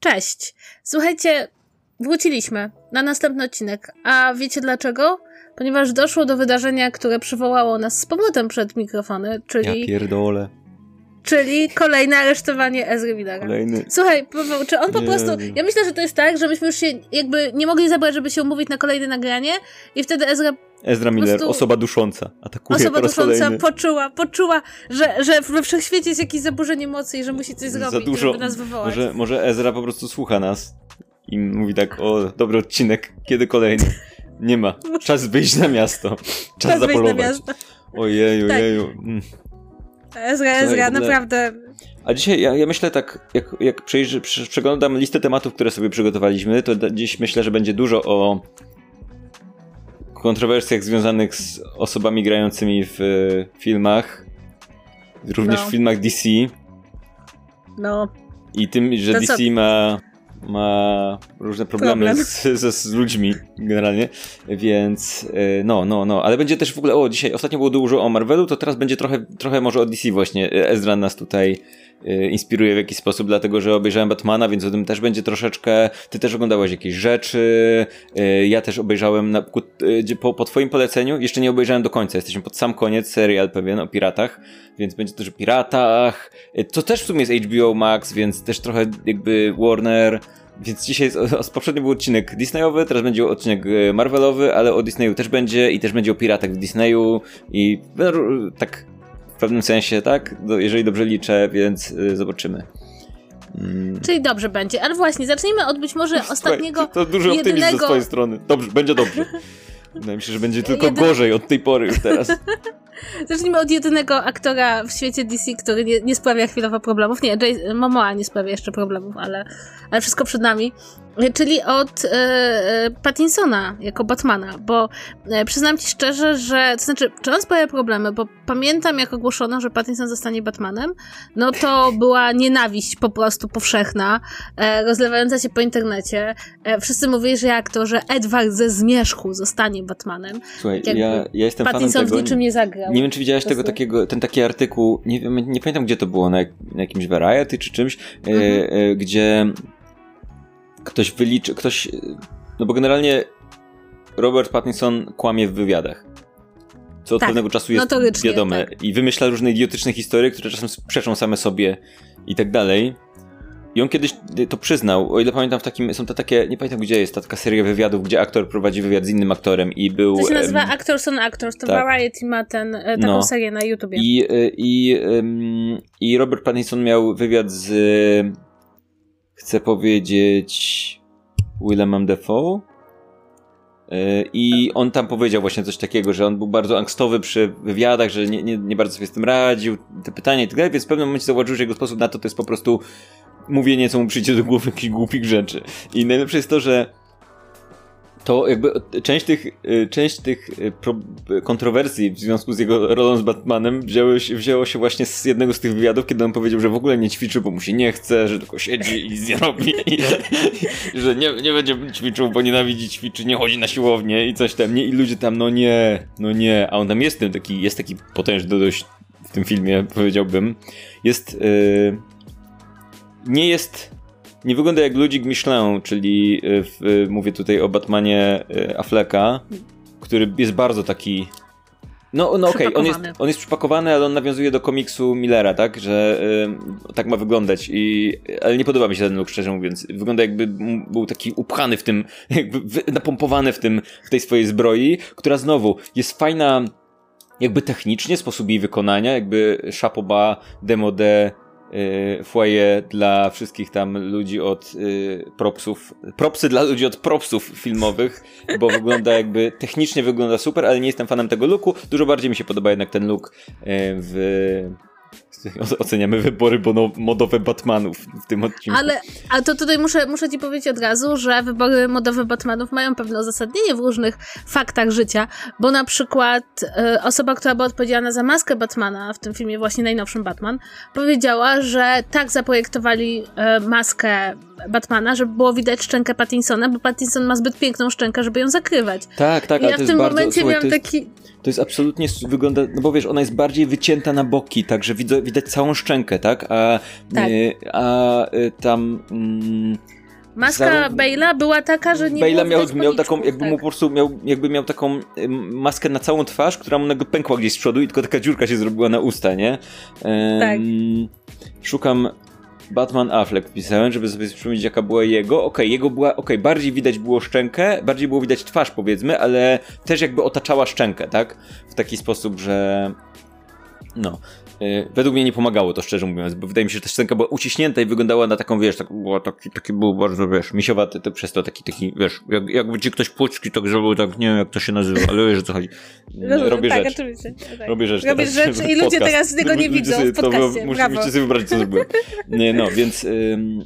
Cześć. Słuchajcie, wróciliśmy na następny odcinek. A wiecie dlaczego? Ponieważ doszło do wydarzenia, które przywołało nas z powrotem przed mikrofony, czyli... Ja pierdolę. Czyli kolejne aresztowanie Ezry Millera. Kolejny. Słuchaj, Paweł, czy on po Nie prostu... Ja myślę, że to jest tak, że myśmy już się jakby nie mogli zabrać, żeby się umówić na kolejne nagranie i wtedy Ezra Ezra Miller, prostu- osoba dusząca. Atakuje Osoba po raz dusząca kolejny. poczuła, poczuła, że, że we wszechświecie jest jakieś zaburzenie mocy i że musi coś zrobić, Za dużo. żeby nas wywołać. Może, może Ezra po prostu słucha nas i mówi tak, o, dobry odcinek, kiedy kolejny? Nie ma. Czas wyjść na miasto. Czas, Czas wyjść na zapolować. miasto. Ojeju, Tak. ojeju. Mm. Ezra, Ezra, naprawdę. A dzisiaj ja, ja myślę tak, jak, jak przeglądam listę tematów, które sobie przygotowaliśmy, to dziś myślę, że będzie dużo o kontrowersjach związanych z osobami grającymi w e, filmach, również No. w filmach DC No, i tym, że To co? DC ma, ma różne problemy Problem. z, z, z ludźmi generalnie, więc e, no, no, no, ale będzie też w ogóle, o dzisiaj ostatnio było dużo o Marvelu, to teraz będzie trochę, trochę może o DC właśnie, E, Ezra nas tutaj inspiruje w jakiś sposób, dlatego że obejrzałem Batmana, więc o tym też będzie troszeczkę. Ty też oglądałeś jakieś rzeczy. e, Ja też obejrzałem na, gdzie- po, po twoim poleceniu. Jeszcze nie obejrzałem do końca. Jesteśmy pod sam koniec serial pewien o piratach, więc będzie też o piratach. To też w sumie jest HBO Max, więc też trochę jakby Warner. Więc dzisiaj o, poprzednio był odcinek Disneyowy, teraz będzie odcinek Marvelowy, ale o Disneyu też będzie i też będzie o piratach w Disneyu i no, tak w pewnym sensie, tak? Jeżeli dobrze liczę, więc y, zobaczymy. Mm. czyli dobrze będzie. Ale właśnie, zacznijmy od być może ostatniego Słuchaj, To duży optymizm jedynego- ze twojej strony. Dobrze, będzie dobrze. Wydaje mi się, że będzie tylko Jedy- gorzej od tej pory już teraz. Zacznijmy od jedynego aktora w świecie DC, który nie, nie sprawia chwilowo problemów. Nie, Jay- Momoa nie sprawia jeszcze problemów, ale, ale wszystko przed nami. Czyli od e, e, Pattinsona jako Batmana, bo e, przyznam ci szczerze, że to znaczy, czy on sprawia problemy, bo pamiętam jak ogłoszono, że Pattinson zostanie Batmanem, no to była nienawiść po prostu powszechna, e, rozlewająca się po internecie. E, wszyscy mówili, że jak to, że Edward ze zmierzchu zostanie Batmanem. Słuchaj, Jakby ja, ja jestem fanem Pattinson w tego. niczym nie zagrał. Nie wiem, czy widziałeś tego takiego, ten taki artykuł, nie wiem, nie pamiętam gdzie to było, na, na jakimś Variety czy czymś, e, Mhm. e, gdzie ktoś wyliczy, ktoś, e, no bo generalnie Robert Pattinson kłamie w wywiadach. Co od Tak, pewnego czasu jest wiadome. tak. I wymyśla różne idiotyczne historie, które czasem sprzeczą same sobie i tak dalej. I on kiedyś to przyznał, o ile pamiętam, w takim, są to takie, nie pamiętam gdzie jest, ta taka seria wywiadów, gdzie aktor prowadzi wywiad z innym aktorem i był... To się nazywa em, Actors on Actors, to tak. Variety ma ten, e, taką No. serię na YouTubie. I, y, i, ym, I Robert Pattinson miał wywiad z, chcę powiedzieć, Willemem Defoe. Y, I on tam powiedział właśnie coś takiego, że on był bardzo angstowy przy wywiadach, że nie, nie, nie bardzo sobie z tym radził, te pytania i tak dalej, więc w pewnym momencie zauważył, że jego sposób na to to jest po prostu mówienie, co mu przyjdzie do głowy, jakichś głupich rzeczy. I najlepsze jest to, że to jakby część tych, y, część tych y, kontrowersji w związku z jego rolą z Batmanem wzięło się, wzięło się właśnie z jednego z tych wywiadów, kiedy on powiedział, że w ogóle nie ćwiczy, bo mu się nie chce, że tylko siedzi i nic nie robi, i, że nie, nie będzie ćwiczył, bo nienawidzi ćwiczy, nie chodzi na siłownię i coś tam, nie? I ludzie tam, no nie, no nie, a on tam jest taki, jest taki potężny dość w tym filmie, powiedziałbym. Jest, y, nie jest nie wygląda jak ludzik Michelin, czyli y, w, y, mówię tutaj o Batmanie y, Afflecka, który jest bardzo taki. No, no okej, on, jest, Przypakowany. on jest przypakowany, ale on nawiązuje do komiksu Millera, tak? Że y, tak ma wyglądać. I, ale nie podoba mi się ten look, szczerze mówiąc. Wygląda jakby był taki upchany w tym, jakby napompowany w, tym, w tej swojej zbroi, która znowu jest fajna jakby technicznie, sposób jej wykonania, jakby Chapoba, Demode, foyer dla wszystkich tam ludzi od y, propsów, propsy dla ludzi od propsów filmowych, bo wygląda jakby, technicznie wygląda super, ale nie jestem fanem tego looku, dużo bardziej mi się podoba jednak ten look y, w oceniamy wybory modowe Batmanów w tym odcinku. Ale a to tutaj muszę, muszę ci powiedzieć od razu, że wybory modowe Batmanów mają pewne uzasadnienie w różnych faktach życia, bo na przykład y, osoba, która była odpowiedzialna za maskę Batmana w tym filmie, właśnie najnowszym Batman, powiedziała, że tak zaprojektowali y, maskę Batmana, żeby było widać szczękę Pattinsona, bo Pattinson ma zbyt piękną szczękę, żeby ją zakrywać. Tak, tak, I ale ja w tym jest momencie bardzo, miałam słuchaj, to taki... To jest absolutnie wygląda, no bo wiesz, ona jest bardziej wycięta na boki, także widać, widać całą szczękę, tak? A, Tak. y, a y, tam. Mm, Maska Za- Bale'a była taka, że nie było miał, miał taką, jakby tak. mu po prostu miał, jakby miał taką y, maskę na całą twarz, która mu nagle pękła gdzieś z przodu i tylko taka dziurka się zrobiła na usta, nie? Em, Tak. Szukam Batman Affleck wpisałem, żeby sobie przypomnieć jaka była jego. Okej, jego była, okej, bardziej widać było szczękę, bardziej było widać twarz powiedzmy, ale też jakby otaczała szczękę, tak? W taki sposób, że no. Y, Według mnie nie pomagało to, szczerze mówiąc, bo wydaje mi się, że ta szczęka była uciśnięta i wyglądała na taką, wiesz, tak, była taki, taki był bardzo, wiesz, misiowaty, to przez to taki, taki, wiesz, jak, jakby ci ktoś płuczki tak zrobił, tak, nie wiem jak to się nazywa, ale wiesz o co chodzi. Rozumiem, Robię tak, rzecz. oczywiście. Tak. Robię rzecz Robisz teraz. rzecz i ludzie teraz tego nie widzą w podcaście. Musicie sobie wyobrazić, co zrobiłem. Nie, no, więc... Ym,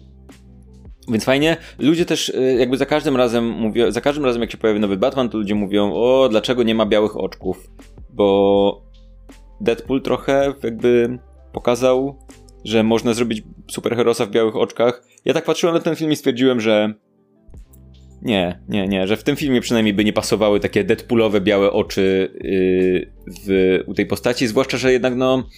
więc fajnie. Ludzie też y, jakby za każdym razem mówią, za każdym razem jak się pojawi nowy Batman, to ludzie mówią, o, dlaczego nie ma białych oczków? Bo Deadpool trochę jakby pokazał, że można zrobić superherosa w białych oczkach. Ja tak patrzyłem na ten film i stwierdziłem, że nie, nie, nie, że w tym filmie przynajmniej by nie pasowały takie Deadpoolowe białe oczy yy, w, u tej postaci, zwłaszcza, że jednak no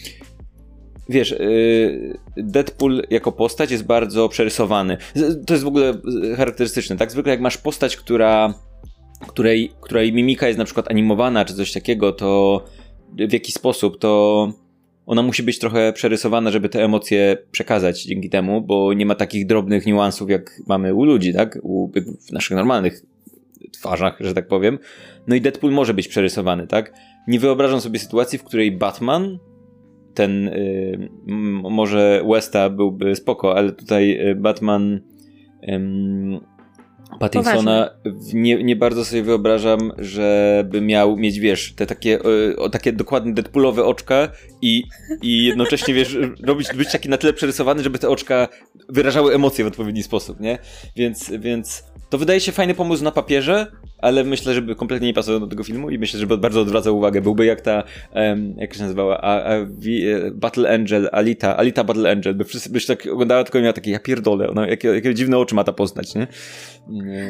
wiesz, yy, Deadpool jako postać jest bardzo przerysowany. To jest w ogóle yy, charakterystyczne, tak? Zwykle jak masz postać, która której, której mimika jest na przykład animowana czy coś takiego, to w jaki sposób, to ona musi być trochę przerysowana, żeby te emocje przekazać dzięki temu, bo nie ma takich drobnych niuansów, jak mamy u ludzi, tak? U, w naszych normalnych twarzach, że tak powiem. No i Deadpool może być przerysowany, tak? Nie wyobrażam sobie sytuacji, w której Batman, ten y, może Westa byłby spoko, ale tutaj y, Batman Pattinsona nie, nie bardzo sobie wyobrażam, żeby miał mieć, wiesz, te takie, o, takie dokładnie Deadpoolowe oczka i, i jednocześnie, wiesz, robić, być taki na tyle przerysowany, żeby te oczka wyrażały emocje w odpowiedni sposób, nie? Więc, więc to wydaje się fajny pomysł na papierze, ale myślę, żeby kompletnie nie pasował do tego filmu i myślę, żeby bardzo odwracał uwagę. Byłby jak ta, em, jak się nazywała, a, a, e, Battle Angel, Alita, Alita Battle Angel, by wszyscy byś tak oglądała, tylko miała takie, ja pierdolę, ona, jakie, jakie dziwne oczy ma ta postać, nie?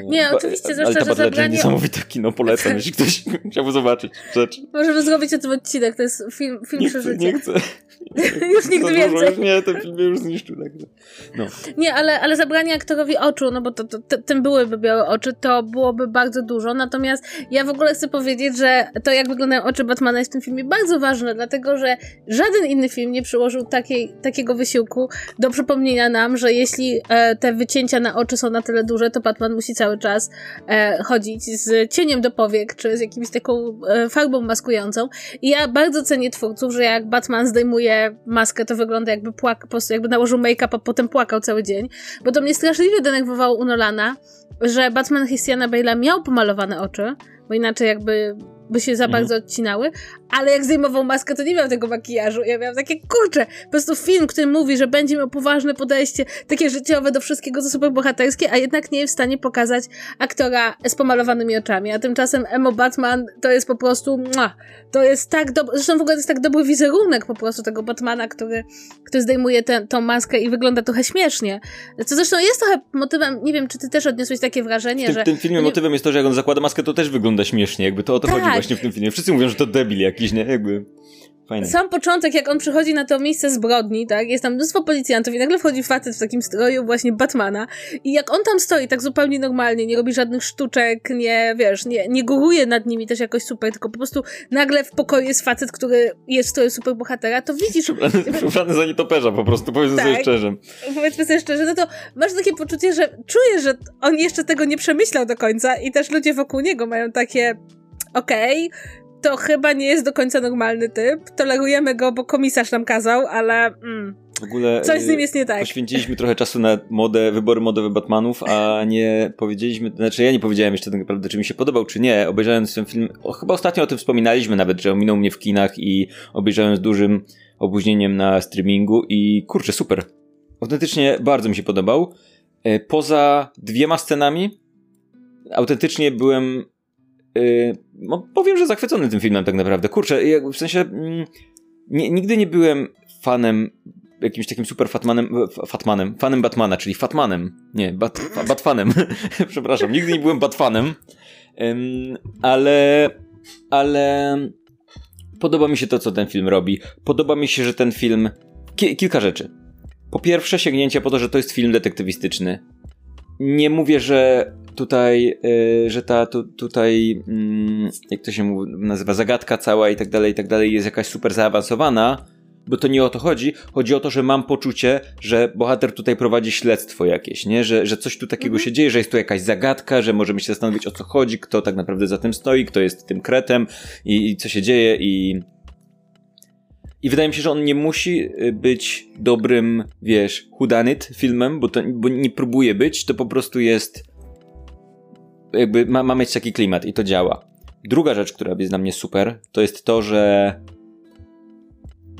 Nie, Ba- oczywiście, zwłaszcza, Alita że Battle Angel, zabranie- niesamowite kino, polecam, jeśli ktoś chciałby zobaczyć rzecz. Możemy zrobić o tym odcinek, to jest film, film Nie chcę, przeżycia. nie chcę. Już nigdy Za dużo, więcej. Już nie, ten film już zniszczył. Także. No. Nie, ale, ale zabranie aktorowi oczu, no bo to, to, to, tym byłyby białe oczy, to byłoby bardzo dużo. Natomiast ja w ogóle chcę powiedzieć, że to jak wyglądają oczy Batmana jest w tym filmie bardzo ważne, dlatego że żaden inny film nie przyłożył takiej, takiego wysiłku do przypomnienia nam, że jeśli e, te wycięcia na oczy są na tyle duże, to Batman musi cały czas e, chodzić z cieniem do powiek, czy z jakimś taką e, farbą maskującą. I ja bardzo cenię twórców, że jak Batman zdejmuje maskę, to wygląda jakby płak, po prostu jakby nałożył make-up, a potem płakał cały dzień. Bo to mnie straszliwie denerwowało u Nolana, że Batman Christiana Bale'a miał pomalowane oczy, bo inaczej jakby by się za Mhm. bardzo odcinały, ale jak zdejmował maskę, to nie miał tego makijażu. Ja miałam takie, kurczę, po prostu film, który mówi, że będzie miał poważne podejście, takie życiowe do wszystkiego, co superbohaterskie, a jednak nie jest w stanie pokazać aktora z pomalowanymi oczami. A tymczasem Emo Batman to jest po prostu, mua, to jest tak dobry, zresztą w ogóle to jest tak dobry wizerunek po prostu tego Batmana, który, który zdejmuje tę tą maskę i wygląda trochę śmiesznie. Co zresztą jest trochę motywem, nie wiem, czy ty też odniosłeś takie wrażenie, W tym, że... w tym filmie motywem jest to, że jak on zakłada maskę, to też wygląda śmiesznie. Jakby to o to Tak. chodzi właśnie w tym filmie. Wszyscy mówią, że to debil jakiś, nie? Jakby fajne. Sam początek, jak on przychodzi na to miejsce zbrodni, tak, jest tam mnóstwo policjantów i nagle wchodzi facet w takim stroju właśnie Batmana i jak on tam stoi tak zupełnie normalnie, nie robi żadnych sztuczek, nie, wiesz, nie, nie góruje nad nimi też jakoś super, tylko po prostu nagle w pokoju jest facet, który jest w stroju superbohatera, to widzisz, przebrany za nietoperza po prostu, powiedzmy Tak. sobie szczerze. powiedzmy sobie szczerze, no to masz takie poczucie, że czujesz, że on jeszcze tego nie przemyślał do końca i też ludzie wokół niego mają takie okej, to chyba nie jest do końca normalny typ, tolerujemy go, bo komisarz nam kazał, ale mm, w ogóle... Coś z nim jest nie tak. Poświęciliśmy trochę czasu na modę, wybory modowe Batmanów, a nie powiedzieliśmy, znaczy ja nie powiedziałem jeszcze tak naprawdę, czy mi się podobał, czy nie. Obejrzałem ten film, o, chyba ostatnio o tym wspominaliśmy nawet, że ominął mnie w kinach i obejrzałem z dużym opóźnieniem na streamingu i kurczę, super. Autentycznie bardzo mi się podobał. E, poza dwiema scenami, autentycznie byłem Yy, no, powiem, że zachwycony tym filmem tak naprawdę. Kurczę, w sensie mm, nie, nigdy nie byłem fanem jakimś takim super fatmanem, fatmanem, fanem Batmana, czyli fatmanem, nie, bat, batfanem, przepraszam, nigdy nie byłem batfanem, ale, ale podoba mi się to, co ten film robi. Podoba mi się, że ten film, ki kilka rzeczy. Po pierwsze sięgnięcie po to, że to jest film detektywistyczny. Nie mówię, że tutaj, yy, że ta tu, tutaj, yy, jak to się nazywa, zagadka cała i tak dalej, i tak dalej jest jakaś super zaawansowana, bo to nie o to chodzi. Chodzi o to, że mam poczucie, że bohater tutaj prowadzi śledztwo jakieś, nie? Że, że coś tu takiego mhm. się dzieje, że jest tu jakaś zagadka, że możemy się zastanowić o co chodzi, kto tak naprawdę za tym stoi, kto jest tym kretem i, i co się dzieje i... I wydaje mi się, że on nie musi y, być dobrym, wiesz, hudanit filmem, bo, to, bo nie próbuje być, to po prostu jest jakby ma, ma mieć taki klimat i to działa. Druga rzecz, która jest dla mnie super, to jest to, że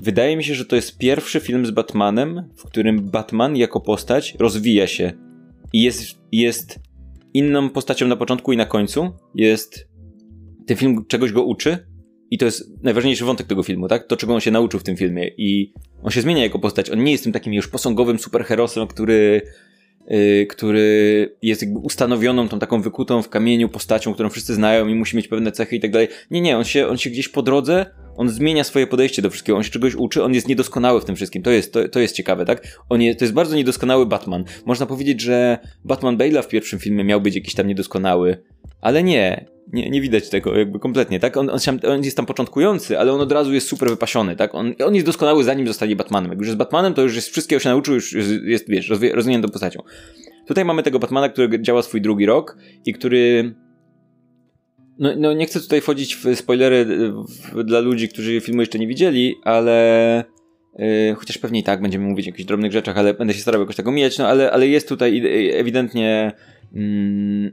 wydaje mi się, że to jest pierwszy film z Batmanem, w którym Batman jako postać rozwija się i jest, jest inną postacią na początku i na końcu. Jest ten film czegoś go uczy i to jest najważniejszy wątek tego filmu, tak? To, czego on się nauczył w tym filmie i on się zmienia jako postać. On nie jest tym takim już posągowym superherosem, który który jest jakby ustanowioną, tą taką wykutą w kamieniu postacią, którą wszyscy znają i musi mieć pewne cechy i tak dalej. Nie, nie, on się, on się gdzieś po drodze, on zmienia swoje podejście do wszystkiego, on się czegoś uczy, on jest niedoskonały w tym wszystkim. To jest, to, to jest ciekawe, tak? On jest, to jest bardzo niedoskonały Batman. Można powiedzieć, że Batman Bale'a w pierwszym filmie miał być jakiś tam niedoskonały, ale nie, nie, nie widać tego jakby kompletnie, tak? On, on, on, jest tam początkujący, ale on od razu jest super wypasiony, tak? On, on jest doskonały zanim zostanie Batmanem. Jak już jest Batmanem, to już jest wszystkiego się nauczył, już jest, wiesz, rozwiniętą postacią. Tutaj mamy tego Batmana, który działa swój drugi rok i który no, no nie chcę tutaj wchodzić w spoilery w, dla ludzi, którzy filmu jeszcze nie widzieli, ale Yy, chociaż pewnie i tak będziemy mówić o jakichś drobnych rzeczach, ale będę się starał jakoś tego mijać, no ale, ale jest tutaj ewidentnie mm,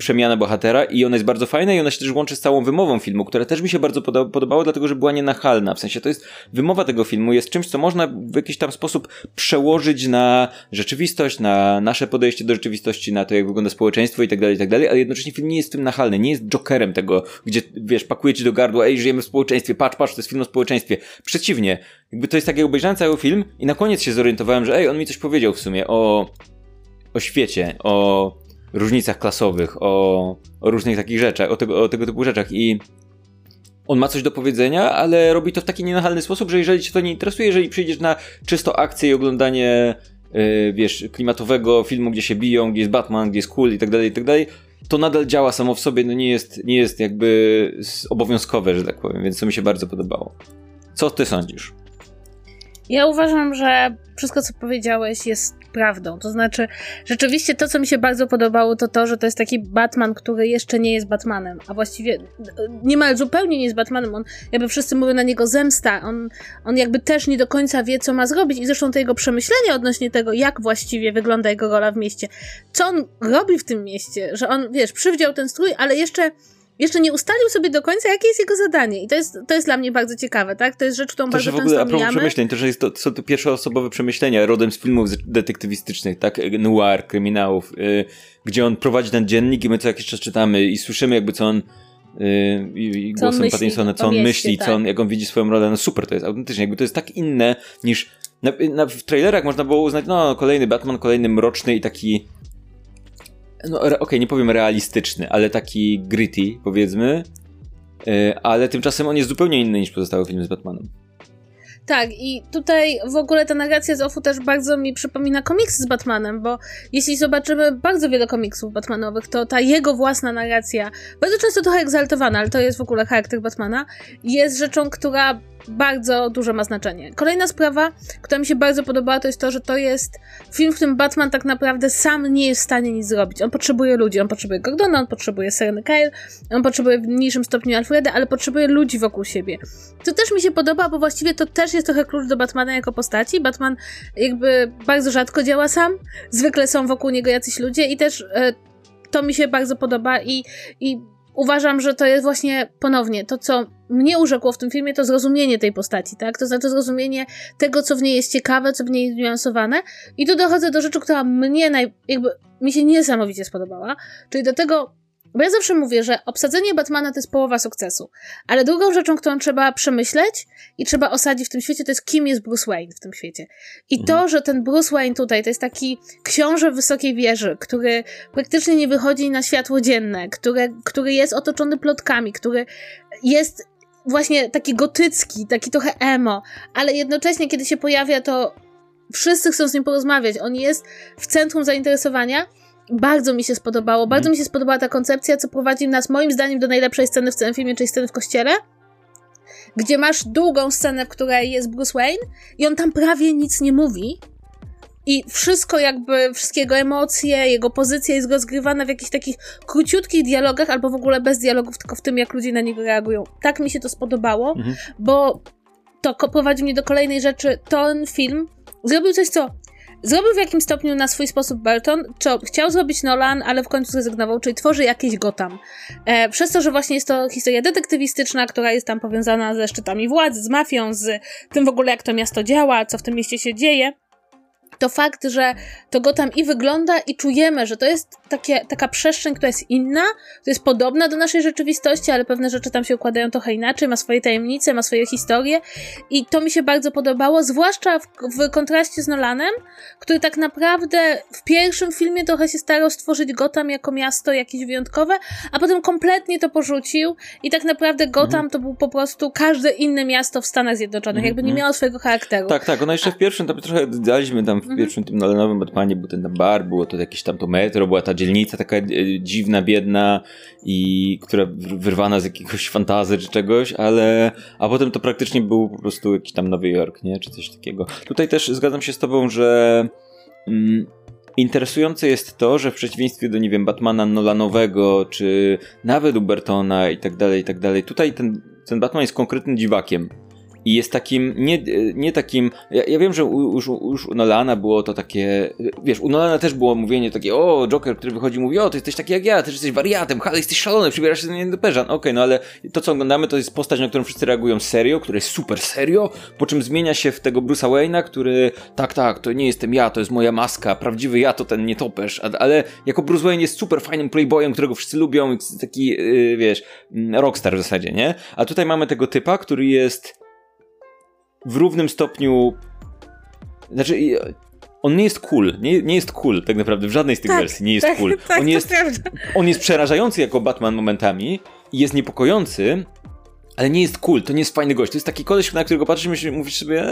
przemiana bohatera i ona jest bardzo fajna i ona się też łączy z całą wymową filmu, która też mi się bardzo podobała, dlatego że była nienachalna. W sensie to jest, wymowa tego filmu jest czymś, co można w jakiś tam sposób przełożyć na rzeczywistość, na nasze podejście do rzeczywistości, na to, jak wygląda społeczeństwo i tak dalej, i tak dalej, ale jednocześnie film nie jest tym nachalny, nie jest jokerem tego, gdzie, wiesz, pakuje ci do gardła, ej, żyjemy w społeczeństwie, patrz, patrz, to jest film o społeczeństwie. Przeciwnie, jakby to jest tak, jak obejrzałem cały film i na koniec się zorientowałem, że ej, on mi coś powiedział w sumie o, o świecie, o różnicach klasowych, o, o różnych takich rzeczach, o tego, o tego typu rzeczach i on ma coś do powiedzenia, ale robi to w taki nienachalny sposób, że jeżeli cię to nie interesuje, jeżeli przyjdziesz na czysto akcję i oglądanie yy, wiesz, klimatowego filmu, gdzie się biją, gdzie jest Batman, gdzie jest cool i tak dalej, i tak dalej, to nadal działa samo w sobie, no nie jest, nie jest jakby obowiązkowe, że tak powiem, więc to mi się bardzo podobało. Co ty sądzisz? Ja uważam, że wszystko, co powiedziałeś, jest prawdą. To znaczy, rzeczywiście to, co mi się bardzo podobało, to to, że to jest taki Batman, który jeszcze nie jest Batmanem, a właściwie niemal zupełnie nie jest Batmanem. On, jakby wszyscy mówią na niego zemsta. On, on jakby też nie do końca wie, co ma zrobić i zresztą to jego przemyślenia odnośnie tego, jak właściwie wygląda jego rola w mieście. Co on robi w tym mieście, że on, wiesz, przywdział ten strój, ale jeszcze jeszcze nie ustalił sobie do końca, jakie jest jego zadanie. I to jest, to jest dla mnie bardzo ciekawe, tak? To jest rzecz, którą to, bardzo że w ogóle, a propos przemyśleń, to, że jest to, są to pierwszoosobowe przemyślenia rodem z filmów detektywistycznych, tak? Noir, kryminałów, yy, gdzie on prowadzi ten dziennik i my co jakiś czas czytamy i słyszymy jakby co on Yy, i co głosem Pattinsona, co on mieście, myśli, tak. co on, jak on widzi swoją rolę, no super, to jest autentycznie, jakby to jest tak inne niż na, na, w trailerach można było uznać, no kolejny Batman, kolejny mroczny i taki no okej, okay, nie powiem realistyczny, ale taki gritty, powiedzmy. Yy, ale tymczasem on jest zupełnie inny niż pozostałe filmy z Batmanem. Tak, i tutaj w ogóle ta narracja z Offu też bardzo mi przypomina komiksy z Batmanem, bo jeśli zobaczymy bardzo wiele komiksów Batmanowych, to ta jego własna narracja, bardzo często trochę egzaltowana, ale to jest w ogóle charakter Batmana, jest rzeczą, która bardzo duże ma znaczenie. Kolejna sprawa, która mi się bardzo podobała, to jest to, że to jest film, w którym Batman tak naprawdę sam nie jest w stanie nic zrobić. On potrzebuje ludzi, on potrzebuje Gordona, on potrzebuje Sereny Kyle, on potrzebuje w mniejszym stopniu Alfreda, ale potrzebuje ludzi wokół siebie. To też mi się podoba, bo właściwie to też jest trochę klucz do Batmana jako postaci. Batman jakby bardzo rzadko działa sam, zwykle są wokół niego jacyś ludzie i też e, to mi się bardzo podoba i, i uważam, że to jest właśnie ponownie to, co mnie urzekło w tym filmie, to zrozumienie tej postaci, tak? To znaczy zrozumienie tego, co w niej jest ciekawe, co w niej jest niuansowane. I tu dochodzę do rzeczy, która mnie naj, jakby mi się niesamowicie spodobała, czyli do tego, bo ja zawsze mówię, że obsadzenie Batmana to jest połowa sukcesu. Ale drugą rzeczą, którą trzeba przemyśleć i trzeba osadzić w tym świecie, to jest kim jest Bruce Wayne w tym świecie. I mhm. to, że ten Bruce Wayne tutaj to jest taki książę wysokiej wieży, który praktycznie nie wychodzi na światło dzienne, który, który jest otoczony plotkami, który jest właśnie taki gotycki, taki trochę emo, ale jednocześnie, kiedy się pojawia, to wszyscy chcą z nim porozmawiać. On jest w centrum zainteresowania bardzo mi się spodobało. Bardzo mm. mi się spodobała ta koncepcja, co prowadzi nas moim zdaniem do najlepszej sceny w całym filmie, czyli sceny w kościele. Gdzie masz długą scenę, w której jest Bruce Wayne i on tam prawie nic nie mówi. I wszystko jakby, wszystkie jego emocje, jego pozycja jest rozgrywana w jakichś takich króciutkich dialogach, albo w ogóle bez dialogów, tylko w tym, jak ludzie na niego reagują. Tak mi się to spodobało, mhm. bo to prowadzi mnie do kolejnej rzeczy. Ten film zrobił coś, co Zrobił w jakimś stopniu na swój sposób Burton, co chciał zrobić Nolan, ale w końcu zrezygnował, czyli tworzy jakieś Gotham. E, przez to, że właśnie jest to historia detektywistyczna, która jest tam powiązana ze szczytami władzy, z mafią, z tym w ogóle jak to miasto działa, co w tym mieście się dzieje, to fakt, że to go tam i wygląda i czujemy, że to jest takie, taka przestrzeń, która jest inna, to jest podobna do naszej rzeczywistości, ale pewne rzeczy tam się układają trochę inaczej, ma swoje tajemnice, ma swoje historie i to mi się bardzo podobało, zwłaszcza w, w kontraście z Nolanem, który tak naprawdę w pierwszym filmie trochę się starał stworzyć Gotham jako miasto jakieś wyjątkowe, a potem kompletnie to porzucił i tak naprawdę Gotham mhm. to był po prostu każde inne miasto w Stanach Zjednoczonych, mhm. jakby nie miało swojego charakteru. Tak, tak, ona jeszcze w pierwszym to trochę daliśmy tam w mhm. pierwszym tym Nolanowym Batmanie był ten bar, było to jakieś tam to metro, była ta dzielnica taka e, dziwna, biedna i która wyrwana z jakiegoś fantazy czy czegoś, ale a potem to praktycznie był po prostu jakiś tam Nowy Jork, nie? Czy coś takiego. Tutaj też zgadzam się z tobą, że mm, Interesujące jest to, że w przeciwieństwie do, nie wiem, Batmana Nolanowego, czy nawet Ubertona i tak dalej, i tak dalej, tutaj ten, ten Batman jest konkretnym dziwakiem. I jest takim, nie, nie takim, ja, ja wiem, że już, już u Nolana było to takie, wiesz, u Nolana też było mówienie takie, o, Joker, który wychodzi mówi, o, ty jesteś taki jak ja, ty jesteś wariatem, ale jesteś szalony, przybierasz się do nietoperza. Okej, okay, no ale to, co oglądamy, to jest postać, na którą wszyscy reagują serio, który jest super serio, po czym zmienia się w tego Bruce'a Wayne'a, który, tak, tak, to nie jestem ja, to jest moja maska, prawdziwy ja to ten nietoperz, ale jako Bruce Wayne jest super fajnym playboyem, którego wszyscy lubią, taki, yy, wiesz, rockstar w zasadzie, nie? A tutaj mamy tego typa, który jest w równym stopniu. Znaczy, on nie jest cool. Nie, nie jest cool, tak naprawdę, w żadnej z tych tak, wersji nie jest tak, cool. Tak, on, jest, on jest przerażający jako Batman momentami i jest niepokojący, ale nie jest cool, to nie jest fajny gość. To jest taki koleś, na którego patrzysz i mówisz sobie,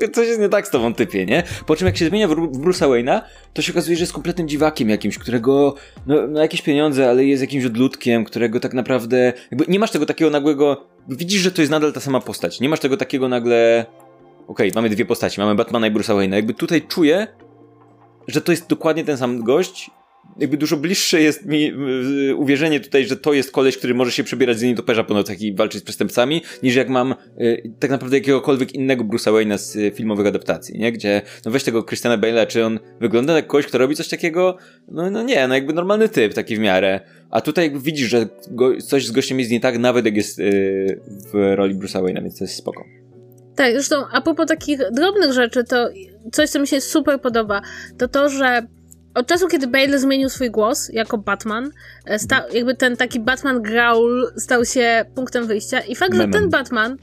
eee, coś jest nie tak z tobą typie, nie? Po czym jak się zmienia w, w Bruce'a Wayne'a, to się okazuje, że jest kompletnym dziwakiem jakimś, którego, no, no jakieś pieniądze, ale jest jakimś odludkiem, którego tak naprawdę, jakby nie masz tego takiego nagłego, widzisz, że to jest nadal ta sama postać. Nie masz tego takiego nagle, okej, okay, mamy dwie postaci, mamy Batmana i Bruce'a Wayne'a. Jakby tutaj czuję, że to jest dokładnie ten sam gość jakby dużo bliższe jest mi uwierzenie tutaj, że to jest koleś, który może się przebierać z nietoperza po nocach i walczyć z przestępcami, niż jak mam y, tak naprawdę jakiegokolwiek innego Bruce'a Wayne'a z y, filmowych adaptacji, nie? Gdzie, no weź tego Christiana Bale'a, czy on wygląda jak kogoś, kto robi coś takiego? No, no nie, no jakby normalny typ, taki w miarę. A tutaj jakby widzisz, że go, coś z gościem jest nie tak, nawet jak jest y, w roli Bruce'a Wayne'a, więc to jest spoko. Tak, zresztą a propos takich drobnych rzeczy, to coś, co mi się super podoba, to to, że od czasu, kiedy Bale zmienił swój głos jako Batman, e, jakby ten taki Batman growl stał się punktem wyjścia i fakt, memem. że ten Batman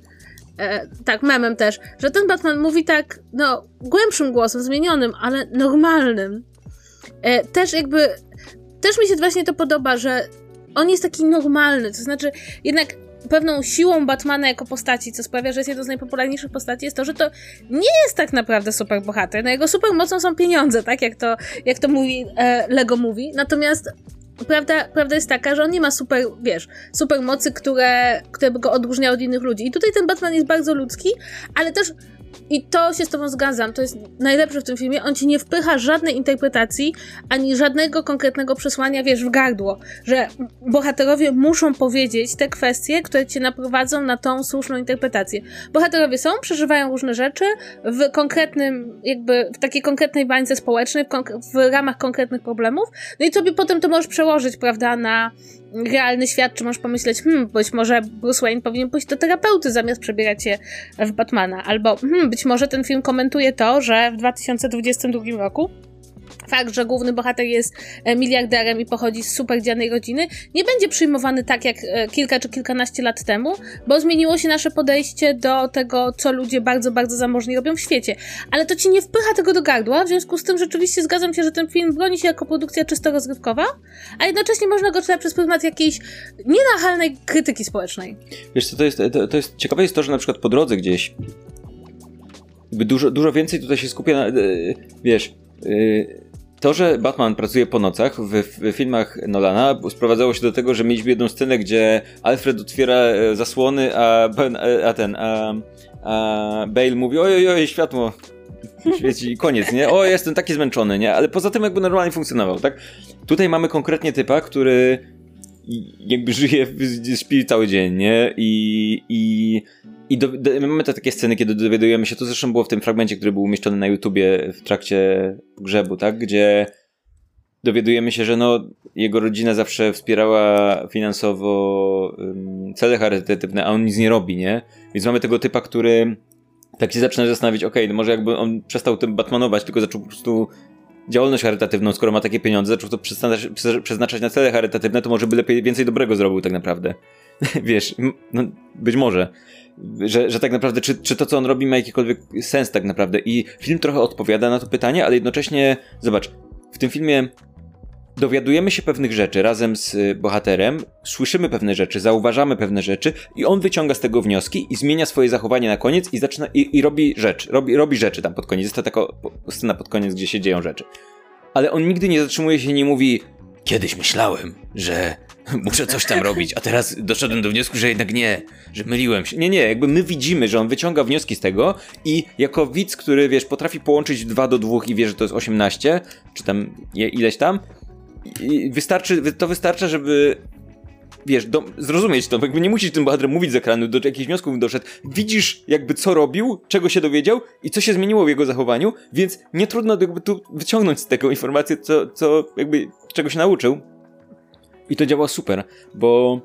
e, tak, memem też, że ten Batman mówi tak, no, głębszym głosem, zmienionym, ale normalnym. E, też jakby, też mi się właśnie to podoba, że on jest taki normalny, to znaczy jednak pewną siłą Batmana jako postaci, co sprawia, że jest jedną z najpopularniejszych postaci, jest to, że to nie jest tak naprawdę super bohater. No jego super mocą są pieniądze, tak jak to, jak to mówi e, Lego mówi. Natomiast prawda, prawda jest taka, że on nie ma super, wiesz, super mocy, które, które by go odróżniały od innych ludzi. I tutaj ten Batman jest bardzo ludzki, ale też i to się z tobą zgadzam, to jest najlepsze w tym filmie. On ci nie wpycha żadnej interpretacji, ani żadnego konkretnego przesłania, wiesz, w gardło, że bohaterowie muszą powiedzieć te kwestie, które cię naprowadzą na tą słuszną interpretację. Bohaterowie są, przeżywają różne rzeczy w konkretnym, jakby w takiej konkretnej bańce społecznej, w, w ramach konkretnych problemów, no i sobie potem to możesz przełożyć, prawda, na realny świat, czy możesz pomyśleć, hmm, być może Bruce Wayne powinien pójść do terapeuty zamiast przebierać się w Batmana, albo hmm, być może ten film komentuje to, że w 2022 roku fakt, że główny bohater jest e, miliarderem i pochodzi z super dzianej rodziny, nie będzie przyjmowany tak jak e, kilka czy kilkanaście lat temu, bo zmieniło się nasze podejście do tego, co ludzie bardzo, bardzo zamożni robią w świecie. Ale to ci nie wpycha tego do gardła, w związku z tym rzeczywiście zgadzam się, że ten film broni się jako produkcja czysto rozrywkowa, a jednocześnie można go czytać przez pryzmat jakiejś nienachalnej krytyki społecznej. Wiesz co, to jest, to, to jest ciekawe jest to, że na przykład po drodze gdzieś dużo, dużo więcej tutaj się skupia na, e, wiesz, to, że Batman pracuje po nocach w, w, filmach Nolana sprowadzało się do tego, że mieliśmy jedną scenę, gdzie Alfred otwiera e, zasłony, a, ben, e, a ten, a, a Bale mówi oj, oj, światło świeci i koniec, nie? O, jestem taki zmęczony, nie? Ale poza tym jakby normalnie funkcjonował, tak? Tutaj mamy konkretnie typa, który jakby żyje, śpi cały dzień, nie? I, i i do, do, mamy te takie sceny, kiedy dowiadujemy się, to zresztą było w tym fragmencie, który był umieszczony na YouTubie w trakcie grzebu, tak? Gdzie dowiadujemy się, że no, jego rodzina zawsze wspierała finansowo um, cele charytatywne, a on nic nie robi, nie? Więc mamy tego typa, który tak się zaczyna zastanawiać, okej, okay, no może jakby on przestał tym batmanować, tylko zaczął po prostu działalność charytatywną, skoro ma takie pieniądze, zaczął to przeznaczać, na cele charytatywne, to może by lepiej więcej dobrego zrobił tak naprawdę. Wiesz, no, być może że, że tak naprawdę, czy, czy to, co on robi, ma jakikolwiek sens tak naprawdę. I film trochę odpowiada na to pytanie, ale jednocześnie, zobacz, w tym filmie dowiadujemy się pewnych rzeczy razem z y, bohaterem, słyszymy pewne rzeczy, zauważamy pewne rzeczy i on wyciąga z tego wnioski i zmienia swoje zachowanie na koniec i zaczyna i, i robi rzecz, robi, robi rzeczy tam pod koniec. Jest to taka scena pod koniec, gdzie się dzieją rzeczy. Ale on nigdy nie zatrzymuje się nie mówi kiedyś myślałem, że muszę coś tam robić, a teraz doszedłem do wniosku, że jednak nie, że myliłem się. Nie, nie, jakby my widzimy, że on wyciąga wnioski z tego i jako widz, który, wiesz, potrafi połączyć 2 do 2 i wie, że to jest 18, czy tam ileś tam, wystarczy, to wystarcza, żeby wiesz, do, zrozumieć to, jakby nie musisz tym bohaterem mówić z ekranu, do jakichś wniosków doszedł. Widzisz jakby co robił, czego się dowiedział i co się zmieniło w jego zachowaniu, więc nie trudno jakby tu wyciągnąć z tego informację, co, co jakby, czego się nauczył. I to działa super, bo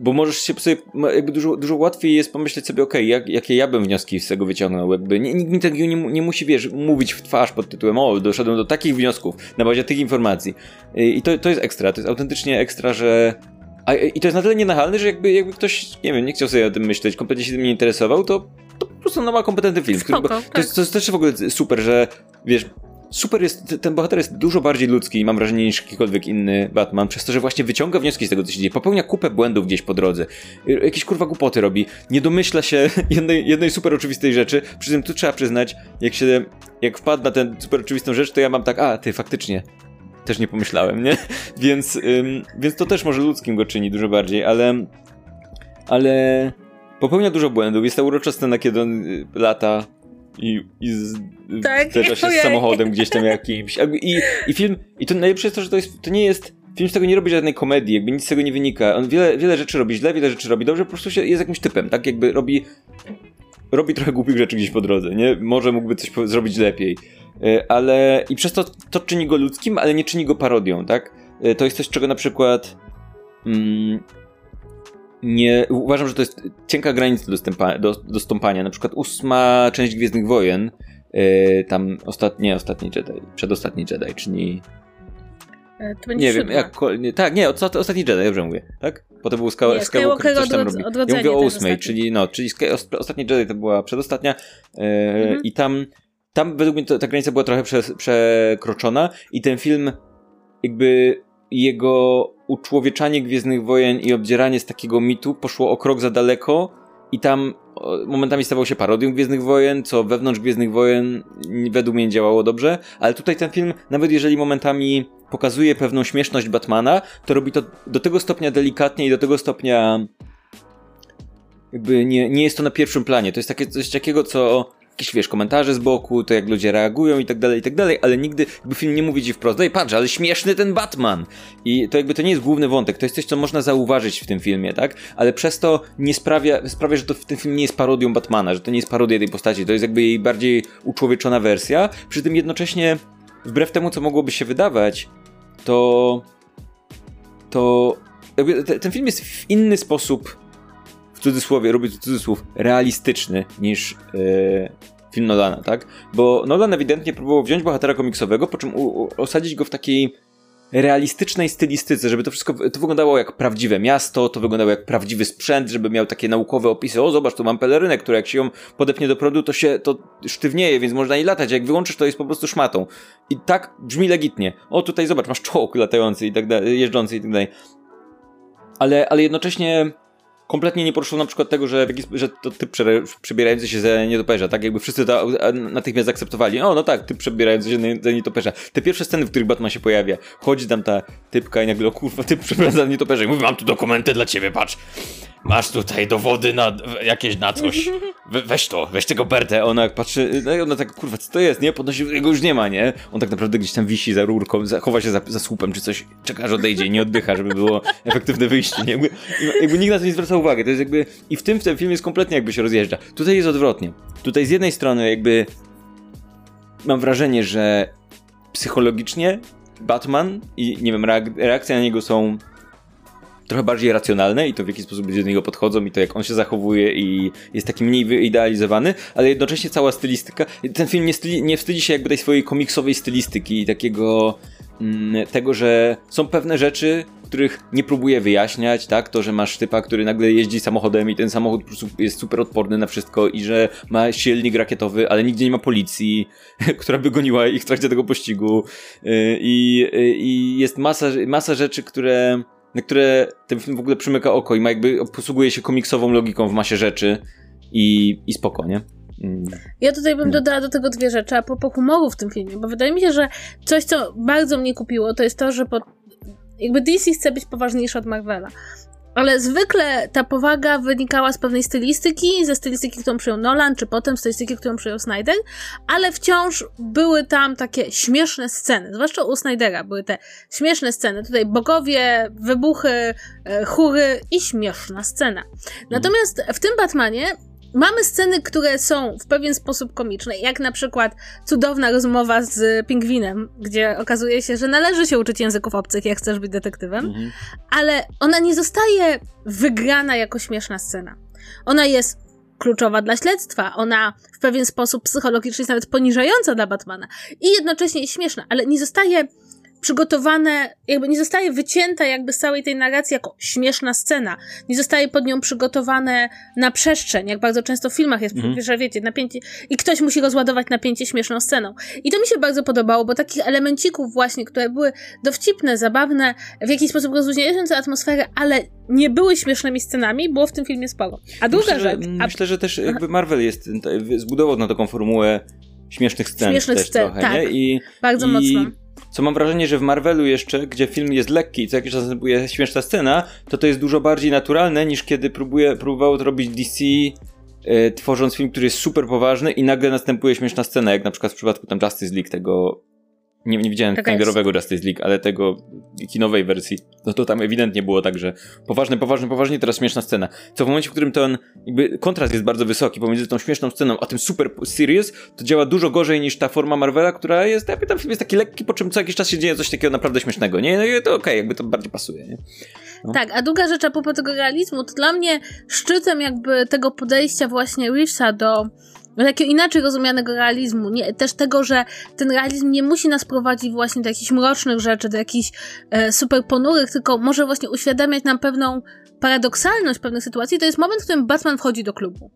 bo możesz się sobie, jakby dużo, dużo łatwiej jest pomyśleć sobie, okej, okay, jak, jakie ja bym wnioski z tego wyciągnął, jakby nikt mi tego nie, nie, musi, wiesz, mówić w twarz pod tytułem, o, doszedłem do takich wniosków na bazie tych informacji. I to, to jest ekstra, to jest autentycznie ekstra, że a, I to jest na tyle nienachalne, że jakby, jakby ktoś, nie wiem, nie chciał sobie o tym myśleć, kompletnie się tym nie interesował, to, to po prostu no, ma kompetentny film. Spoko, który, tak. to, jest, to jest też w ogóle super, że wiesz, super jest, ten bohater jest dużo bardziej ludzki, mam wrażenie, niż jakikolwiek inny Batman, przez to, że właśnie wyciąga wnioski z tego, co się dzieje, popełnia kupę błędów gdzieś po drodze, jakieś kurwa głupoty robi, nie domyśla się jednej, jednej super oczywistej rzeczy, przy tym tu trzeba przyznać, jak się, jak wpadł na tę super oczywistą rzecz, to ja mam tak, a, ty, faktycznie, też nie pomyślałem, nie? Więc, ym, więc to też może ludzkim go czyni dużo bardziej, ale ale popełnia dużo błędów. Jest ta urocza scena, kiedy on y, lata i, i z, tak, się z samochodem gdzieś tam jakimś. I, I film, i to najlepsze jest to, że to, jest, to nie jest film z tego nie robi żadnej komedii, jakby nic z tego nie wynika. On wiele, wiele rzeczy robi źle, wiele rzeczy robi dobrze, po prostu się, jest jakimś typem, tak? Jakby robi robi trochę głupich rzeczy gdzieś po drodze, nie? Może mógłby coś zrobić lepiej. E, ale i przez to to czyni go ludzkim, ale nie czyni go parodią, tak? E, to jest coś, czego na przykład mm, nie, uważam, że to jest cienka granica do, stępa, do, do stąpania. Na przykład ósma część Gwiezdnych Wojen, yy, tam ostatnie, ostatni Jedi, przedostatni Jedi, czyli nie wiem, jak, nie, tak, nie, ostatni Jedi, dobrze mówię, tak? Potem był Ska nie, Skywalker, coś tam robi. Ja mówię o ósmej, czyli no, czyli ostatni Jedi to była przedostatnia yy, mhm. i tam tam według mnie to, ta granica była trochę prze, przekroczona i ten film jakby jego uczłowieczanie Gwiezdnych Wojen i obdzieranie z takiego mitu poszło o krok za daleko i tam momentami stawał się parodią Gwiezdnych Wojen, co wewnątrz Gwiezdnych Wojen według mnie działało dobrze, ale tutaj ten film, nawet jeżeli momentami pokazuje pewną śmieszność Batmana, to robi to do tego stopnia delikatnie i do tego stopnia jakby nie, nie jest to na pierwszym planie. To jest takie coś takiego, co jakieś, wiesz, komentarze z boku, to jak ludzie reagują i tak dalej, i tak dalej, ale nigdy jakby film nie mówi ci wprost, daj patrz, ale śmieszny ten Batman! I to jakby to nie jest główny wątek, to jest coś, co można zauważyć w tym filmie, tak? Ale przez to nie sprawia, sprawia, że to ten film nie jest parodią Batmana, że to nie jest parodia tej postaci, to jest jakby jej bardziej uczłowieczona wersja, przy tym jednocześnie, wbrew temu, co mogłoby się wydawać, to to ten film jest w inny sposób w cudzysłowie, robię cudzysłów, realistyczny niż yy, film Nolana, tak? Bo Nolan ewidentnie próbował wziąć bohatera komiksowego, po czym u, u, osadzić go w takiej realistycznej stylistyce, żeby to wszystko to wyglądało jak prawdziwe miasto, to wyglądało jak prawdziwy sprzęt, żeby miał takie naukowe opisy. O, zobacz, tu mam pelerynę, która jak się ją podepnie do przodu, to się to sztywnieje, więc można jej latać. Jak wyłączysz, to jest po prostu szmatą. I tak brzmi legitnie. O, tutaj zobacz, masz czołg latający i tak dalej, jeżdżący i tak dalej. Ale, ale jednocześnie kompletnie nie poruszył na przykład tego, że, że to typ przebierający się za nietoperza, tak? Jakby wszyscy to natychmiast zaakceptowali. O, no tak, typ przebierający się za nietoperza. Te pierwsze sceny, w których Batman się pojawia, chodzi tam ta typka i nagle, o kurwa, typ przebiera za nietoperza i mówi, mam tu dokumenty dla ciebie, patrz. Masz tutaj dowody na jakieś na coś. We, weź to, weź tego Bertę. Ona patrzy, no ona tak, kurwa, co to jest, nie? Podnosi, jego już nie ma, nie? On tak naprawdę gdzieś tam wisi za rurką, chowa się za, za słupem czy coś, czeka, aż odejdzie i nie oddycha, żeby było efektywne wyjście, nie? Jakby, jakby nikt na to nie zwraca uwagi. To jest jakby, i w tym, w tym filmie jest kompletnie jakby się rozjeżdża. Tutaj jest odwrotnie. Tutaj z jednej strony jakby mam wrażenie, że psychologicznie Batman i nie wiem, reakcje na niego są trochę bardziej racjonalne i to w jaki sposób ludzie do niego podchodzą i to jak on się zachowuje i jest taki mniej wyidealizowany, ale jednocześnie cała stylistyka, ten film nie, styli, nie wstydzi się jakby tej swojej komiksowej stylistyki i takiego tego, że są pewne rzeczy, których nie próbuje wyjaśniać, tak? To, że masz typa, który nagle jeździ samochodem i ten samochód po prostu jest super odporny na wszystko i że ma silnik rakietowy, ale nigdzie nie ma policji, która by goniła ich w trakcie tego pościgu y, i, y, i jest masa, masa rzeczy, które na które ten film w ogóle przymyka oko i ma jakby posługuje się komiksową logiką w masie rzeczy i, i spoko, nie? Ja tutaj bym dodała do tego dwie rzeczy, a propos humoru w tym filmie, bo wydaje mi się, że coś, co bardzo mnie kupiło, to jest to, że po, jakby DC chce być poważniejszy od Marvela. Ale zwykle ta powaga wynikała z pewnej stylistyki, ze stylistyki, którą przyjął Nolan, czy potem stylistyki, którą przyjął Snyder, ale wciąż były tam takie śmieszne sceny, zwłaszcza u Snydera były te śmieszne sceny. Tutaj bogowie, wybuchy, e, chóry i śmieszna scena. Natomiast w tym Batmanie Mamy sceny, które są w pewien sposób komiczne, jak na przykład cudowna rozmowa z pingwinem, gdzie okazuje się, że należy się uczyć języków obcych, jak chcesz być detektywem, mhm. ale ona nie zostaje wygrana jako śmieszna scena. Ona jest kluczowa dla śledztwa, ona w pewien sposób psychologicznie jest nawet poniżająca dla Batmana i jednocześnie jest śmieszna, ale nie zostaje przygotowane, jakby nie zostaje wycięta jakby z całej tej narracji jako śmieszna scena. Nie zostaje pod nią przygotowane na przestrzeń, jak bardzo często w filmach jest, mm. że wiecie, napięcie i ktoś musi rozładować napięcie śmieszną sceną. I to mi się bardzo podobało, bo takich elemencików właśnie, które były dowcipne, zabawne, w jakiś sposób rozluźniające atmosferę, ale nie były śmiesznymi scenami, było w tym filmie sporo. A druga myślę, rzecz... A... Myślę, że też jakby Marvel jest, zbudował na taką formułę śmiesznych scen Śmiesznych scen, trochę, tak. nie? I, bardzo i... mocno co mam wrażenie, że w Marvelu jeszcze, gdzie film jest lekki i co jakiś czas następuje śmieszna scena, to to jest dużo bardziej naturalne niż kiedy próbuje, próbowało to robić DC e, tworząc film, który jest super poważny i nagle następuje śmieszna scena, jak na przykład w przypadku tam Justice League, tego nie, nie widziałem Snyderowego Justice League, ale tego kinowej wersji, no to tam ewidentnie było tak, że poważny, poważny, poważnie, teraz śmieszna scena. Co w momencie, w którym ten jakby kontrast jest bardzo wysoki pomiędzy tą śmieszną sceną, a tym super serious, to działa dużo gorzej niż ta forma Marvela, która jest, jakby tam film jest taki lekki, po czym co jakiś czas się dzieje coś takiego naprawdę śmiesznego, nie? No i to okej, okay, jakby to bardziej pasuje, nie? No. Tak, a druga rzecz a propos tego realizmu, to dla mnie szczytem jakby tego podejścia właśnie Reevesa do takiego inaczej rozumianego realizmu, nie, też tego, że ten realizm nie musi nas prowadzić właśnie do jakichś mrocznych rzeczy, do jakichś e, super ponurych, tylko może właśnie uświadamiać nam pewną paradoksalność pewnych sytuacji, to jest moment, w którym Batman wchodzi do klubu.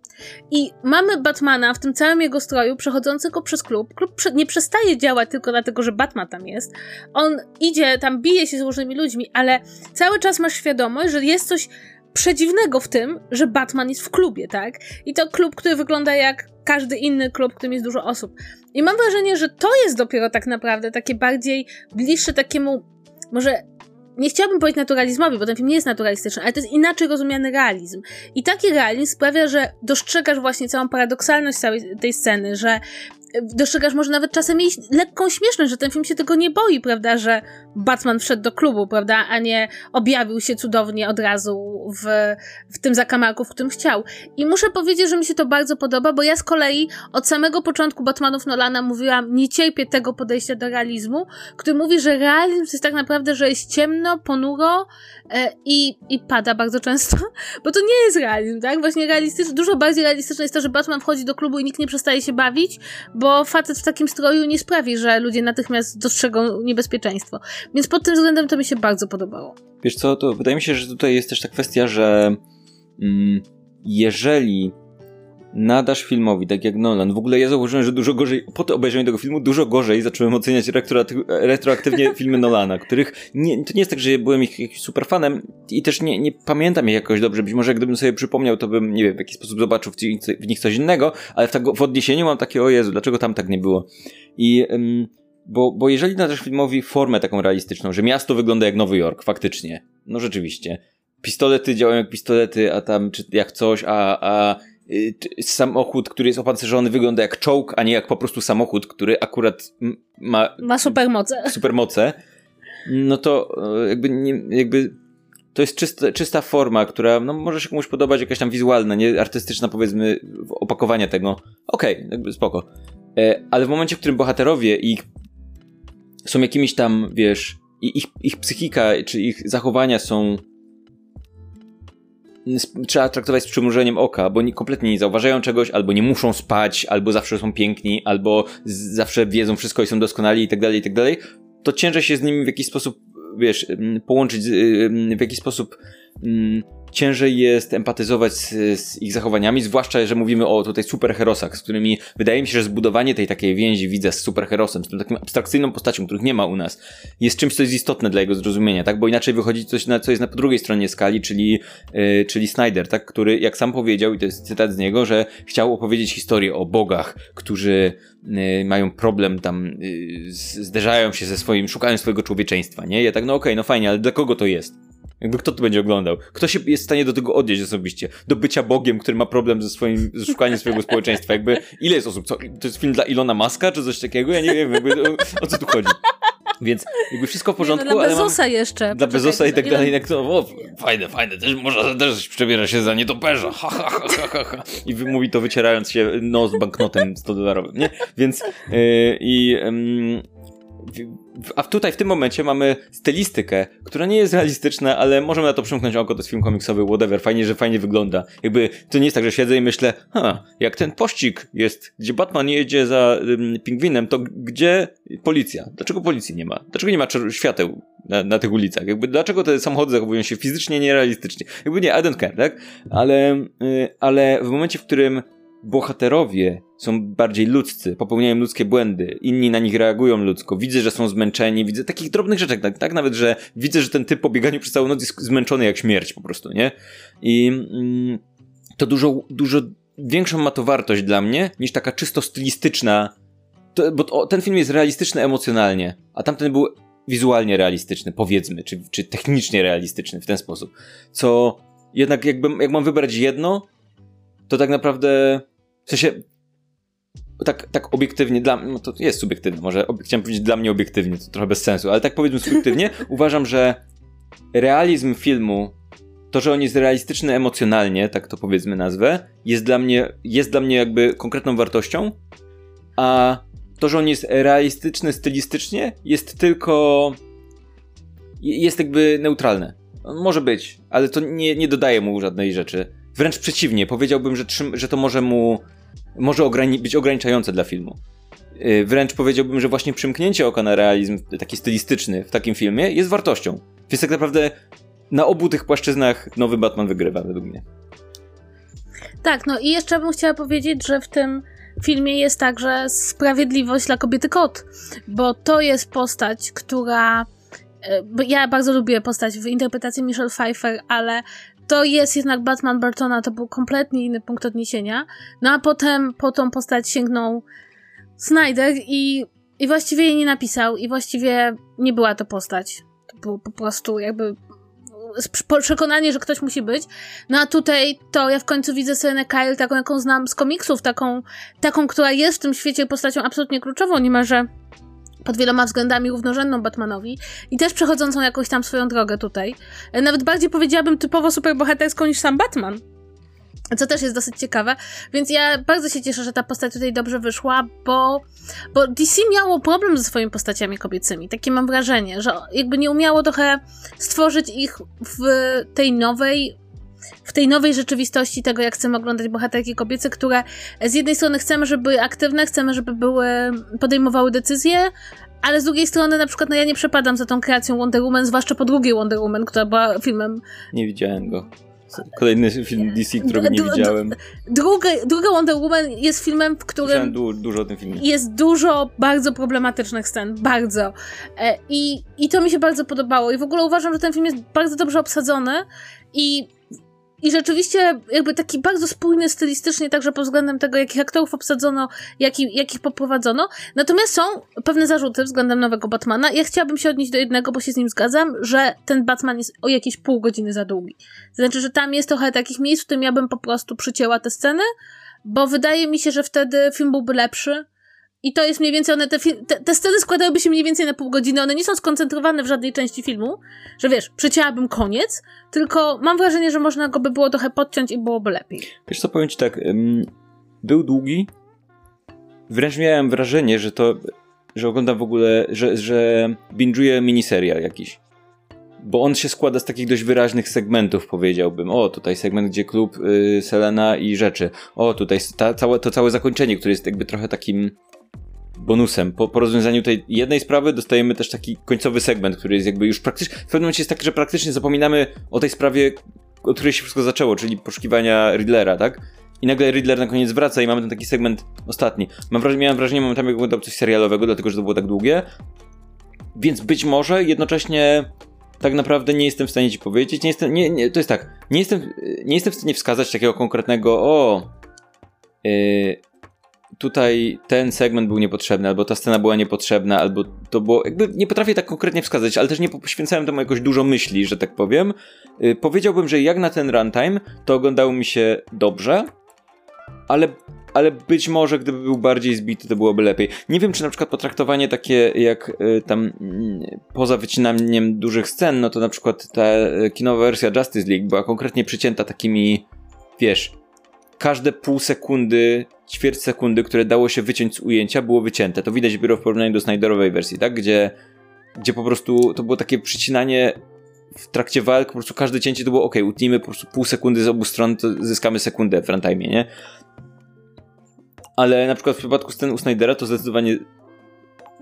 I mamy Batmana w tym całym jego stroju, przechodzącego przez klub. Klub nie przestaje działać tylko dlatego, że Batman tam jest. On idzie, tam bije się z różnymi ludźmi, ale cały czas masz świadomość, że jest coś przedziwnego w tym, że Batman jest w klubie, tak? I to klub, który wygląda jak każdy inny klub, w którym jest dużo osób. I mam wrażenie, że to jest dopiero tak naprawdę takie bardziej bliższe takiemu, może nie chciałabym powiedzieć naturalizmowi, bo ten film nie jest naturalistyczny, ale to jest inaczej rozumiany realizm. I taki realizm sprawia, że dostrzegasz właśnie całą paradoksalność całej tej sceny, że dostrzegasz może nawet czasem jej lekką śmieszność, że ten film się tego nie boi, prawda, że Batman wszedł do klubu, prawda, a nie objawił się cudownie od razu w, w tym zakamarku, w którym chciał. I muszę powiedzieć, że mi się to bardzo podoba, bo ja z kolei od samego początku Batmanów Nolana mówiłam, nie cierpię tego podejścia do realizmu, który mówi, że realizm jest tak naprawdę, że jest ciemno, ponuro e, i, i pada bardzo często, bo to nie jest realizm, tak? Właśnie realistyczne, dużo bardziej realistyczne jest to, że Batman wchodzi do klubu i nikt nie przestaje się bawić, bo facet w takim stroju nie sprawi, że ludzie natychmiast dostrzegą niebezpieczeństwo. Więc pod tym względem to mi się bardzo podobało. Wiesz co, to wydaje mi się, że tutaj jest też ta kwestia, że mm, jeżeli nadasz filmowi, tak jak Nolan. W ogóle ja zauważyłem, że dużo gorzej, po to obejrzeniu tego filmu, dużo gorzej zacząłem oceniać retroaktywnie filmy Nolana, których nie, to nie jest tak, że byłem ich jakimś super fanem i też nie, nie pamiętam ich jakoś dobrze. Być może gdybym sobie przypomniał, to bym, nie wiem, w jaki sposób zobaczył w, w nich coś innego, ale w, tak, w odniesieniu mam takie, o Jezu, dlaczego tam tak nie było? I... Um, bo, bo jeżeli nadasz filmowi formę taką realistyczną, że miasto wygląda jak Nowy Jork, faktycznie, no rzeczywiście, pistolety działają jak pistolety, a tam czy jak coś, a, a samochód, który jest opancerzony, wygląda jak czołg, a nie jak po prostu samochód, który akurat ma. Ma supermoce. Supermoce. No to e, jakby, nie, jakby to jest czysta, czysta forma, która no, może się komuś podobać, jakaś tam wizualna, nie artystyczna, powiedzmy, opakowania tego. Okej, okay, jakby spoko. E, ale w momencie, w którym bohaterowie ich są jakimiś tam, wiesz, ich, ich psychika czy ich zachowania są trzeba traktować z przymrużeniem oka, bo kompletnie nie zauważają czegoś, albo nie muszą spać, albo zawsze są piękni, albo zawsze wiedzą wszystko i są doskonali i tak dalej, i tak dalej, to ciężej się z nimi w jakiś sposób, wiesz, połączyć, w jakiś sposób ciężej jest empatyzować z, z, ich zachowaniami, zwłaszcza, że mówimy o tutaj superherosach, z którymi wydaje mi się, że zbudowanie tej takiej więzi widzę z superherosem, z tym takim abstrakcyjną postacią, których nie ma u nas, jest czymś, co jest istotne dla jego zrozumienia, tak? Bo inaczej wychodzi coś, na, co jest na drugiej stronie skali, czyli, yy, czyli Snyder, tak? Który, jak sam powiedział, i to jest cytat z niego, że chciał opowiedzieć historię o bogach, którzy yy, mają problem tam, yy, zderzają się ze swoim, szukają swojego człowieczeństwa, nie? Ja tak, no okej, okay, no fajnie, ale dla kogo to jest? Jakby kto to będzie oglądał? Kto się jest w stanie do tego odnieść osobiście? Do bycia Bogiem, który ma problem ze swoim, ze szukaniem swojego społeczeństwa. Jakby, ile jest osób? Co, to jest film dla Ilona Maska, czy coś takiego? Ja nie wiem, jakby, o, o co tu chodzi. Więc jakby wszystko w porządku. Nie, no, dla Bezosa mam, jeszcze. Dla Bezosa i tak dalej. Jak to, o, fajne, fajne, też, może też przebiera się za nietoperza. Ha, ha, ha, ha, ha. I mówi to wycierając się nos banknotem 100 dolarowym, nie? Więc yy, i yy, a tutaj w tym momencie mamy stylistykę, która nie jest realistyczna, ale możemy na to przymknąć oko, to jest film komiksowy, whatever, fajnie, że fajnie wygląda. Jakby to nie jest tak, że siedzę i myślę, ha, jak ten pościg jest, gdzie Batman jedzie za um, pingwinem, to gdzie policja? Dlaczego policji nie ma? Dlaczego nie ma świateł na, na tych ulicach? Jakby dlaczego te samochody zachowują się fizycznie nierealistycznie? Jakby nie, I don't care, tak? Ale, yy, ale w momencie, w którym bohaterowie są bardziej ludzcy, popełniają ludzkie błędy, inni na nich reagują ludzko, widzę, że są zmęczeni, widzę takich drobnych rzeczy, tak, tak nawet, że widzę, że ten typ po bieganiu przez całą noc jest zmęczony jak śmierć po prostu, nie? I mm, to dużo, dużo większą ma to wartość dla mnie, niż taka czysto stylistyczna, to, bo to, ten film jest realistyczny emocjonalnie, a tamten był wizualnie realistyczny, powiedzmy, czy, czy technicznie realistyczny w ten sposób, co jednak jakbym, jak mam wybrać jedno, to tak naprawdę, w sensie, tak, tak obiektywnie, dla no to jest subiektywne, może chciałem powiedzieć dla mnie obiektywnie, to trochę bez sensu, ale tak powiedzmy subiektywnie, uważam, że realizm filmu, to, że on jest realistyczny emocjonalnie, tak to powiedzmy nazwę, jest dla mnie, jest dla mnie jakby konkretną wartością, a to, że on jest realistyczny stylistycznie, jest tylko jest jakby neutralne. Może być, ale to nie, nie dodaje mu żadnej rzeczy. Wręcz przeciwnie, powiedziałbym, że, że to może mu może ograni być ograniczające dla filmu. Yy, wręcz powiedziałbym, że właśnie przymknięcie oka na realizm taki stylistyczny w takim filmie jest wartością. Więc tak naprawdę na obu tych płaszczyznach nowy Batman wygrywa, według mnie. Tak, no i jeszcze bym chciała powiedzieć, że w tym filmie jest także sprawiedliwość dla kobiety kot, bo to jest postać, która ja bardzo lubię postać w interpretacji Michelle Pfeiffer, ale to jest jednak Batman Burtona, to był kompletnie inny punkt odniesienia. No a potem po tą postać sięgnął Snyder i, i właściwie jej nie napisał i właściwie nie była to postać. To było po prostu jakby przekonanie, że ktoś musi być. No a tutaj to ja w końcu widzę Serenę Kyle taką, jaką znam z komiksów, taką, taką, która jest w tym świecie postacią absolutnie kluczową, niemalże pod wieloma względami równorzędną Batmanowi i też przechodzącą jakąś tam swoją drogę tutaj. Nawet bardziej powiedziałabym typowo superbohaterską niż sam Batman. Co też jest dosyć ciekawe, więc ja bardzo się cieszę, że ta postać tutaj dobrze wyszła, bo, bo DC miało problem ze swoimi postaciami kobiecymi. Takie mam wrażenie, że jakby nie umiało trochę stworzyć ich w tej nowej, w tej nowej rzeczywistości tego, jak chcemy oglądać bohaterki kobiece, które z jednej strony chcemy, żeby były aktywne, chcemy, żeby były, podejmowały decyzje, ale z drugiej strony na przykład no ja nie przepadam za tą kreacją Wonder Woman, zwłaszcza po drugiej Wonder Woman, która była filmem... Nie widziałem go. Kolejny film DC, którego nie widziałem. Druga, druga Wonder Woman jest filmem, w którym. Du dużo o tym filmie. Jest dużo bardzo problematycznych scen. Bardzo. E, I, I to mi się bardzo podobało. I w ogóle uważam, że ten film jest bardzo dobrze obsadzony. I i rzeczywiście jakby taki bardzo spójny stylistycznie, także pod względem tego, jakich aktorów obsadzono, jakich, jakich poprowadzono. Natomiast są pewne zarzuty względem nowego Batmana. Ja chciałabym się odnieść do jednego, bo się z nim zgadzam, że ten Batman jest o jakieś pół godziny za długi. Znaczy, że tam jest trochę takich miejsc, w którym ja bym po prostu przycięła te sceny, bo wydaje mi się, że wtedy film byłby lepszy i to jest mniej więcej, one te, te, te, sceny składałyby się mniej więcej na pół godziny, one nie są skoncentrowane w żadnej części filmu, że wiesz, przecięłabym koniec, tylko mam wrażenie, że można go by było trochę podciąć i byłoby lepiej. Wiesz co, powiem ci tak, był długi, wręcz miałem wrażenie, że to, że oglądam w ogóle, że, że binge'uję miniserial jakiś. Bo on się składa z takich dość wyraźnych segmentów, powiedziałbym. O, tutaj segment, gdzie klub y, Selena i rzeczy. O, tutaj ta, całe, to całe zakończenie, które jest jakby trochę takim bonusem. Po, po rozwiązaniu tej jednej sprawy dostajemy też taki końcowy segment, który jest jakby już praktycznie, w pewnym momencie jest tak, że praktycznie zapominamy o tej sprawie, od której się wszystko zaczęło, czyli poszukiwania Riddlera, tak? I nagle Riddler na koniec wraca i mamy ten taki segment ostatni. Mam wrażenie, miałem wrażenie momentami, jak oglądał coś serialowego, dlatego że to było tak długie. Więc być może jednocześnie tak naprawdę nie jestem w stanie ci powiedzieć. Nie jestem, nie, nie, to jest tak, nie jestem, nie jestem w stanie wskazać takiego konkretnego, o, yy, tutaj ten segment był niepotrzebny, albo ta scena była niepotrzebna, albo to było. Jakby nie potrafię tak konkretnie wskazać, ale też nie poświęcałem temu jakoś dużo myśli, że tak powiem. Yy, powiedziałbym, że jak na ten runtime, to oglądało mi się dobrze, ale, ale być może gdyby był bardziej zbity, to byłoby lepiej. Nie wiem, czy na przykład potraktowanie takie jak yy, tam yy, poza wycinaniem dużych scen, no to na przykład ta y, kinowa wersja Justice League była konkretnie przycięta takimi, wiesz, każde pół sekundy, ćwierć sekundy, które dało się wyciąć z ujęcia, było wycięte. To widać dopiero w porównaniu do Snyderowej wersji, tak? Gdzie, gdzie po prostu to było takie przycinanie w trakcie walk, po prostu każde cięcie to było ok, utnijmy po prostu pół sekundy z obu stron, to zyskamy sekundę w runtime, nie? Ale na przykład w przypadku scen u Snydera to zdecydowanie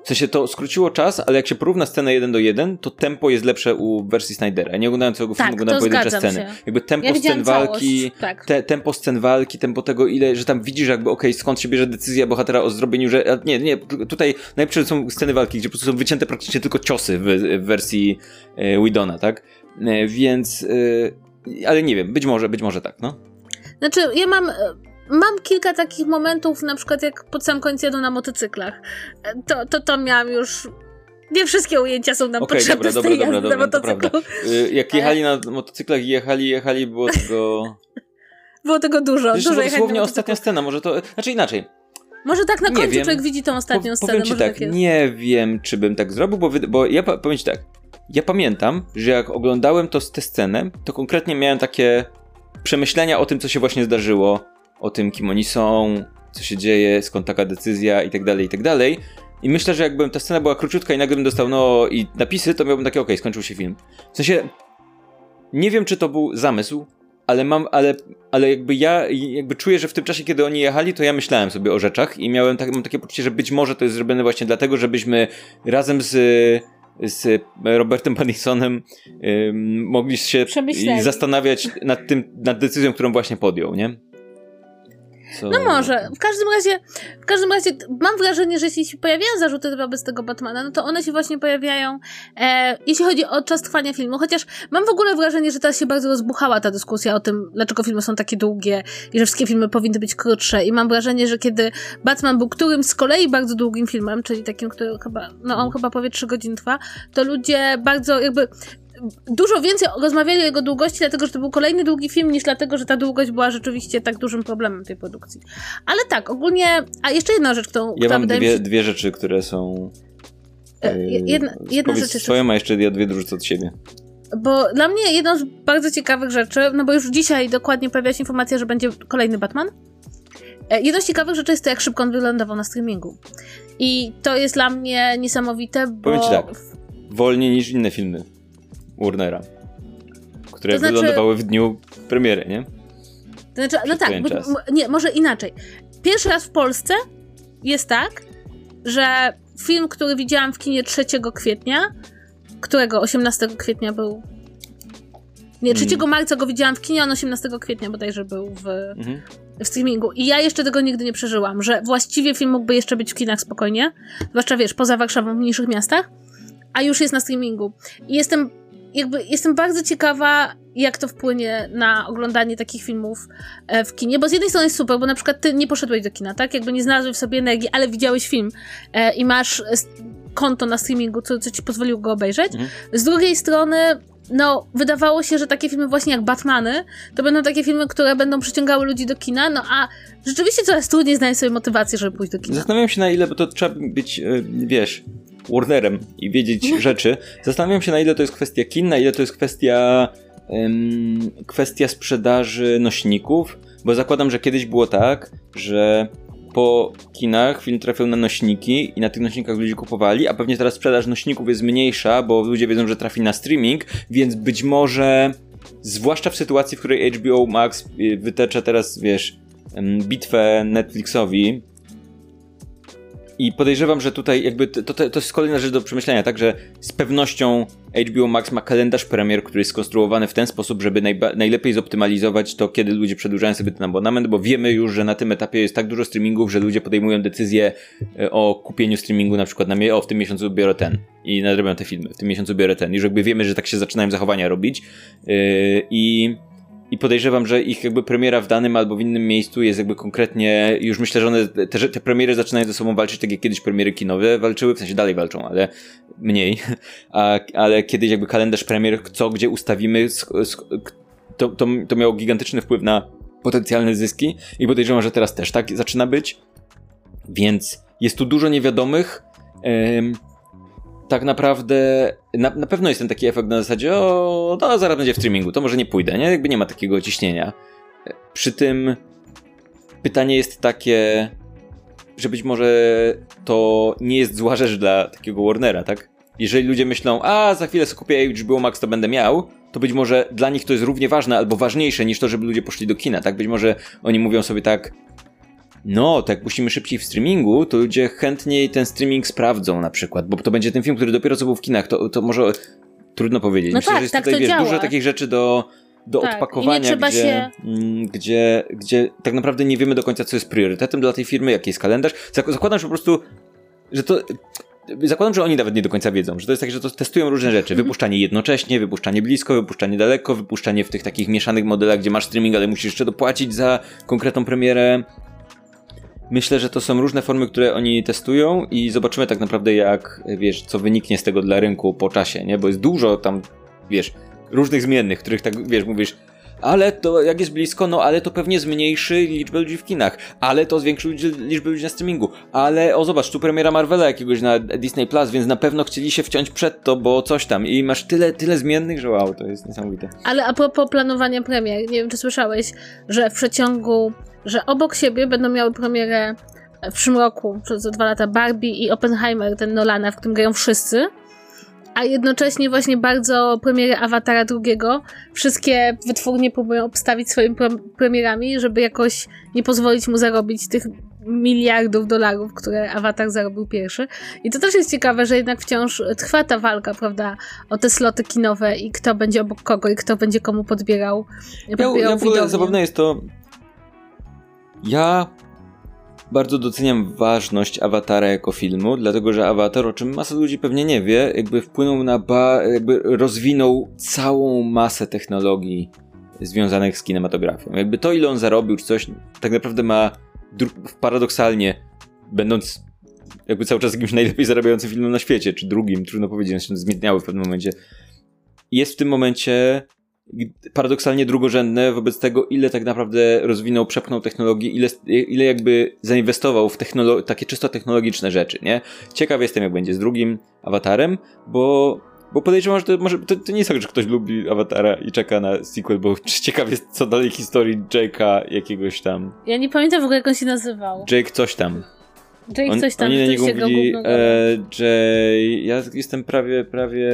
w sensie to skróciło czas, ale jak się porówna scenę 1 do 1, to tempo jest lepsze u wersji Snydera. Nie oglądałem całego filmu, tak, oglądałem pojedyncze sceny. Się. Jakby tempo ja scen walki, tak. te, tempo scen walki, tempo tego ile, że tam widzisz jakby okej, okay, skąd się bierze decyzja bohatera o zrobieniu, że nie, nie, tutaj najlepsze są sceny walki, gdzie po prostu są wycięte praktycznie tylko ciosy w, w wersji e, Widona, tak? E, więc, e, ale nie wiem, być może, być może tak, no. Znaczy, ja mam mam kilka takich momentów, na przykład jak pod sam koniec jadą na motocyklach. To, to, to miałam już nie wszystkie ujęcia są nam okay, potrzebne dobra, dobra, dobra, dobra, na motocyklu. Y, jak jechali na motocyklach i jechali, jechali, było tego... było tego dużo. Wiesz, dużo dosłownie ostatnia scena, może to... Znaczy inaczej. Może tak na końcu wiem. człowiek widzi tą ostatnią po, scenę. Powiem ci tak, tak nie wiem, czy bym tak zrobił, bo, bo ja powiem ci tak. Ja pamiętam, że jak oglądałem to, tę scenę, to konkretnie miałem takie przemyślenia o tym, co się właśnie zdarzyło o tym, kim oni są, co się dzieje, skąd taka decyzja i tak dalej, i tak dalej. I myślę, że jakbym ta scena była króciutka i nagle bym dostał no i napisy, to miałbym takie okej, okay, skończył się film. W sensie nie wiem, czy to był zamysł, ale mam, ale, ale jakby ja jakby czuję, że w tym czasie, kiedy oni jechali, to ja myślałem sobie o rzeczach i miałem tak, mam takie poczucie, że być może to jest zrobione właśnie dlatego, żebyśmy razem z z Robertem Pattinsonem ym, mogli się zastanawiać nad tym, nad decyzją, którą właśnie podjął, nie? Co... No może. W każdym razie, w każdym razie mam wrażenie, że jeśli się pojawiają zarzuty wobec tego Batmana, no to one się właśnie pojawiają, e, jeśli chodzi o czas trwania filmu. Chociaż mam w ogóle wrażenie, że teraz się bardzo rozbuchała ta dyskusja o tym, dlaczego filmy są takie długie i że wszystkie filmy powinny być krótsze. I mam wrażenie, że kiedy Batman był którymś z kolei bardzo długim filmem, czyli takim, który chyba, no on chyba powie 3 godziny trwa, to ludzie bardzo jakby dużo więcej rozmawiali o jego długości, dlatego że to był kolejny długi film, niż dlatego, że ta długość była rzeczywiście tak dużym problemem tej produkcji. Ale tak, ogólnie. A jeszcze jedna rzecz, którą. Ja mam dwie, się... dwie rzeczy, które są. E, jedna, jedna rzecz. Swoją, a jeszcze ja dwie dorzucę od siebie. Bo dla mnie jedną z bardzo ciekawych rzeczy, no bo już dzisiaj dokładnie pojawia się informacja, że będzie kolejny Batman. E, jedną z ciekawych rzeczy jest to, jak szybko on wylądował na streamingu. I to jest dla mnie niesamowite, bo. Powiem ci tak. Wolniej niż inne filmy. Warnera, które to znaczy... wylądowały w dniu premiery, nie? To znaczy, no tak, nie, może inaczej. Pierwszy raz w Polsce jest tak, że film, który widziałam w kinie 3 kwietnia, którego 18 kwietnia był. Nie, 3 hmm. marca go widziałam w kinie, on 18 kwietnia bodajże był w, mhm. w streamingu. I ja jeszcze tego nigdy nie przeżyłam, że właściwie film mógłby jeszcze być w kinach spokojnie, zwłaszcza wiesz, poza Warszawą, w mniejszych miastach, a już jest na streamingu. I jestem jakby jestem bardzo ciekawa, jak to wpłynie na oglądanie takich filmów e, w kinie, bo z jednej strony jest super, bo na przykład ty nie poszedłeś do kina, tak? Jakby nie znalazłeś w sobie energii, ale widziałeś film e, i masz konto na streamingu, co, co ci pozwoliło go obejrzeć. Mhm. Z drugiej strony no, wydawało się, że takie filmy właśnie jak Batmany, to będą takie filmy, które będą przyciągały ludzi do kina, no a rzeczywiście coraz trudniej znaleźć sobie motywację, żeby pójść do kina. Zastanawiam się na ile, bo to trzeba być, e, wiesz, Warnerem i wiedzieć rzeczy. Zastanawiam się, na ile to jest kwestia kin, na ile to jest kwestia kwestia sprzedaży nośników, bo zakładam, że kiedyś było tak, że po kinach film trafiał na nośniki i na tych nośnikach ludzie kupowali, a pewnie teraz sprzedaż nośników jest mniejsza, bo ludzie wiedzą, że trafi na streaming, więc być może zwłaszcza w sytuacji, w której HBO Max y, wytecza teraz, wiesz, bitwę Netflixowi, i podejrzewam, że tutaj jakby to, to, to jest kolejna rzecz do przemyślenia, tak, że z pewnością HBO Max ma kalendarz premier, który jest skonstruowany w ten sposób, żeby najba- najlepiej zoptymalizować to, kiedy ludzie przedłużają sobie ten abonament, bo wiemy już, że na tym etapie jest tak dużo streamingów, że ludzie podejmują decyzję e, o kupieniu streamingu na przykład na o w tym miesiącu biorę ten i nadrobią te filmy, w tym miesiącu biorę ten. Już jakby wiemy, że tak się zaczynają zachowania robić yy, i i podejrzewam, że ich jakby premiera w danym albo w innym miejscu jest jakby konkretnie, już myślę, że one, te, te premiery zaczynają ze sobą walczyć tak jak kiedyś premiery kinowe walczyły, w sensie dalej walczą, ale mniej, A, ale kiedyś jakby kalendarz premier, co gdzie ustawimy, to, to, to miało gigantyczny wpływ na potencjalne zyski i podejrzewam, że teraz też tak zaczyna być, więc jest tu dużo niewiadomych, tak naprawdę na, na pewno jest ten taki efekt na zasadzie, o, to zaraz będzie w streamingu, to może nie pójdę, nie? Jakby nie ma takiego ciśnienia. Przy tym pytanie jest takie, że być może to nie jest zła rzecz dla takiego Warnera, tak? Jeżeli ludzie myślą, a za chwilę sobie kupię HBO Max, to będę miał, to być może dla nich to jest równie ważne albo ważniejsze niż to, żeby ludzie poszli do kina, tak? Być może oni mówią sobie tak, no, tak puścimy szybciej w streamingu, to ludzie chętniej ten streaming sprawdzą na przykład, bo to będzie ten film, który dopiero co był w kinach, to, to może trudno powiedzieć. No Myślę, tak, że jest tak tutaj, wiesz, działa. dużo takich rzeczy do, do tak, odpakowania, gdzie, się... Mm, gdzie, gdzie tak naprawdę nie wiemy do końca, co jest priorytetem dla tej firmy, jaki jest kalendarz. Zakładam, że po prostu, że to... Zakładam, że oni nawet nie do końca wiedzą, że to jest tak, że to testują różne rzeczy. Mhm. Wypuszczanie jednocześnie, wypuszczanie blisko, wypuszczanie daleko, wypuszczanie w tych takich mieszanych modelach, gdzie masz streaming, ale musisz jeszcze dopłacić za konkretną premierę. Myślę, że to są różne formy, które oni testują i zobaczymy tak naprawdę jak, wiesz, co wyniknie z tego dla rynku po czasie, nie? Bo jest dużo tam, wiesz, różnych zmiennych, których tak, wiesz, mówisz, ale to jak jest blisko, no ale to pewnie zmniejszy liczbę ludzi w kinach, ale to zwiększy liczbę ludzi na streamingu, ale o zobacz, tu premiera Marvela jakiegoś na Disney Plus, więc na pewno chcieli się wciąć przed to, bo coś tam. I masz tyle, tyle zmiennych, że wow, to jest niesamowite. Ale a propos planowania premier, nie wiem czy słyszałeś, że w przeciągu że obok siebie będą miały premierę w przyszłym roku, przez dwa lata, Barbie i Oppenheimer, ten Nolana, w którym grają wszyscy, a jednocześnie właśnie bardzo premiery Awatara drugiego wszystkie wytwórnie próbują obstawić swoimi premierami, żeby jakoś nie pozwolić mu zarobić tych miliardów dolarów, które Avatar zarobił pierwszy. I to też jest ciekawe, że jednak wciąż trwa ta walka, prawda, o te sloty kinowe i kto będzie obok kogo i kto będzie komu podbierał. podbierał ja, ja w ogóle zabawne jest to, Ja bardzo doceniam ważność Awatara jako filmu, dlatego że Awatar, o czym masa ludzi pewnie nie wie, jakby wpłynął na ba, jakby rozwinął całą masę technologii związanych z kinematografią. Jakby to, ile on zarobił, czy coś, tak naprawdę ma paradoksalnie, będąc jakby cały czas jakimś najlepiej zarabiającym filmem na świecie, czy drugim, trudno powiedzieć, się zmieniały w pewnym momencie. Jest w tym momencie paradoksalnie drugorzędne wobec tego, ile tak naprawdę rozwinął, przepchnął technologię, ile, ile jakby zainwestował w technolo- takie czysto technologiczne rzeczy, nie? Ciekaw jestem, jak będzie z drugim awatarem, bo bo podejrzewam, że to, może, to, to nie jest tak, że ktoś lubi Awatara i czeka na sequel, bo ciekaw jest, co dalej historii Jake'a jakiegoś tam. Ja nie pamiętam w ogóle, jak on się nazywał. Jake coś tam. Jake on, coś tam. Oni na niego mówili, e, Jay, ja jestem prawie, prawie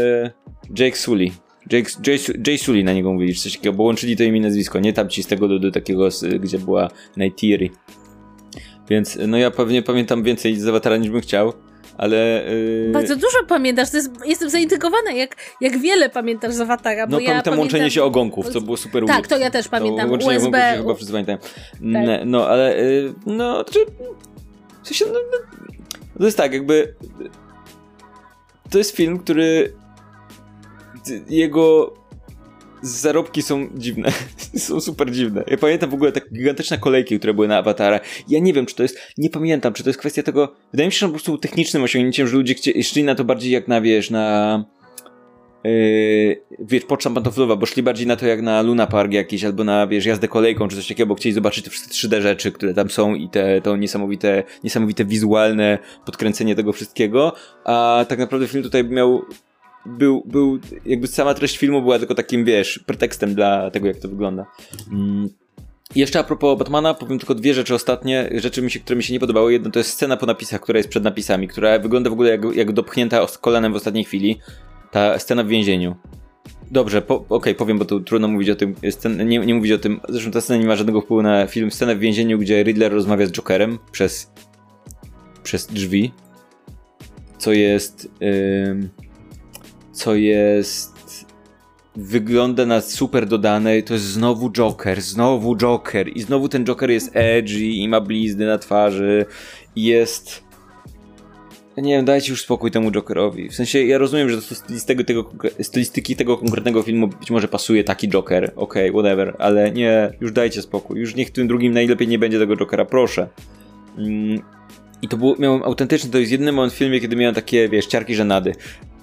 Jake Sully. Jake, Jay, Jay Sully na niego mówili, czy coś takiego, bo łączyli to imię i nazwisko, nie tam ci z tego do, do takiego, gdzie była Nightiri. Więc no ja pewnie pamiętam więcej z Awatara niż bym chciał ale... Yy... Bardzo dużo pamiętasz, jest, jestem zaintrygowana, jak, jak wiele pamiętasz z Awatara, bo No ja pamiętam, pamiętam łączenie się ogonków, co było super Tak, to ja też pamiętam, to USB... Ogonków chyba wszyscy pamiętają. Tak. No, ale yy, no, to, w sensie, no, no, to jest tak, jakby to jest film, który jego zarobki są dziwne. są super dziwne. Ja pamiętam w ogóle takie gigantyczne kolejki, które były na Awatara. Ja nie wiem, czy to jest, nie pamiętam, czy to jest kwestia tego, wydaje mi się, że po prostu technicznym osiągnięciem, że ludzie chci, szli na to bardziej jak na, wiesz, na yy, wiesz, poczta pantoflowa, bo szli bardziej na to jak na Luna Park jakiś, albo na, wiesz, jazdę kolejką, czy coś takiego, bo chcieli zobaczyć te wszystkie 3D rzeczy, które tam są i te, to niesamowite, niesamowite wizualne podkręcenie tego wszystkiego, a tak naprawdę film tutaj miał był, był, jakby sama treść filmu była tylko takim, wiesz, pretekstem dla tego, jak to wygląda. Mm. Jeszcze a propos Batmana, powiem tylko dwie rzeczy ostatnie, rzeczy, mi się, które mi się nie podobały. Jedno to jest scena po napisach, która jest przed napisami, która wygląda w ogóle jak, jak dopchnięta kolanem w ostatniej chwili. Ta scena w więzieniu. Dobrze, po, okej, okay, powiem, bo tu trudno mówić o tym, scen, nie, nie mówić o tym, zresztą ta scena nie ma żadnego wpływu na film. Scena w więzieniu, gdzie Riddler rozmawia z Jokerem przez, przez drzwi, co jest... Yy co jest wygląda na super dodane to jest znowu Joker, znowu Joker i znowu ten Joker jest edgy i ma blizny na twarzy i jest nie wiem, dajcie już spokój temu Jokerowi. W sensie, ja rozumiem, że do stylistyki tego, stylistyki tego konkretnego filmu być może pasuje taki Joker, okej, okay, whatever, ale nie, już dajcie spokój. Już niech tym drugim najlepiej nie będzie tego Jokera, proszę. Mm. I to było, miałem autentyczny, to jest jedyny moment w filmie, kiedy miałem takie, wiesz, ciarki żenady.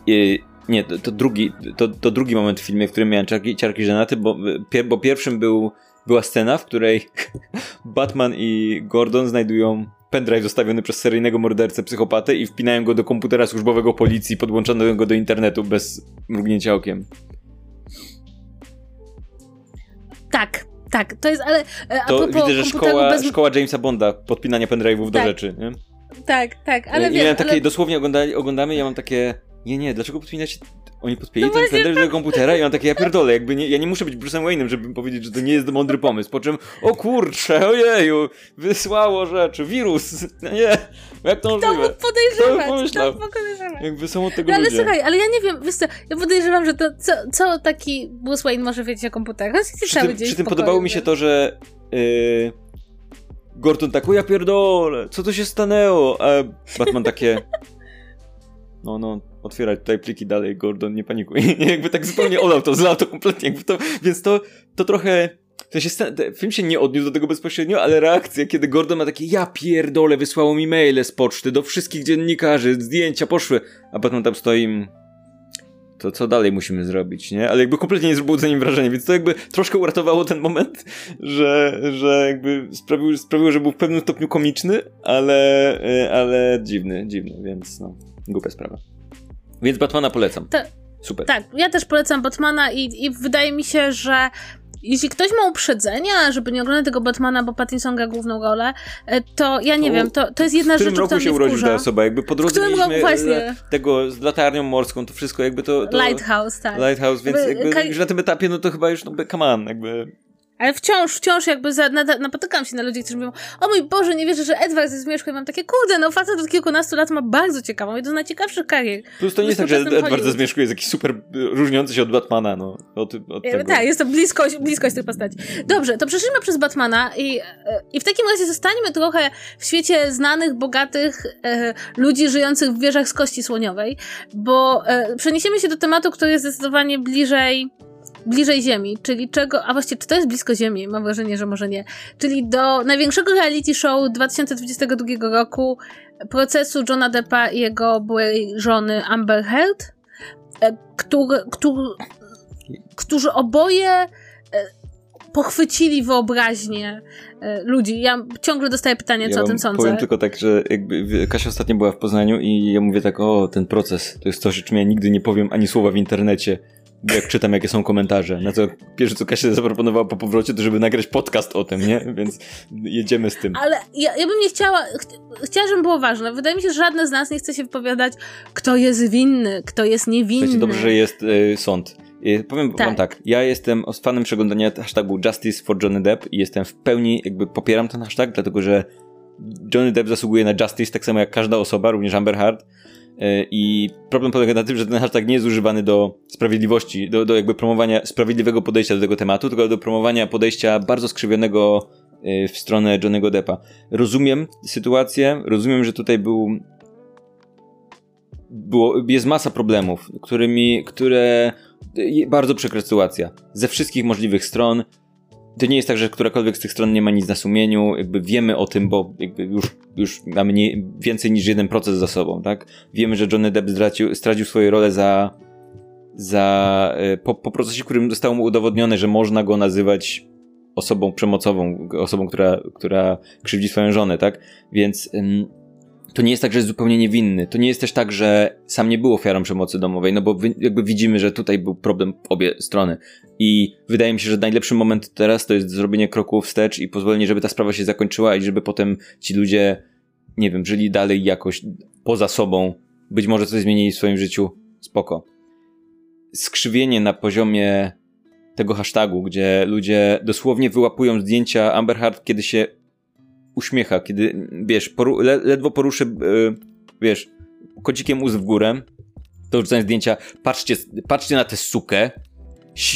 I nie, to, to, drugi, to, to drugi moment w filmie, w którym miałem ciarki, ciarki żenaty, bo, pier, bo pierwszym był, była scena, w której Batman i Gordon znajdują pendrive zostawiony przez seryjnego mordercę psychopatę i wpinają go do komputera służbowego policji podłączonego do internetu bez mrugnięcia okiem. Tak, tak, to jest, ale e, a to widzę, że szkoła, bez... szkoła Jamesa Bonda podpinania pendrive'ów tak. do rzeczy, nie? Tak, tak, ale ja, wiem, takie, ale... dosłownie oglądali, oglądamy, ja mam takie nie, nie, dlaczego podpinacie... Oni podpinali no ten pendrive do komputera i on takie, ja pierdolę, jakby nie, ja nie muszę być Bruce'em Wayne'em, żeby powiedzieć, że to nie jest mądry pomysł, po czym, o kurcze, ojeju, wysłało rzeczy, wirus, no nie, jak to możliwe? To mógł podejrzewać, to mógł podejrzewać. Jakby są od tego no, ale ludzie. słuchaj, ale ja nie wiem, wiesz co, ja podejrzewam, że to, co, co taki Bruce Wayne może wiedzieć o komputerach? Przy tym, przy tym podobało mi się to, że... Yy... Gordon tak, ja pierdolę, co to się stanęło? A Batman takie, no, no, otwierać tutaj pliki dalej, Gordon, nie panikuj. jakby tak zupełnie olał to, zlał to kompletnie, jakby to, więc to, to trochę, to się, film się nie odniósł do tego bezpośrednio, ale reakcja, kiedy Gordon ma takie, ja pierdolę, wysłało mi maile z poczty do wszystkich dziennikarzy, zdjęcia poszły, a potem tam stoi, to co dalej musimy zrobić, nie? Ale jakby kompletnie nie zrobiło za nim wrażenia, więc to jakby troszkę uratowało ten moment, że, że jakby sprawiło, sprawiło, że był w pewnym stopniu komiczny, ale, e, ale dziwny, dziwny, więc no, głupia sprawa. Więc Batmana polecam. Ta, Super. Tak, ja też polecam Batmana i, i wydaje mi się, że jeśli ktoś ma uprzedzenia, żeby nie oglądać tego Batmana, bo Pattinson gra główną rolę, e, to ja nie wiem, to, to jest jedna rzecz, która W którym roku się urodził ta osoba? Jakby po drodze mieliśmy właśnie. tego z latarnią morską, to wszystko jakby to... to Lighthouse, tak. Lighthouse, więc jakby, jakby, już na tym etapie, no to chyba już, no come on, jakby... Ale wciąż, wciąż jakby za, napotykam się na ludzi, którzy mówią, o mój Boże, nie wierzę, że Edward jest zmierzchu i mam takie, kurde, no facet od kilkunastu lat ma bardzo ciekawą, jedną z najciekawszych karier. Plus to nie jest tak, że Edward ze zmierzchu jest jakiś super różniący się od Batmana, no. Od, od e, tego. Tak, jest to bliskość, bliskość tych postaci. Dobrze, to przeszliśmy przez Batmana i, i w takim razie zostaniemy trochę w świecie znanych, bogatych e, ludzi żyjących w wieżach z kości słoniowej, bo e, przeniesiemy się do tematu, który jest zdecydowanie bliżej bliżej Ziemi, czyli czego, a właściwie czy to jest blisko Ziemi? Mam wrażenie, że może nie. Czyli do największego reality show 2022 roku procesu Johna Deppa i jego byłej żony Amber Heard, e, który, który, którzy oboje e, pochwycili wyobraźnię e, ludzi. Ja ciągle dostaję pytania, co ja o tym sądzę. Powiem tylko tak, że jakby Kasia ostatnio była w Poznaniu i ja mówię tak, o, ten proces, to jest coś, o czym ja nigdy nie powiem ani słowa w internecie jak czytam, jakie są komentarze. Na co pierwsze, co Kasia zaproponowała po powrocie, to żeby nagrać podcast o tym, nie? Więc jedziemy z tym. Ale ja, ja bym nie chciała, ch chciała, żeby było ważne. Wydaje mi się, że żadne z nas nie chce się wypowiadać, kto jest winny, kto jest niewinny. Słuchajcie, dobrze, że jest y, sąd. Y, powiem tak. wam tak, ja jestem fanem przeglądania hashtagu Justice for Johnny Depp i jestem w pełni, jakby popieram ten hashtag, dlatego że Johnny Depp zasługuje na justice, tak samo jak każda osoba, również Amber Heard. E, I problem polega na tym, że ten hashtag nie jest używany do sprawiedliwości, do, do jakby promowania sprawiedliwego podejścia do tego tematu, tylko do promowania podejścia bardzo skrzywionego e, w stronę Johnnego Deppa. Rozumiem sytuację, rozumiem, że tutaj był było, jest masa problemów, którymi, które bardzo przykra sytuacja. Ze wszystkich możliwych stron, to nie jest tak, że którakolwiek z tych stron nie ma nic na sumieniu, jakby wiemy o tym, bo już, już mamy nie, więcej niż jeden proces za sobą, tak? Wiemy, że Johnny Depp stracił, stracił swoją rolę za, za e, po, po procesie, którym zostało mu udowodnione, że można go nazywać osobą przemocową, osobą, która, która krzywdzi swoją żonę, tak? Więc to nie jest tak, że jest zupełnie niewinny. To nie jest też tak, że sam nie był ofiarą przemocy domowej, no bo jakby widzimy, że tutaj był problem w obie strony. I wydaje mi się, że najlepszy moment teraz to jest zrobienie kroku wstecz i pozwolenie, żeby ta sprawa się zakończyła i żeby potem ci ludzie, nie wiem, żyli dalej jakoś poza sobą. Być może coś zmienili w swoim życiu. Spoko. Skrzywienie na poziomie tego hashtagu, gdzie ludzie dosłownie wyłapują zdjęcia Amber Heard, kiedy się uśmiecha, kiedy, wiesz, poru le ledwo poruszy, yy, wiesz, kocikiem ust w górę, to rzucają zdjęcia, patrzcie, patrzcie na tę sukę,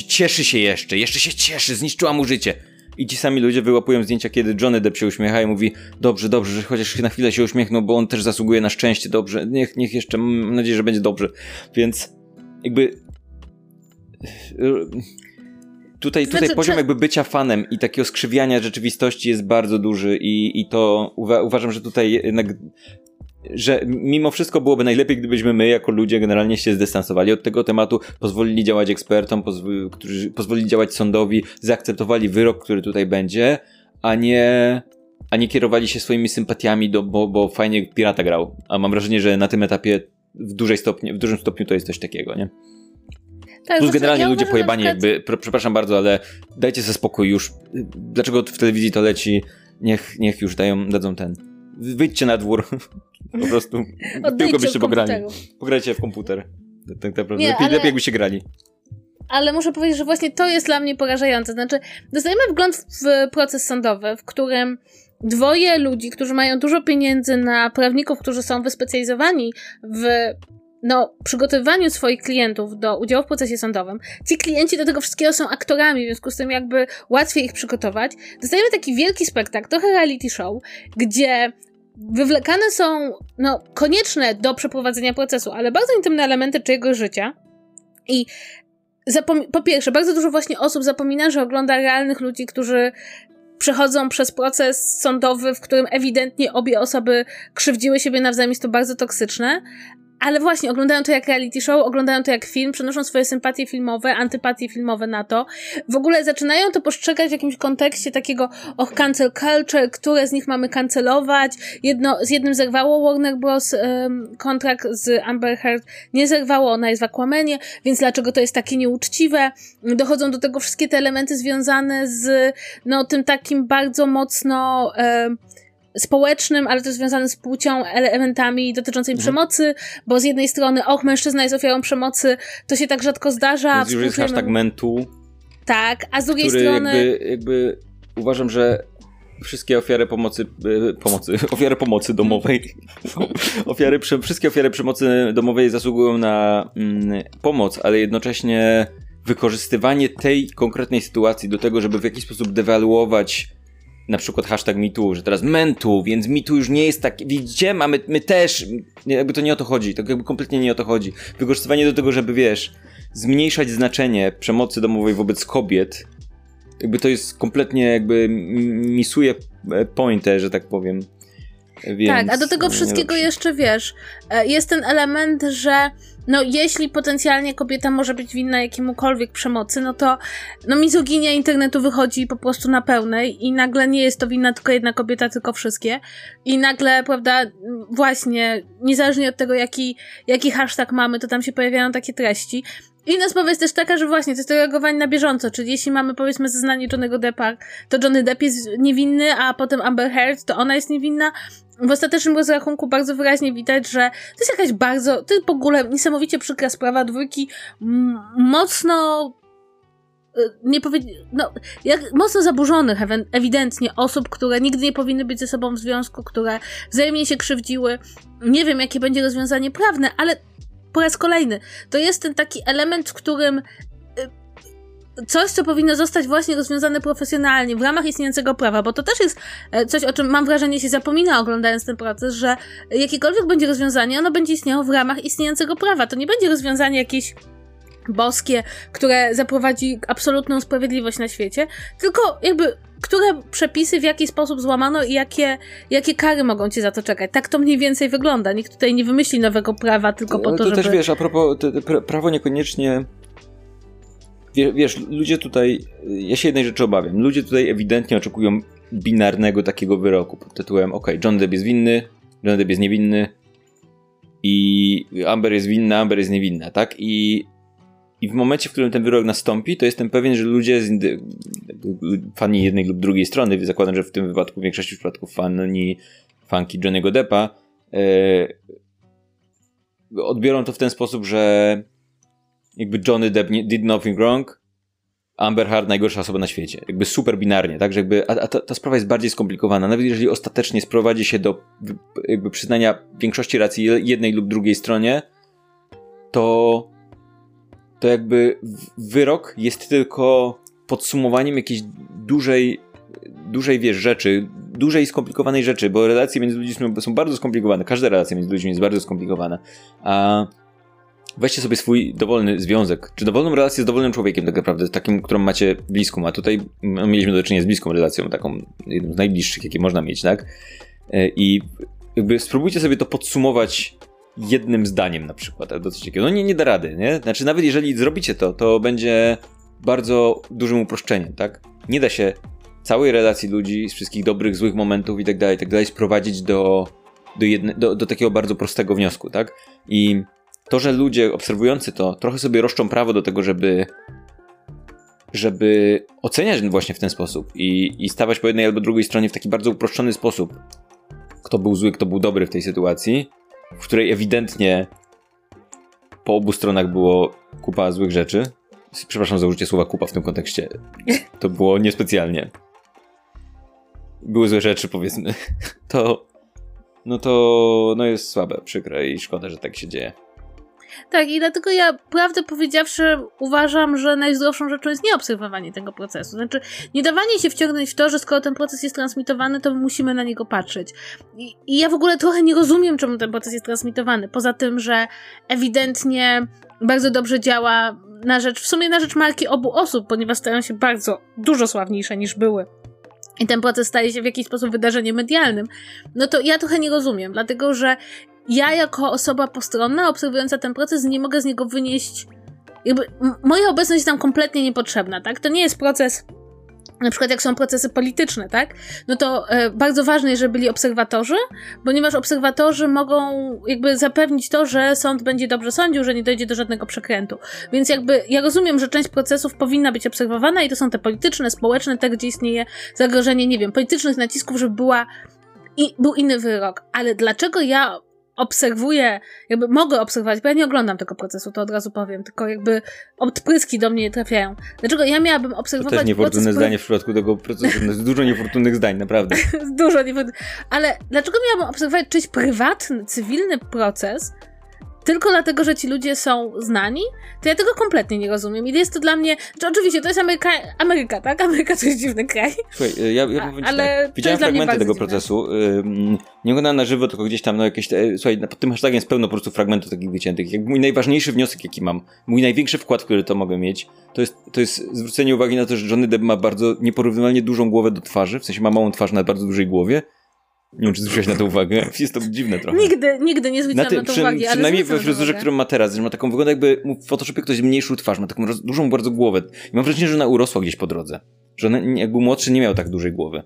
cieszy się jeszcze, jeszcze się cieszy, zniszczyła mu życie. I ci sami ludzie wyłapują zdjęcia, kiedy Johnny Depp się uśmiecha i mówi dobrze, dobrze, że chociaż na chwilę się uśmiechnął, bo on też zasługuje na szczęście, dobrze, niech, niech jeszcze, mam nadzieję, że będzie dobrze. Więc jakby tutaj, tutaj znaczy, poziom jakby bycia fanem i takiego skrzywiania rzeczywistości jest bardzo duży i, i to uwa uważam, że tutaj jednak że mimo wszystko byłoby najlepiej, gdybyśmy my, jako ludzie, generalnie się zdystansowali od tego tematu, pozwolili działać ekspertom, pozw którzy pozwolili działać sądowi, zaakceptowali wyrok, który tutaj będzie, a nie, a nie kierowali się swoimi sympatiami, do, bo, bo fajnie pirata grał. A mam wrażenie, że na tym etapie w, dużej stopniu, w dużym stopniu to jest coś takiego, nie? Tak, Plus generalnie ja ludzie pojebani przykład... jakby, przepraszam bardzo, ale dajcie sobie spokój już. Dlaczego w telewizji to leci? Niech, niech już dają, dadzą ten. Wyjdźcie na dwór. po prostu. Tylko byście pograli. Pograjcie w komputer. Tak naprawdę. Nie, lepiej, ale... lepiej jakby się grali ale muszę powiedzieć, że właśnie to jest dla mnie porażające. Znaczy, dostajemy wgląd w proces sądowy, w którym dwoje ludzi, którzy mają dużo pieniędzy na prawników, którzy są wyspecjalizowani w no, przygotowywaniu swoich klientów do udziału w procesie sądowym, ci klienci do tego wszystkiego są aktorami, w związku z tym jakby łatwiej ich przygotować. Dostajemy taki wielki spektakl, trochę reality show, gdzie wywlekane są, no, konieczne do przeprowadzenia procesu, ale bardzo intymne elementy czyjegoś życia. I po pierwsze, bardzo dużo właśnie osób zapomina, że ogląda realnych ludzi, którzy przechodzą przez proces sądowy, w którym ewidentnie obie osoby krzywdziły siebie nawzajem, jest to bardzo toksyczne, ale właśnie, oglądają to jak reality show, oglądają to jak film, przenoszą swoje sympatie filmowe, antypatie filmowe na to. W ogóle zaczynają to postrzegać w jakimś kontekście takiego, och, cancel culture, które z nich mamy cancelować. Jedno, z jednym zerwało Warner Bros. Um, kontrakt z Amber Heard, nie zerwało, ona jest w Aquamanie, więc dlaczego to jest takie nieuczciwe? Dochodzą do tego wszystkie te elementy związane z, no, tym takim bardzo mocno, um, społecznym, ale też związane z płcią, elementami dotyczącymi mhm. przemocy, bo z jednej strony, och, mężczyzna jest ofiarą przemocy, to się tak rzadko zdarza. Więc już jest hashtag mentu. Tak, a z drugiej który strony... Jakby, jakby uważam, że wszystkie ofiary pomocy, e, pomocy, ofiary pomocy domowej, ofiary, wszystkie ofiary przemocy domowej zasługują na mm, pomoc, ale jednocześnie wykorzystywanie tej konkretnej sytuacji do tego, żeby w jakiś sposób dewaluować na przykład hashtag MeToo, że teraz mentu, więc MeToo już nie jest tak, widzicie, mamy, my też, jakby to nie o to chodzi, to jakby kompletnie nie o to chodzi. Wykorzystywanie do tego, żeby wiesz, zmniejszać znaczenie przemocy domowej wobec kobiet, jakby to jest kompletnie jakby misuje pointę, że tak powiem. Więc tak, a do tego wszystkiego jeszcze wiesz, e, jest ten element, że no jeśli potencjalnie kobieta może być winna jakiemukolwiek przemocy, no to no mizoginia internetu wychodzi po prostu na pełnej i nagle nie jest to winna tylko jedna kobieta, tylko wszystkie. I nagle, prawda, właśnie, niezależnie od tego jaki, jaki hashtag mamy, to tam się pojawiają takie treści. Inna sprawa jest też taka, że właśnie to jest to reagowanie na bieżąco, czyli jeśli mamy powiedzmy zeznanie Johnnego Deppa, to Johnny Depp jest niewinny, a potem Amber Heard, to ona jest niewinna. W ostatecznym rozrachunku bardzo wyraźnie widać, że to jest jakaś bardzo, to jest w ogóle niesamowicie przykra sprawa dwójki, mocno y, nie powie... no, jak mocno zaburzonych ewidentnie osób, które nigdy nie powinny być ze sobą w związku, które wzajemnie się krzywdziły. Nie wiem, jakie będzie rozwiązanie prawne, ale po raz kolejny, to jest ten taki element, w którym coś, co powinno zostać właśnie rozwiązane profesjonalnie w ramach istniejącego prawa, bo to też jest e, coś, o czym mam wrażenie się zapomina oglądając ten proces, że jakiekolwiek będzie rozwiązanie, ono będzie istniało w ramach istniejącego prawa. To nie będzie rozwiązanie jakieś boskie, które zaprowadzi absolutną sprawiedliwość na świecie, tylko jakby które przepisy w jaki sposób złamano i jakie, jakie kary mogą cię za to czekać. Tak to mniej więcej wygląda. Nikt tutaj nie wymyśli nowego prawa tylko po to, to żeby... To też wiesz, a propos, prawo niekoniecznie... Wiesz, ludzie tutaj... Ja się jednej rzeczy obawiam. Ludzie tutaj ewidentnie oczekują binarnego takiego wyroku pod tytułem ok, John Depp jest winny, John Depp jest niewinny i Amber jest winna, Amber jest niewinna, tak? I i w momencie, w którym ten wyrok nastąpi, to jestem pewien, że ludzie, fani jednej lub drugiej strony, zakładam, że w tym wypadku w większości przypadków fani, fanki Johnny'ego Deppa, e, odbiorą to w ten sposób, że jakby Johnny Depp did nothing wrong, Amber Heard najgorsza osoba na świecie. Jakby super binarnie, tak? Że jakby, a, a ta, ta, sprawa jest bardziej skomplikowana. Nawet jeżeli ostatecznie sprowadzi się do jakby przyznania większości racji jednej lub drugiej stronie, to to jakby wyrok jest tylko podsumowaniem jakiejś dużej, dużej wiesz, rzeczy, dużej skomplikowanej rzeczy, bo relacje między ludźmi są bardzo skomplikowane. Każda relacja między ludźmi jest bardzo skomplikowana. A weźcie sobie swój dowolny związek, czy dowolną relację z dowolnym człowiekiem tak naprawdę, takim, którą macie bliską, a tutaj no, mieliśmy do czynienia z bliską relacją, taką jedną z najbliższych, jakie można mieć, tak? E, I jakby spróbujcie sobie to podsumować jednym zdaniem na przykład, albo coś takiego. No nie, nie da rady, nie? Znaczy nawet jeżeli zrobicie to, to będzie bardzo dużym uproszczeniem, tak? Nie da się całej relacji ludzi, z wszystkich dobrych, złych momentów i tak dalej, tak dalej, sprowadzić do, do, jedne, do, do takiego bardzo prostego wniosku, tak? I to, że ludzie obserwujący to trochę sobie roszczą prawo do tego, żeby żeby oceniać właśnie w ten sposób i, i stawać po jednej albo drugiej stronie w taki bardzo uproszczony sposób, kto był zły, kto był dobry w tej sytuacji, w której ewidentnie po obu stronach było kupa złych rzeczy. Przepraszam za użycie słowa kupa w tym kontekście. To było niespecjalnie. Były złe rzeczy, powiedzmy. To. No to. No jest słabe, przykre i szkoda, że tak się dzieje. Tak, i dlatego ja, prawdę powiedziawszy, uważam, że najzdrowszą rzeczą jest nieobserwowanie tego procesu. Znaczy, nie dawanie się wciągnąć w to, że skoro ten proces jest transmitowany, to musimy na niego patrzeć. I, I, ja w ogóle trochę nie rozumiem, czemu ten proces jest transmitowany. Poza tym, że ewidentnie bardzo dobrze działa na rzecz, w sumie na rzecz marki obu osób, ponieważ stają się bardzo dużo sławniejsze niż były i ten proces staje się w jakiś sposób wydarzeniem medialnym, no to ja trochę nie rozumiem, dlatego że ja jako osoba postronna, obserwująca ten proces, nie mogę z niego wynieść. Jakby moja obecność jest tam kompletnie niepotrzebna, tak? To nie jest proces. Na przykład, jak są procesy polityczne, tak? No to e, bardzo ważne żeby byli obserwatorzy, ponieważ obserwatorzy mogą jakby zapewnić to, że sąd będzie dobrze sądził, że nie dojdzie do żadnego przekrętu. Więc jakby ja rozumiem, że część procesów powinna być obserwowana i to są te polityczne, społeczne, te, gdzie istnieje zagrożenie, nie wiem, politycznych nacisków, żeby była i był inny wyrok. Ale dlaczego ja obserwuję, jakby mogę obserwować, bo ja nie oglądam tego procesu, to od razu powiem, tylko jakby odpryski do mnie trafiają. Dlaczego ja miałabym obserwować... To też niefortunne zdanie w przypadku tego procesu, jest dużo niefortunnych zdań, naprawdę. dużo niefortunnych. Ale dlaczego miałabym obserwować czyjś prywatny, cywilny proces, tylko dlatego, że ci ludzie są znani, to ja tego kompletnie nie rozumiem. I jest to dla mnie. Znaczy, oczywiście, to jest Ameryka, Ameryka, tak? Ameryka to jest dziwny kraj. Słuchaj, ja, ja powiem ale tak. Widziałem fragmenty tego dziwne. procesu. nie oglądałem na żywo, tylko gdzieś tam, no jakieś. Słuchaj, pod tym hashtagiem jest pełno po prostu fragmentów takich wyciętych. Jak mój najważniejszy wniosek, jaki mam, mój największy wkład, który to mogę mieć, to jest, to jest zwrócenie uwagi na to, że Johnny Depp ma bardzo nieporównywalnie dużą głowę do twarzy, w sensie ma małą twarz na bardzo dużej głowie nie wiem, czy zwróciłeś na to uwagę. Jest to dziwne trochę. Nigdy, nigdy nie zwróciłam na, na to przy, uwagi. Przynajmniej we fryzurze, którą ma teraz, że ma taką wygląda jakby w Photoshopie ktoś zmniejszył twarz, ma taką roz, dużą bardzo głowę. I mam wrażenie, że ona urosła gdzieś po drodze. Że ona, jak był młodszy, nie miał tak dużej głowy.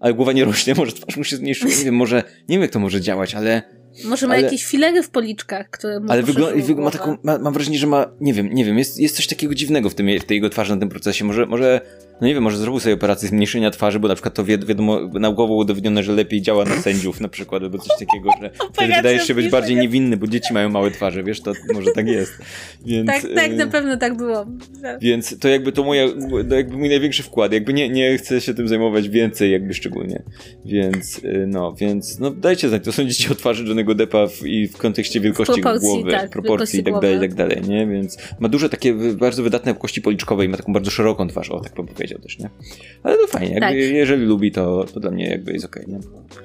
Ale głowa nie rośnie, może twarz mu się zmniejszyła. Nie wiem, może, nie wiem jak to może działać, ale może ma ale, jakieś filery w policzkach, które mu Ale wygląda, ma taką, ma, mam wrażenie, że ma, nie wiem, nie wiem, jest, jest coś takiego dziwnego w, tym, w tej jego twarzy na tym procesie. Może, może no nie wiem, może zrobił sobie operację zmniejszenia twarzy, bo na przykład to wi wiadomo, naukowo udowodnione, że lepiej działa na sędziów na przykład, albo coś takiego, że wtedy wydajesz się być bardziej niewinny, bo dzieci mają małe twarze, wiesz, to może tak jest. Więc, tak, tak, na y, pewno tak było. Więc to jakby to moja, to jakby mój największy wkład, jakby nie, nie chcę się tym zajmować więcej, jakby szczególnie. Więc, y, no, więc, no dajcie znać, co sądzicie o twarzy Johnny'ego Deppa w, i w kontekście wielkości proporcji, głowy, tak, proporcji i tak dalej, i tak dalej, nie? Więc ma duże takie, bardzo wydatne kości policzkowe i ma taką bardzo szeroką twarz, o tak bym powiedział też, nie? Ale to fajnie, tak. jeżeli lubi, to, to dla mnie jakby jest okej, okay, nie?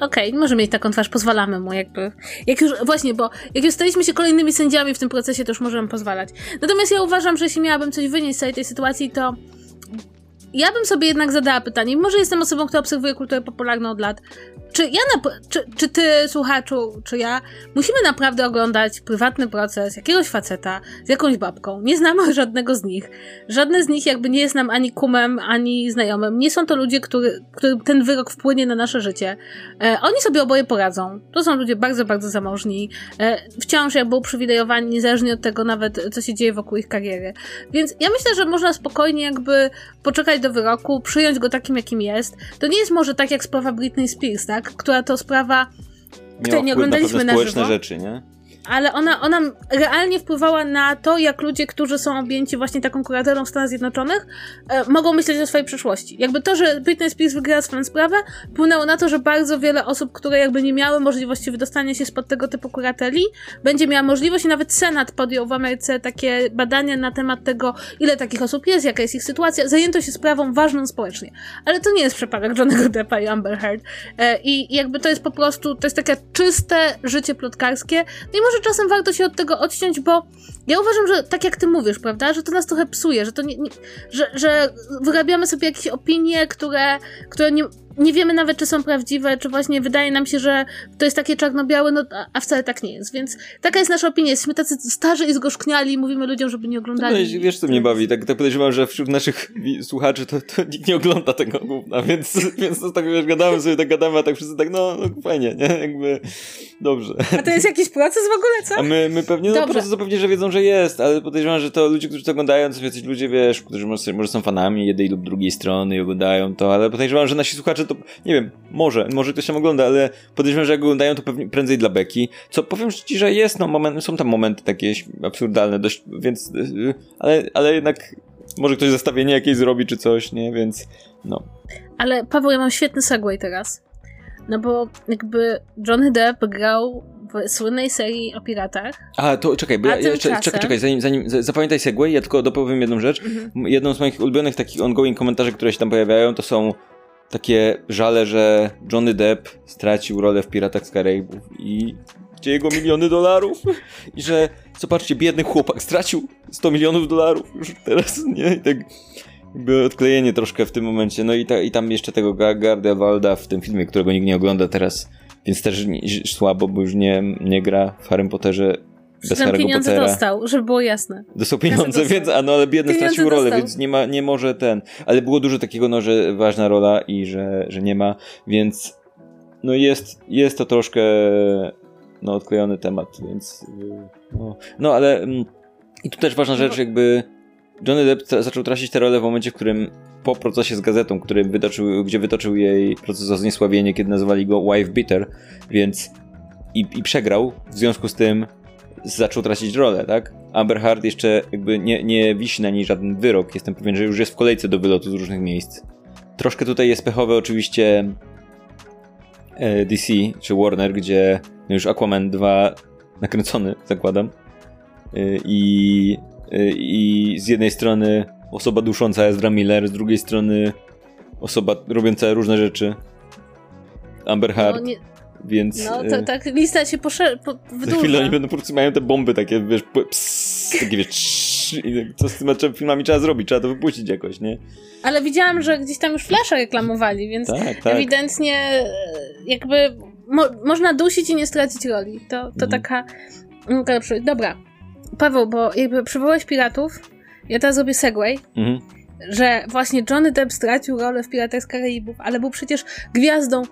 Okej, okay, może mieć taką twarz, pozwalamy mu jakby. Jak już, właśnie, bo jak już staliśmy się kolejnymi sędziami w tym procesie, to już możemy pozwalać. Natomiast ja uważam, że jeśli miałabym coś wynieść z całej tej sytuacji, to ja bym sobie jednak zadała pytanie, może jestem osobą, która obserwuje kulturę popularną od lat, czy ja, czy, czy ty, słuchaczu, czy ja, musimy naprawdę oglądać prywatny proces jakiegoś faceta z jakąś babką? Nie znamy żadnego z nich. Żadne z nich jakby nie jest nam ani kumem, ani znajomym. Nie są to ludzie, który, którym ten wyrok wpłynie na nasze życie. E, oni sobie oboje poradzą. To są ludzie bardzo, bardzo zamożni. E, wciąż jakby uprzywilejowani, niezależnie od tego nawet, co się dzieje wokół ich kariery. Więc ja myślę, że można spokojnie jakby poczekać do wyroku, przyjąć go takim, jakim jest. To nie jest może tak jak sprawa Britney Spears, tak? Która to sprawa, której nie oglądaliśmy na, na żywo. rzeczy, nie? Ale ona, ona realnie wpływała na to, jak ludzie, którzy są objęci właśnie taką kuratorą w Stanach Zjednoczonych, e, mogą myśleć o swojej przyszłości. Jakby to, że Britney Spears wygrała swoją sprawę, wpłynęło na to, że bardzo wiele osób, które jakby nie miały możliwości wydostania się spod tego typu kurateli, będzie miała możliwość i nawet Senat podjął w Ameryce takie badania na temat tego, ile takich osób jest, jaka jest ich sytuacja. Zajęto się sprawą ważną społecznie. Ale to nie jest przypadek Johnnego Deppa i Amber Heard. E, I jakby to jest po prostu, to jest takie czyste życie plotkarskie. No i może czasem warto się od tego odciąć, bo ja uważam, że tak jak ty mówisz, prawda, że to nas trochę psuje, że to nie, nie że, że wyrabiamy sobie jakieś opinie, które, które nie, nie wiemy nawet, czy są prawdziwe, czy właśnie wydaje nam się, że to jest takie czarno-białe, no, a wcale tak nie jest. Więc taka jest nasza opinia. Jesteśmy tacy starzy i zgorzkniali i mówimy ludziom, żeby nie oglądali. No, wiesz, co mnie bawi? Tak, tak podejrzewam, że wśród naszych słuchaczy to, to nikt nie ogląda tego gówna, więc, więc to tak wiesz, gadamy sobie, tak gadamy, a tak wszyscy tak, no, no fajnie, nie? Jakby dobrze. A to jest jakiś proces w ogóle, co? A my, my pewnie, no proces to pewnie, że wiedzą, że jest, ale podejrzewam, że to ludzie, którzy to oglądają, to są jacyś ludzie, wiesz, którzy może, może są fanami jednej lub drugiej strony i oglądają to, ale podejrzewam, że nasi słuchacze to, nie wiem, może, może ktoś tam ogląda, ale podejrzewam, że jak oglądają to pewnie prędzej dla beki. Co powiem ci, że jest, no moment, są tam momenty takie absurdalne dość, więc, y, ale, ale jednak może ktoś zestawienie jakieś zrobi czy coś, nie, więc no. Ale Paweł, ja mam świetny segway teraz. No bo jakby Johnny Depp grał w słynnej serii o piratach. A, to czekaj, bo ja, ja, czekaj, czekaj, zanim, zanim zapamiętaj segway, ja tylko dopowiem jedną rzecz. Mhm. Jedną z moich ulubionych takich ongoing komentarzy, które się tam pojawiają, to są takie żale, że Johnny Depp stracił rolę w Piratach z Karaibów i gdzie jego miliony dolarów i że, zobaczcie, biedny chłopak stracił 100 milionów dolarów już teraz, nie? I tak jakby odklejenie troszkę w tym momencie. No i, ta, i tam jeszcze tego Gardia Walda w tym filmie, którego nikt nie ogląda teraz, więc też słabo, bo już nie, nie gra w Harry Potterze bez Harry'ego pieniądze Pottera. dostał, żeby było jasne. Dostał pieniądze, dostał. więc, a no ale biedny pieniądze stracił rolę, dostał. więc nie ma, nie może ten, ale było dużo takiego, no, że ważna rola i że, że nie ma, więc no jest, jest to troszkę no odklejony temat, więc no, no ale mm, i tu też ważna rzecz, jakby Johnny Depp zaczął tracić tę rolę w momencie, w którym po procesie z gazetą, który wytoczył, gdzie wytoczył jej proces o zniesławienie, kiedy nazwali go wife beater, więc i, i przegrał, w związku z tym zaczął tracić rolę, tak? Amber Heard jeszcze jakby nie, nie wisi na niej żaden wyrok. Jestem pewien, że już jest w kolejce do wylotu z różnych miejsc. Troszkę tutaj jest pechowe oczywiście e, DC czy Warner, gdzie no już Aquaman 2 nakręcony, zakładam. E, I, e, I z jednej strony osoba dusząca Ezra Miller, z drugiej strony osoba robiąca różne rzeczy. Amber Heard. No, nie, więc... No, to, tak lista się poszerza, po, Za chwilę oni będą po prostu mają te bomby takie, wiesz, pss, takie wiesz, i co z tymi filmami trzeba zrobić, trzeba to wypuścić jakoś, nie? Ale widziałam, że gdzieś tam już Flasha reklamowali, więc tak, tak. ewidentnie e, jakby mo można dusić i nie stracić roli. To, to mhm. taka... Dobra, Paweł, bo jakby przywołałeś piratów, ja teraz zrobię segway. Mhm. Że właśnie Johnny Depp stracił rolę w Piratach z Karaibów, ale był przecież gwiazdą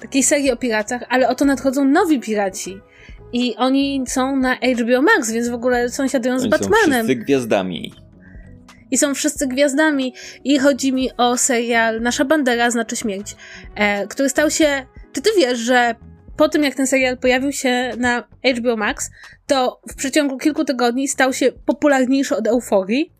takiej serii o piratach, ale oto nadchodzą nowi piraci. I oni są na HBO Max, więc w ogóle sąsiadują z oni Batmanem. Są wszyscy gwiazdami. I są wszyscy gwiazdami. I chodzi mi o serial Nasza bandera znaczy śmierć, e, który stał się. Czy ty wiesz, że po tym jak ten serial pojawił się na HBO Max, to w przeciągu kilku tygodni stał się popularniejszy od euforii?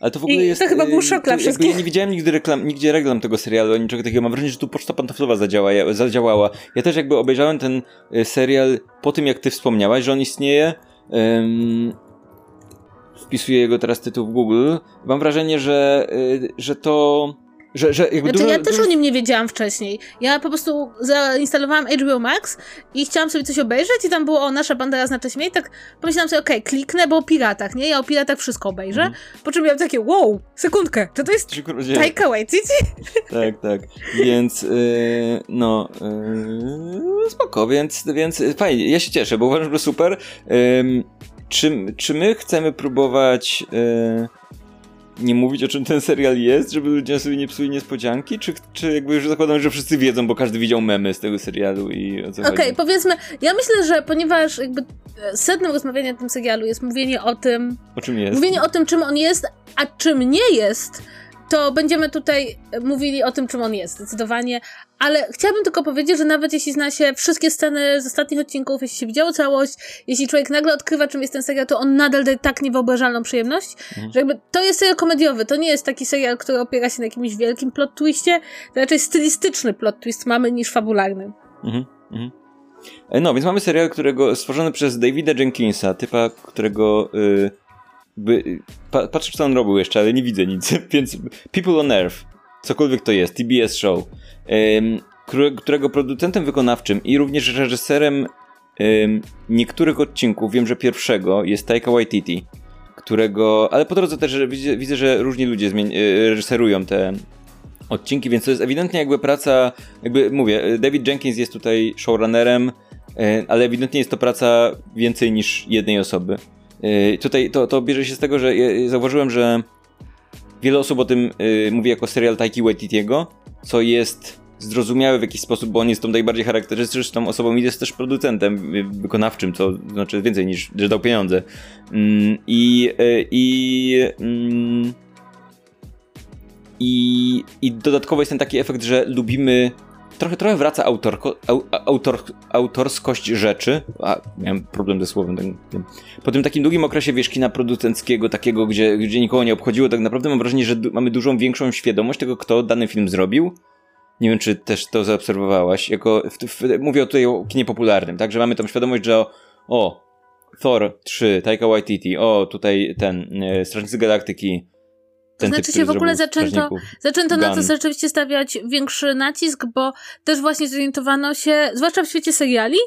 Ale to w ogóle I jest. To chyba był szok dla wszystkich. Ja nie widziałem nigdy reklam, nigdzie reklam tego serialu, ani niczego takiego. Mam wrażenie, że tu poczta pantoflowa zadziała, zadziałała. Ja też jakby obejrzałem ten e, serial po tym, jak ty wspomniałaś, że on istnieje. Um, wpisuję jego teraz tytuł w Google. Mam wrażenie, że, e, że to że, że jakby znaczy, dużo, ja też dużo... o nim nie wiedziałam wcześniej. Ja po prostu zainstalowałam HBO Max i chciałam sobie coś obejrzeć i tam było o nasza bandera znaczy śmiej, tak pomyślałam sobie, okej, okay, kliknę, bo o piratach, nie? Ja o piratach wszystko obejrzę. Mm. Po czym miałam takie, wow, sekundkę, czy to jest Taika Waititi? Tak, tak. Więc yy, no yy, spoko, więc, więc fajnie, ja się cieszę, bo uważam, że super. Yy, czy, czy my chcemy próbować yy, nie mówić o czym ten serial jest, żeby ludzie sobie nie psuli niespodzianki? Czy, czy jakby już zakładam, że wszyscy wiedzą, bo każdy widział memy z tego serialu i o co Okej, okay, powiedzmy, ja myślę, że ponieważ jakby sednem rozmawiania o tym serialu jest mówienie o tym... O czym jest? Mówienie o tym, czym on jest, a czym nie jest, to będziemy tutaj mówili o tym, czym on jest, zdecydowanie. Ale chciałabym tylko powiedzieć, że nawet jeśli zna się wszystkie sceny z ostatnich odcinków, jeśli się widziało całość, jeśli człowiek nagle odkrywa, czym jest ten serial, to on nadal daje tak niewyobrażalną przyjemność, mhm. że jakby to jest serial komediowy, to nie jest taki serial, który opiera się na jakimś wielkim plot twistie, to raczej stylistyczny plot twist mamy niż fabularny. Mhm. Mhm. E, no, więc mamy serial, którego stworzony przez Davida Jenkinsa, typa, którego... Yy by, pa, patrzę, co on robił jeszcze, ale nie widzę nic. Więc People on Earth, cokolwiek to jest, TBS Show, którego producentem wykonawczym i również reżyserem niektórych odcinków, wiem, że pierwszego, jest Taika Waititi, którego, ale po drodze też widzę, widzę że różni ludzie zmień, e, reżyserują te odcinki, więc to jest ewidentnie jakby praca, jakby mówię, David Jenkins jest tutaj showrunnerem, e, ale ewidentnie jest to praca więcej niż jednej osoby. Yy, tutaj to, to bierze się z tego, że ja zauważyłem, że wiele osób o tym mówi jako serial Taiki Waititiego, co jest zrozumiałe w jakiś sposób, bo on jest tą najbardziej charakterystyczną osobą i jest też producentem wykonawczym, co znaczy więcej niż, że dał pieniądze. Mm, I, yy, i, mm, i, i dodatkowo jest ten taki efekt, że lubimy trochę, trochę wraca autorko, autor, autorskość rzeczy. A, miałem problem ze słowem. Po tym takim długim okresie wiesz, kina producenckiego, takiego, gdzie, gdzie nikogo nie obchodziło, tak naprawdę mam wrażenie, że mamy dużą większą świadomość tego, kto dany film zrobił. Nie wiem, czy też to zaobserwowałaś. Jako, w, w, mówię tutaj o kinie popularnym, tak? Że mamy tą świadomość, że o, o Thor 3, Taika Waititi, o, tutaj ten, e, Strażnicy Galaktyki, to znaczy się w ogóle zaczęto, zaczęto na to rzeczywiście stawiać większy nacisk, bo też właśnie zorientowano się, zwłaszcza w świecie seriali,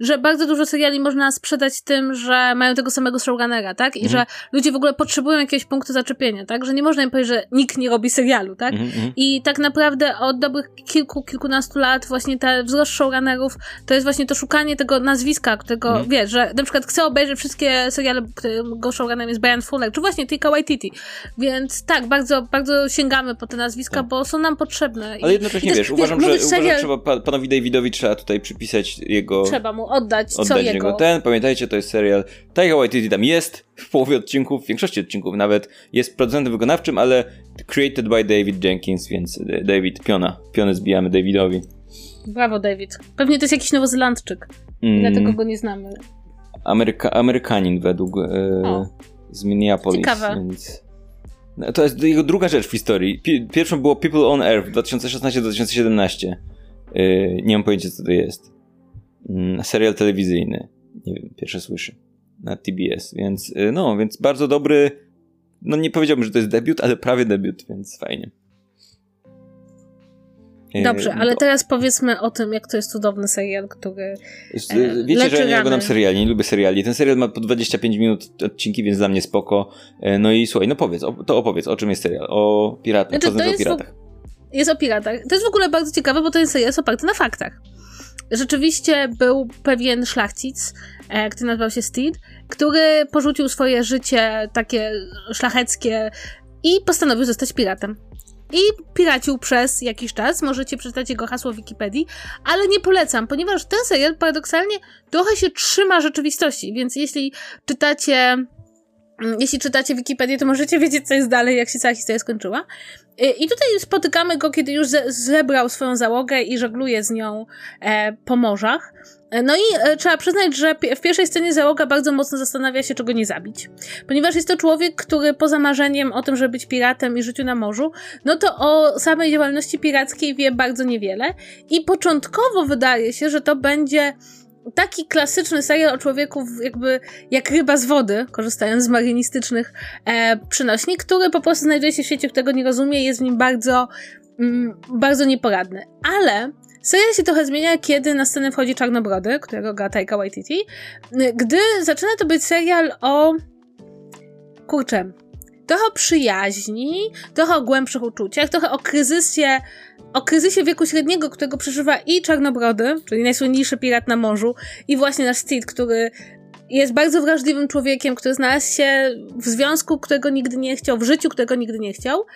że bardzo dużo seriali można sprzedać tym, że mają tego samego showrunnera, tak? I mhm. że ludzie w ogóle potrzebują jakiegoś punktu zaczepienia, tak? Że nie można im powiedzieć, że nikt nie robi serialu, tak? Mhm, mhm. I tak naprawdę od dobrych kilku, kilkunastu lat właśnie ten wzrost showrunnerów to jest właśnie to szukanie tego nazwiska, którego, mhm. wiesz, że na przykład chcę obejrzeć wszystkie seriale, którego showrunnerem jest Brian Fuller, czy właśnie Tika Waititi. Więc tak, bardzo, bardzo sięgamy po te nazwiska, tak. bo są nam potrzebne. Ale jednocześnie, wiesz, uważam, że, uważam, trzeba panowi Davidowi trzeba tutaj przypisać jego... Trzeba mu oddać, oddać co jego. Ten, pamiętajcie, to jest serial. Taika Waititi tam jest w połowie odcinków, w większości odcinków nawet. Jest producentem wykonawczym, ale created by David Jenkins, więc David, piona. Piony zbijamy Davidowi. Brawo, David. Pewnie to jest jakiś nowozelandczyk. Mm. Dlatego go nie znamy. Ameryka, Amerykanin według e, z Minneapolis. Ciekawe. Więc... To jest jego druga rzecz w historii. Pierwszą było People on Earth 2016-2017. E, nie mam pojęcia, co to jest. Mm, serial telewizyjny. Nie wiem, pierwsze słyszę. Na TBS, więc e, no, więc bardzo dobry. No nie powiedziałbym, że to jest debiut, ale prawie debiut, więc fajnie. Dobrze, ale teraz powiedzmy o tym, jak to jest cudowny serial, który. E, wiecie, że ja nie oglądam seriali, nie lubię seriali. Ten serial ma po 25 minut odcinki, więc dla mnie spoko. E, no i słuchaj, no powiedz, to opowiedz, o czym jest serial? O piratach, znaczy, to jest o piratach. W... Jest o piratach. To jest w ogóle bardzo ciekawe, bo ten serial jest oparty na faktach. Rzeczywiście był pewien szlachcic, e, który nazywał się Steed, który porzucił swoje życie takie szlacheckie i postanowił zostać piratem i piracił przez jakiś czas. Możecie przeczytać jego hasło w Wikipedii, ale nie polecam, ponieważ ten serial paradoksalnie trochę się trzyma rzeczywistości, więc jeśli czytacie mm, jeśli czytacie Wikipedię, to możecie wiedzieć, co jest dalej, jak się cała historia skończyła. I tutaj spotykamy go, kiedy już zebrał swoją załogę i żegluje z nią e, po morzach. No i e, trzeba przyznać, że w pierwszej scenie załoga bardzo mocno zastanawia się, czego nie zabić. Ponieważ jest to człowiek, który poza marzeniem o tym, żeby być piratem i życiu na morzu, no to o samej działalności pirackiej wie bardzo niewiele. I początkowo wydaje się, że to będzie taki klasyczny serial o człowieku jakby jak ryba z wody, korzystając z marynistycznych e, przynośni, który po prostu znajduje się w świecie, którego nie rozumie i jest w nim bardzo, mm, bardzo nieporadny. Ale Serial się trochę zmienia, kiedy na scenę wchodzi Czarnobrody, którego gra Taika Waititi, gdy zaczyna to być serial o... kurczę... Trochę o przyjaźni, trochę o głębszych uczuciach, trochę o kryzysie o kryzysie wieku średniego, którego przeżywa i Czarnobrody, czyli najsłynniejszy pirat na morzu, i właśnie nasz Steed, który jest bardzo wrażliwym człowiekiem, który znalazł się w związku, którego nigdy nie chciał, w życiu, którego nigdy nie chciał.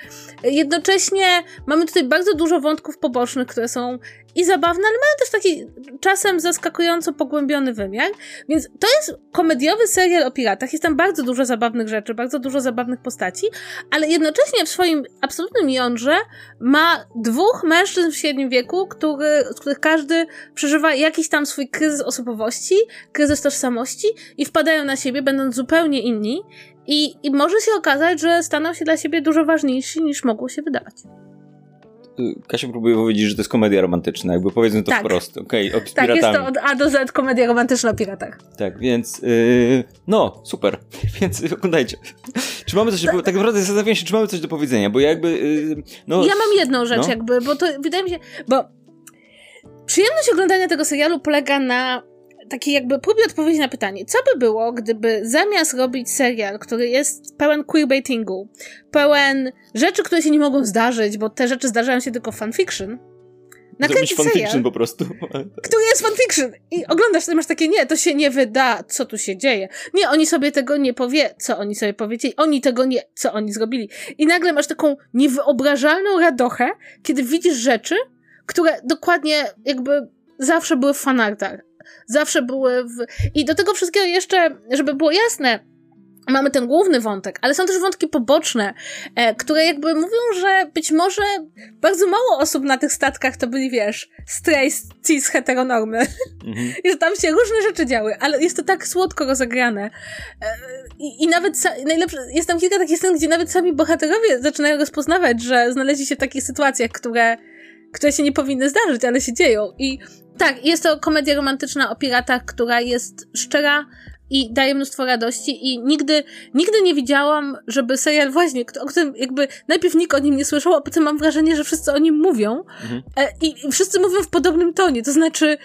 Jednocześnie mamy tutaj bardzo dużo wątków pobocznych, które są i zabawne, ale mają też taki czasem zaskakująco pogłębiony wymiar. Więc to jest komediowy serial o piratach. Jest tam bardzo dużo zabawnych rzeczy, bardzo dużo zabawnych postaci, ale jednocześnie w swoim absolutnym jądrze ma dwóch mężczyzn w średnim wieku, który, z których każdy przeżywa jakiś tam swój kryzys osobowości, kryzys tożsamości i wpadają na siebie, będąc zupełnie inni. I, I może się okazać, że staną się dla siebie dużo ważniejsi niż mogło się wydawać. Kasia próbuje powiedzieć, że to jest komedia romantyczna, jakby powiedzmy to tak. wprost. Okay, tak, piratami. jest to od A do Z komedia romantyczna o piratach. Tak, więc yy, no, super, więc oglądajcie. Czy mamy coś, tak naprawdę zastanawiam się, czy mamy coś do powiedzenia, bo jakby, yy, no... Ja mam jedną rzecz no. jakby, bo to wydaje mi się, bo przyjemność oglądania tego serialu polega na takiej jakby próbie odpowiedzi na pytanie, co by było, gdyby zamiast robić serial, który jest pełen queerbaitingu, pełen rzeczy, które się nie mogą zdarzyć, bo te rzeczy zdarzają się tylko w fanfiction, nakręcić fanfiction serial, po prostu. Który jest fanfiction. I oglądasz, to masz takie, nie, to się nie wyda, co tu się dzieje. Nie, oni sobie tego nie powie, co oni sobie powiedzieli. Oni tego nie, co oni zrobili. I nagle masz taką niewyobrażalną radochę, kiedy widzisz rzeczy, które dokładnie jakby zawsze były w fanartach zawsze były w... I do tego wszystkiego jeszcze, żeby było jasne, mamy ten główny wątek, ale są też wątki poboczne, e, które jakby mówią, że być może bardzo mało osób na tych statkach to byli, wiesz, strays, cis, heteronormy. Mhm. I że tam się różne rzeczy działy, ale jest to tak słodko rozegrane. E, i, I nawet najlepsze, jest tam kilka takich scen, gdzie nawet sami bohaterowie zaczynają rozpoznawać, że znaleźli się w takich sytuacjach, które które się nie powinny zdarzyć, ale się dzieją. I tak, jest to komedia romantyczna o piratach, która jest szczera i daje mnóstwo radości i nigdy, nigdy nie widziałam, żeby serial właśnie, o którym jakby najpierw nikt o nim nie słyszał, a potem mam wrażenie, że wszyscy o nim mówią mhm. E, i wszyscy mówią w podobnym tonie, to znaczy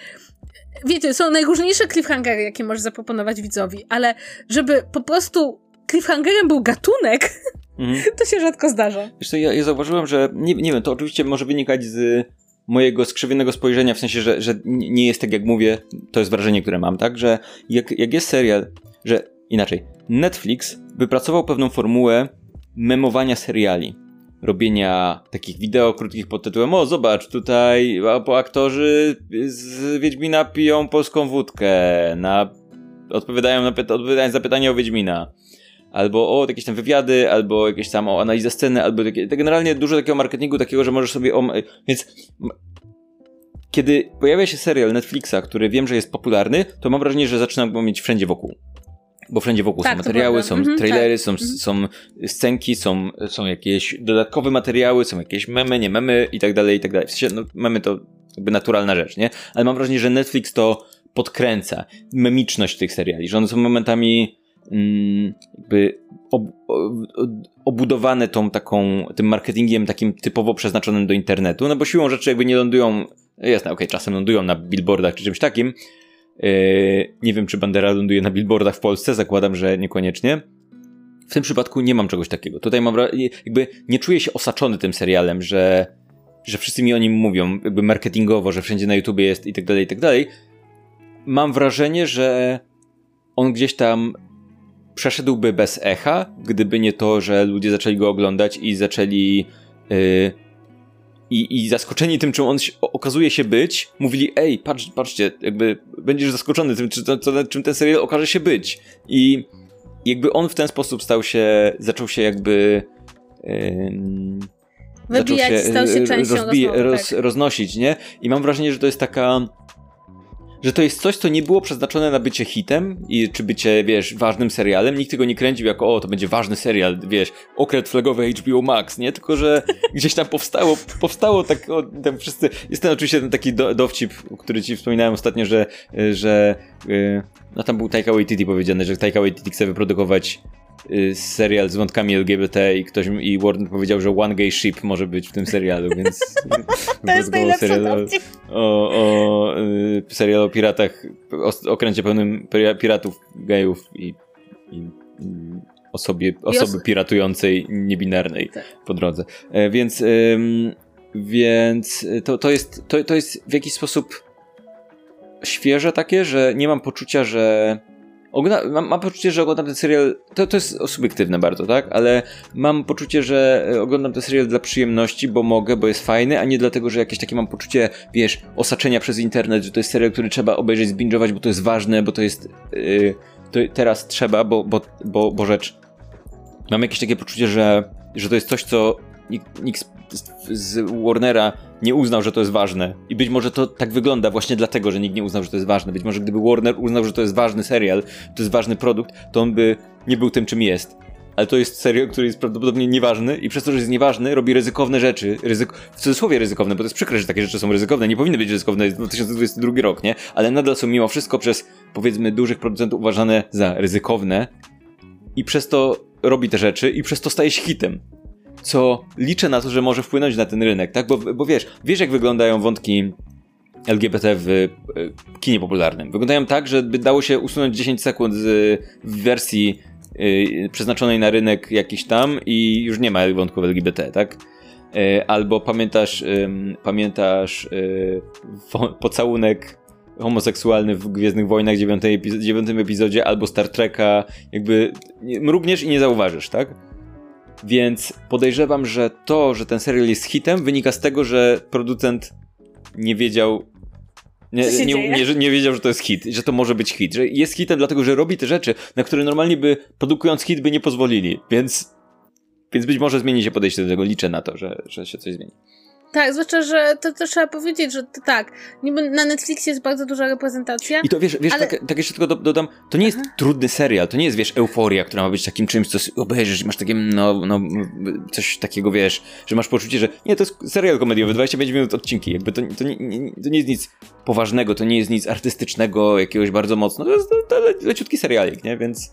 wiecie, są najróżniejsze cliffhangery, jakie możesz zaproponować widzowi, ale żeby po prostu cliffhangerem był gatunek, mhm. to się rzadko zdarza. Wiesz co, ja, ja zauważyłem, że nie, nie wiem, to oczywiście może wynikać z mojego skrzywionego spojrzenia, w sensie, że, że nie jest tak jak mówię, to jest wrażenie, które mam, tak, że jak, jak jest serial, że inaczej, Netflix wypracował pewną formułę memowania seriali. Robienia takich wideo krótkich pod tytułem O, zobacz, tutaj po aktorzy z Wiedźmina piją polską wódkę, na, odpowiadają na odpowiadając na pytanie o Wiedźmina albo o jakieś tam wywiady, albo jakieś tam o analizę sceny, albo takie, generalnie dużo takiego marketingu takiego, że możesz sobie, o, więc kiedy pojawia się serial Netflixa, który wiem, że jest popularny, to mam wrażenie, że zaczynam go mieć wszędzie wokół. Bo wszędzie wokół tak, są materiały, są mhm, trailery, tak. są, mhm. są scenki, są, są jakieś dodatkowe materiały, są jakieś memy, nie memy i tak dalej, i tak dalej. W sensie, no, memy to jakby naturalna rzecz, nie? Ale mam wrażenie, że Netflix to podkręca memiczność tych seriali, że one są momentami mm, jakby ob, obudowane tą taką, tym marketingiem takim typowo przeznaczonym do internetu, no bo siłą rzeczy jakby nie lądują, jasne, okej, okay, czasem lądują na billboardach czy czymś takim, yy, nie wiem czy Bandera ląduje na billboardach w Polsce, zakładam, że niekoniecznie, w tym przypadku nie mam czegoś takiego. Tutaj mam, jakby nie czuję się osaczony tym serialem, że, że wszyscy mi o nim mówią, jakby marketingowo, że wszędzie na YouTubie jest i tak dalej, i tak dalej. Mam wrażenie, że on gdzieś tam przeszedłby bez echa, gdyby nie to, że ludzie zaczęli go oglądać i zaczęli. Yy, i, I zaskoczeni tym, czym on się, okazuje się być, mówili: Ej, patrz, patrzcie, jakby będziesz zaskoczony tym, czy, to, to, czym ten serial okaże się być. I jakby on w ten sposób stał się, zaczął się jakby. Yy, Wybijać, się, stał się częścią rozbij, rozmowy, roz, tak. roznosić, nie? I mam wrażenie, że to jest taka że to jest coś, co nie było przeznaczone na bycie hitem i czy bycie, wiesz, ważnym serialem. Nikt tego nie kręcił jako, o, to będzie ważny serial, wiesz, okret flagowy HBO Max, nie? Tylko, że gdzieś tam powstało, powstało tak, o, tam wszyscy, jest ten oczywiście ten taki do, dowcip, który ci wspominałem ostatnio, że, że, yy, no tam był Taika Waititi powiedziane, że Taika Waititi chce wyprodukować serial z wątkami LGBT i ktoś i Warner powiedział, że One Gay Ship może być w tym serialu, więc to jest najlepszy serial o, o, y, serial o piratach, o okręcie pełnym piratów, gejów i, i osobie, osoby piratującej niebinarnej tak. po drodze. E, więc ym, więc to, to, jest, to, to jest w jakiś sposób świeże takie, że nie mam poczucia, że Mam, mam, poczucie, że oglądam ten serial, to, to jest subiektywne bardzo, tak? Ale mam poczucie, że e, oglądam ten serial dla przyjemności, bo mogę, bo jest fajny, a nie dlatego, że jakieś takie mam poczucie, wiesz, osaczenia przez internet, że to jest serial, który trzeba obejrzeć, zbingować, bo to jest ważne, bo to jest, yy, to teraz trzeba, bo, bo, bo, bo rzecz. Mam jakieś takie poczucie, że, że to jest coś, co nikt, nikt z Warnera nie uznał, że to jest ważne. I być może to tak wygląda właśnie dlatego, że nikt nie uznał, że to jest ważne. Być może gdyby Warner uznał, że to jest ważny serial, to jest ważny produkt, to on by nie był tym, czym jest. Ale to jest serial, który jest prawdopodobnie nieważny i przez to, że jest nieważny, robi ryzykowne rzeczy. Ryzyk... W cudzysłowie ryzykowne, bo to jest przykre, że takie rzeczy są ryzykowne. Nie powinny być ryzykowne, jest 2022 rok, nie? Ale nadal są mimo wszystko przez, powiedzmy, dużych producentów uważane za ryzykowne i przez to robi te rzeczy i przez to staje się hitem co liczę na to, że może wpłynąć na ten rynek, tak? Bo, bo wiesz, wiesz jak wyglądają wątki LGBT w e, kinie popularnym. Wyglądają tak, że by dało się usunąć 10 sekund z, wersji y, przeznaczonej na rynek jakiś tam i już nie ma wątków LGBT, tak? Y, albo pamiętasz, pamiętasz pocałunek homoseksualny w Gwiezdnych Wojnach 9 dziewiątym epizodzie albo Star Treka, jakby mrugniesz i nie zauważysz, tak? Więc podejrzewam, że to, że ten serial jest hitem, wynika z tego, że producent nie wiedział. Nie, nie, nie, nie, wiedział, że to jest hit, że to może być hit. Że jest hitem, dlatego że robi te rzeczy, na które normalnie by produkując hit by nie pozwolili. Więc, więc być może zmieni się podejście do tego. Liczę na to, że, że się coś zmieni. Tak, zwłaszcza, że to, to trzeba powiedzieć, że to tak, niby na Netflixie jest bardzo duża reprezentacja. I to wiesz, wiesz ale... tak, tak, jeszcze tylko dodam, to nie jest Aha. trudny serial, to nie jest, wiesz, euforia, która ma być takim czymś, co obejrzysz i masz takie, no, no, coś takiego, wiesz, że masz poczucie, że nie, to jest serial komediowy, 25 minut odcinki, jakby to, to, nie, nie, to nie jest nic poważnego, to nie jest nic artystycznego, jakiegoś bardzo mocno, to jest to, to le, leciutki serialik, nie, więc...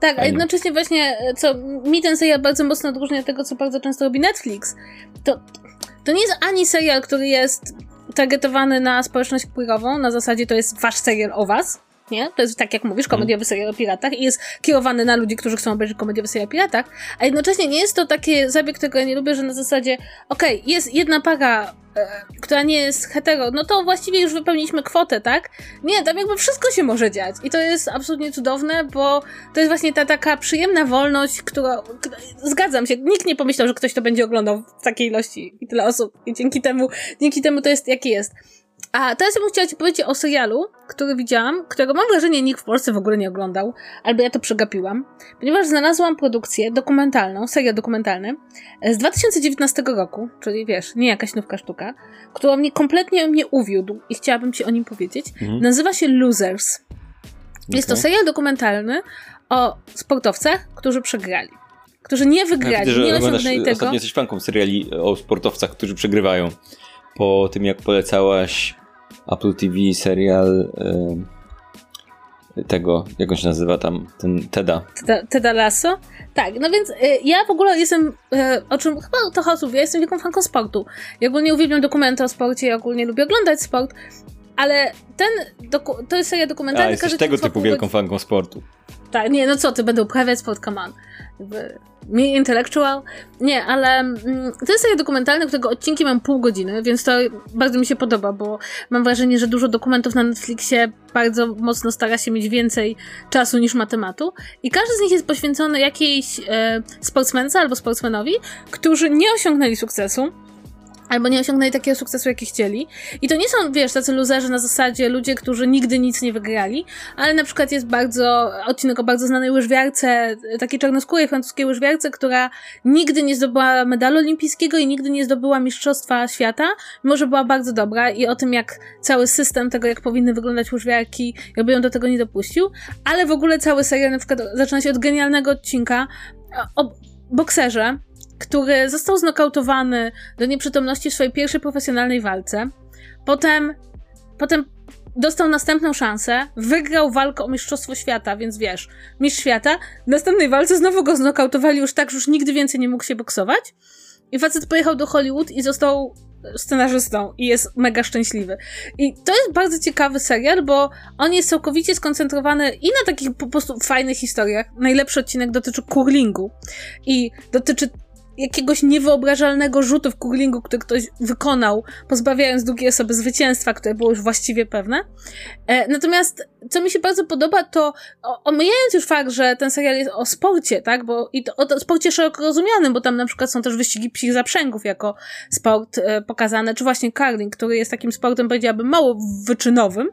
Tak, a jednocześnie właśnie, co mi ten serial bardzo mocno odróżnia od tego, co bardzo często robi Netflix, to to nie jest ani serial, który jest targetowany na społeczność queerową, na zasadzie to jest wasz serial o was, nie? To jest tak jak mówisz, mhm. komediowy serial o piratach i jest kierowany na ludzi, którzy chcą obejrzeć komediowy serial o piratach, a jednocześnie nie jest to taki zabieg, którego ja nie lubię, że na zasadzie okej, okay, jest jedna para E, która nie jest hetero, no to właściwie już wypełniliśmy kwotę, tak? Nie, tam jakby wszystko się może dziać. I to jest absolutnie cudowne, bo to jest właśnie ta taka przyjemna wolność, która. Zgadzam się, nikt nie pomyślał, że ktoś to będzie oglądał w takiej ilości i tyle osób. I dzięki temu, dzięki temu to jest jaki jest. A teraz ja bym chciała ci powiedzieć o serialu, który widziałam, którego mam wrażenie nikt w Polsce w ogóle nie oglądał, albo ja to przegapiłam, ponieważ znalazłam produkcję dokumentalną, serial dokumentalny z 2019 roku, czyli wiesz, nie jakaś nówka sztuka, która mnie kompletnie mnie uwiódł i chciałabym ci o nim powiedzieć. Mhm. Nazywa się Losers. Jest okay. to serial dokumentalny o sportowcach, którzy przegrali. Którzy nie wygrali, ja nie osiągnęli tego. Ostatnio jesteś fanką seriali o sportowcach, którzy przegrywają. Po tym, jak polecałaś Apple TV serial y, tego, jak on się nazywa tam, ten Teda. Teda, Teda Lasso? Tak, no więc y, ja w ogóle jestem, y, o czym chyba to osób, ja jestem wielką fanką sportu. Ja ogólnie uwielbiam dokumenty o sporcie, ja ogólnie lubię oglądać sport, ale ten, to jest seria dokumentalna. A, jesteś tego typu wielką fanką sportu. Tak, nie, no co, ty będę uprawiać sport, come on. Me intellectual. Nie, ale mm, to jest seria dokumentalna, którego odcinki mam pół godziny, więc to bardzo mi się podoba, bo mam wrażenie, że dużo dokumentów na Netflixie bardzo mocno stara się mieć więcej czasu niż ma tematu. I każdy z nich jest poświęcony jakiejś e, sportsmence albo sportsmenowi, którzy nie osiągnęli sukcesu albo nie osiągnęli takiego sukcesu, jaki chcieli. I to nie są, wiesz, tacy luzerzy na zasadzie ludzie, którzy nigdy nic nie wygrali, ale na przykład jest bardzo, odcinek o bardzo znanej łyżwiarce, takiej czarnoskórej francuskiej łyżwiarce, która nigdy nie zdobyła medalu olimpijskiego i nigdy nie zdobyła Mistrzostwa Świata, mimo że była bardzo dobra i o tym, jak cały system tego, jak powinny wyglądać łyżwiarki, jakby ją do tego nie dopuścił, ale w ogóle cały serial na przykład zaczyna się od genialnego odcinka o bokserze, który został znokautowany do nieprzytomności w swojej pierwszej profesjonalnej walce. Potem, potem dostał następną szansę, wygrał walkę o Mistrzostwo Świata, więc wiesz, Mistrz Świata. W następnej walce znowu go znokautowali już tak, że już nigdy więcej nie mógł się boksować. I facet pojechał do Hollywood i został scenarzystą i jest mega szczęśliwy. I to jest bardzo ciekawy serial, bo on jest całkowicie skoncentrowany i na takich po prostu fajnych historiach. Najlepszy odcinek dotyczy curlingu i dotyczy jakiegoś niewyobrażalnego rzutu w curlingu, który ktoś wykonał, pozbawiając drugiej osoby zwycięstwa, które było już właściwie pewne. E, natomiast, co mi się bardzo podoba, to omijając już fakt, że ten serial jest o sporcie, tak, bo i to, o sporcie szeroko rozumianym, bo tam na przykład są też wyścigi psich zaprzęgów jako sport e, pokazane, czy właśnie curling, który jest takim sportem, powiedziałabym, mało wyczynowym,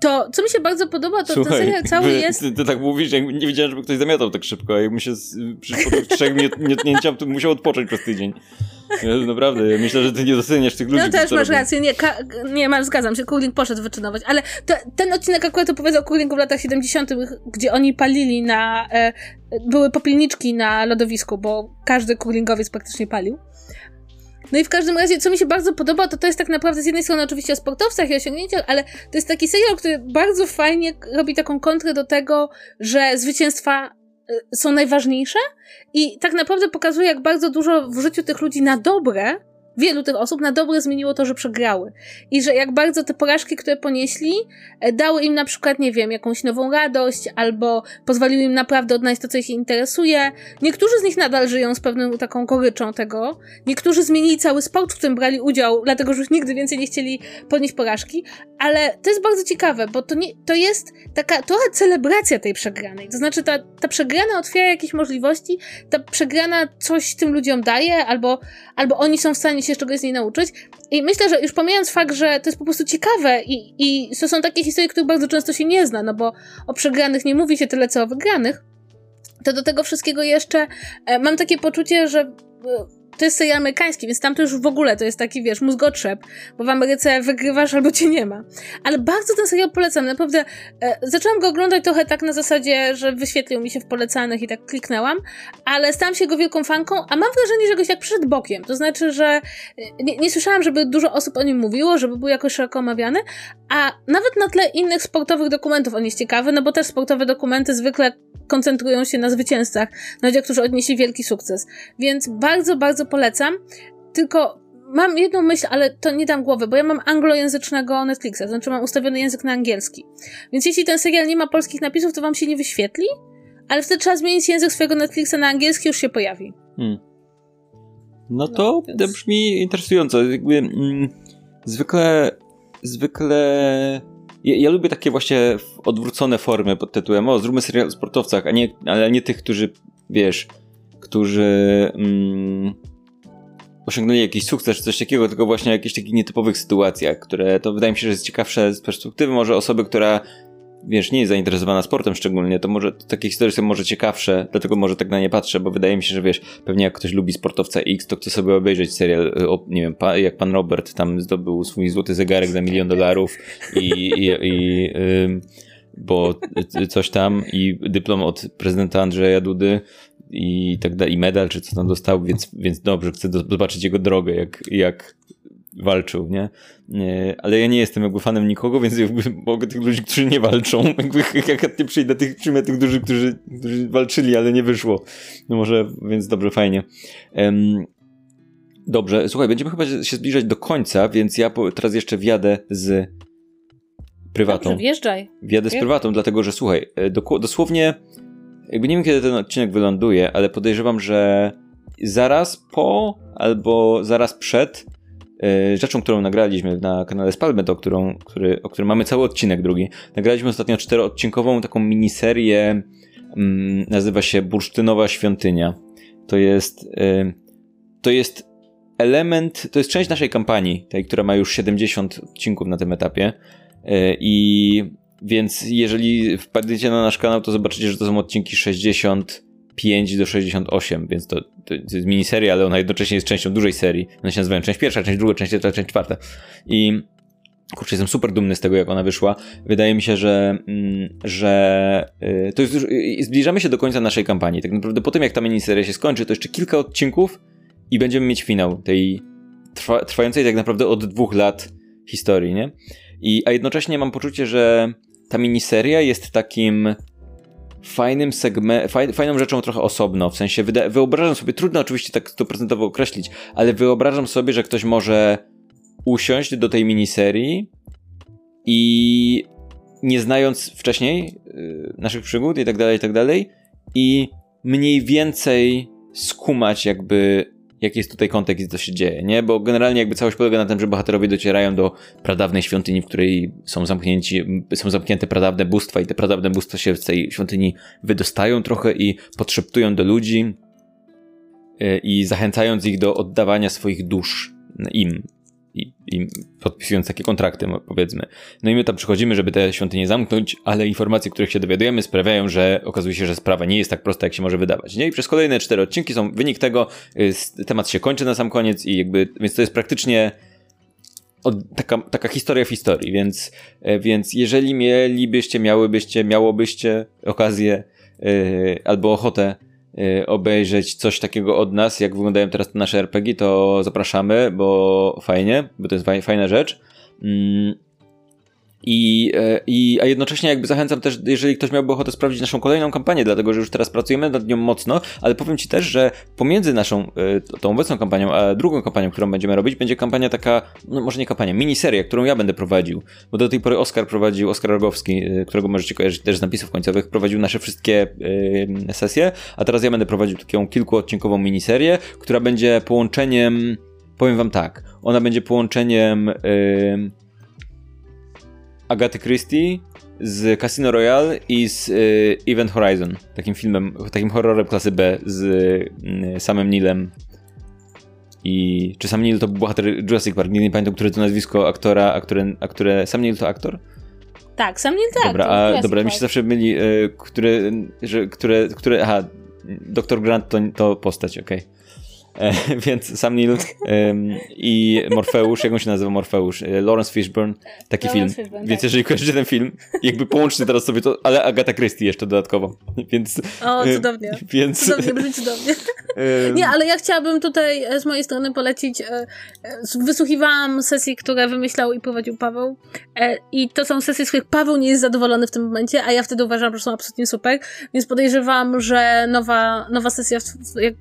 to, co mi się bardzo podoba, to Słuchaj, ten serial cały jest... Ty, ty, tak mówisz, jak nie wiedziałem, żeby ktoś zamiatał tak szybko, a jak mu się przy trzech mietnięciach, to musiał odpocząć przez tydzień. Ja, naprawdę, myślę, że ty nie doceniasz tych ludzi. No też masz rację, nie, nie masz, zgadzam się, Kurling poszedł wyczynować, ale ten odcinek akurat opowiada o Kurlingu w latach 70., gdzie oni palili na... E, były popilniczki na lodowisku, bo każdy kurlingowiec praktycznie palił. No i w każdym razie, co mi się bardzo podoba, to to jest tak naprawdę z jednej strony oczywiście o sportowcach i osiągnięciach, ale to jest taki serial, który bardzo fajnie robi taką kontrę do tego, że zwycięstwa y, są najważniejsze i tak naprawdę pokazuje, jak bardzo dużo w życiu tych ludzi na dobre wielu tych osób na dobre zmieniło to, że przegrały. I że jak bardzo te porażki, które ponieśli, e, dały im na przykład, nie wiem, jakąś nową radość, albo pozwoliły im naprawdę odnaleźć to, co ich interesuje. Niektórzy z nich nadal żyją z pewną taką goryczą tego. Niektórzy zmienili cały sport, w którym brali udział, dlatego że już nigdy więcej nie chcieli podnieść porażki. Ale to jest bardzo ciekawe, bo to, nie, to jest taka trochę celebracja tej przegranej. To znaczy, ta, ta przegrana otwiera jakieś możliwości, ta przegrana coś tym ludziom daje, albo, albo oni są w stanie się czegoś z niej nauczyć. I myślę, że już pomijając fakt, że to jest po prostu ciekawe i, i to są takie historie, których bardzo często się nie zna, no bo o przegranych nie mówi się tyle, co o wygranych, to do tego wszystkiego jeszcze e, mam takie poczucie, że e, to jest serial amerykański, więc tam to już w ogóle to jest taki, wiesz, mózgotrzep, bo w Ameryce wygrywasz albo cię nie ma. Ale bardzo ten serial polecam, naprawdę. E, zaczęłam go oglądać trochę tak na zasadzie, że wyświetlił mi się w polecanych i tak kliknęłam, ale stałam się go wielką fanką, a mam wrażenie, że goś jak przyszedł bokiem. To znaczy, że e, nie, nie słyszałam, żeby dużo osób o nim mówiło, żeby był jakoś szeroko omawiany, a nawet na tle innych sportowych dokumentów on jest ciekawy, no bo też sportowe dokumenty zwykle koncentrują się na zwycięzcach, na ludziach, którzy odnieśli wielki sukces. Więc bardzo, bardzo polecam. Tylko mam jedną myśl, ale to nie dam głowy, bo ja mam anglojęzycznego Netflixa, to znaczy mam ustawiony język na angielski. Więc jeśli ten serial nie ma polskich napisów, to wam się nie wyświetli, ale wtedy trzeba zmienić język swojego Netflixa na angielski, już się pojawi. Hmm. No to no, więc... brzmi interesująco. Jakby, mm, zwykle, zwykle ja, ja, lubię takie właśnie odwrócone formy pod tytułem o, zróbmy serial o sportowcach, a nie, ale nie tych, którzy, wiesz, którzy mm, osiągnęli jakiś sukces czy coś takiego, tylko właśnie o jakichś takich nietypowych sytuacjach, które to wydaje mi się, że jest ciekawsze z perspektywy może osoby, która wiesz, nie jest zainteresowana sportem szczególnie, to może takie historie są może ciekawsze, dlatego może tak na nie patrzę, bo wydaje mi się, że wiesz, pewnie jak ktoś lubi sportowca X, to chce sobie obejrzeć serial, o, nie wiem, pa, jak pan Robert tam zdobył swój złoty zegarek za milion dolarów i, i, i bo coś tam i dyplom od prezydenta Andrzeja Dudy i tak dalej, i medal, czy co tam dostał, więc, więc dobrze, chcę do, zobaczyć jego drogę, jak, jak walczył, nie? Ale ja nie jestem jakby fanem nikogo, więc jakby mogę tych ludzi, którzy nie walczą, jakby jak nie przyjdę tych, przyjmę tych dużych, którzy, którzy walczyli, ale nie wyszło. No może, więc dobrze, fajnie. Um, dobrze, słuchaj, będziemy chyba się zbliżać do końca, więc ja teraz jeszcze wjadę z prywatą. Dobrze, wjeżdżaj. Wjadę z prywatą, dlatego że słuchaj, e, dosłownie jakby nie wiem kiedy ten odcinek wyląduje, ale podejrzewam, że zaraz po albo zaraz przed E, rzeczą, którą nagraliśmy na kanale Spalmet, o, którą, który, o którym mamy cały odcinek drugi. Nagraliśmy ostatnio czteroodcinkową taką miniserię, mm, nazywa się Bursztynowa Świątynia. To jest, e, to jest element, to jest część naszej kampanii, tej, która ma już 70 odcinków na tym etapie. E, I więc jeżeli wpadniecie na nasz kanał, to zobaczycie, że to są odcinki 60, 5 do 68, więc to, to jest miniseria, ale ona jednocześnie jest częścią dużej serii. One się nazywają część pierwsza, część druga, część trzecia, część czwarta. I kurczę, jestem super dumny z tego, jak ona wyszła. Wydaje mi się, że, mm, że y, to jest już, zbliżamy się do końca naszej kampanii. Tak naprawdę po tym, jak ta miniseria się skończy, to jeszcze kilka odcinków i będziemy mieć finał tej trwa, trwającej tak naprawdę od dwóch lat historii, nie? I, a jednocześnie mam poczucie, że ta miniseria jest takim fajnym segmentem, faj, fajną rzeczą trochę osobno, w sensie wyobrażam sobie, trudno oczywiście tak stuprocentowo określić, ale wyobrażam sobie, że ktoś może usiąść do tej miniserii i nie znając wcześniej yy, naszych przygód i tak dalej, i tak dalej i mniej więcej skumać jakby jaki jest tutaj kontekst, co się dzieje, nie? Bo generalnie jakby całość polega na tym, że bohaterowie docierają do pradawnej świątyni, w której są zamknięci, są zamknięte pradawne bóstwa i te pradawne bóstwa się z tej świątyni wydostają trochę i podszeptują do ludzi e, i zachęcając ich do oddawania swoich dusz im, i, podpisując takie kontrakty, powiedzmy. No i my tam przychodzimy, żeby te świątynie zamknąć, ale informacje, których się dowiadujemy, sprawiają, że okazuje się, że sprawa nie jest tak prosta, jak się może wydawać. Nie? I przez kolejne cztery odcinki są wynik tego, y, temat się kończy na sam koniec i jakby, więc to jest praktycznie od, taka, taka historia w historii, więc, e, więc jeżeli mielibyście, miałybyście, miałobyście okazję yy, albo ochotę obejrzeć coś takiego od nas, jak wyglądają teraz te nasze RPG, to zapraszamy, bo fajnie, bo to jest fajna rzecz. I, e, i, a jednocześnie jakby zachęcam też, jeżeli ktoś miałby ochotę sprawdzić naszą kolejną kampanię, dlatego że już teraz pracujemy nad nią mocno, ale powiem Ci też, że pomiędzy naszą, e, tą obecną kampanią, a drugą kampanią, którą będziemy robić, będzie kampania taka, no może nie kampania, miniseria, którą ja będę prowadził, bo do tej pory Oskar prowadził, Oskar Rogowski, e, którego możecie kojarzyć też z napisów końcowych, prowadził nasze wszystkie sesje, a teraz ja będę prowadził taką kilkuodcinkową miniserię, która będzie połączeniem, powiem Wam tak, ona będzie połączeniem Agaty Christie z Casino Royale i z y, Event Horizon, takim filmem, takim horrorem klasy B z y, samym Nilem. I czy sam Neil to był bohater Jurassic Park? Nie, nie pamiętam, które to nazwisko aktora, a które, a które sam Neil to aktor? Tak, sam Neil tak. Dobra, a, dobra mi się zawsze myli, y, które, że, które, które, aha, Dr. Grant to, to postać, okej. Okay. E, więc Sam Neill i Morfeusz, jak on się nazywa Morfeusz? E, Lawrence Fishburne, taki Lawrence film. Fishburne, więc tak. jeżeli kojarzycie ten film, jakby połączcie teraz sobie to, ale Agata Christie jeszcze dodatkowo, więc... O, cudownie. Więc... Cudownie, brzmi cudownie. Nie, ale ja chciałabym tutaj e, z mojej strony polecić, wysłuchiwałam sesji, które wymyślał i prowadził Paweł i to są sesje, z których Paweł nie jest zadowolony w tym momencie, a ja wtedy uważam, że są absolutnie super, więc podejrzewam, że nowa, nowa sesja,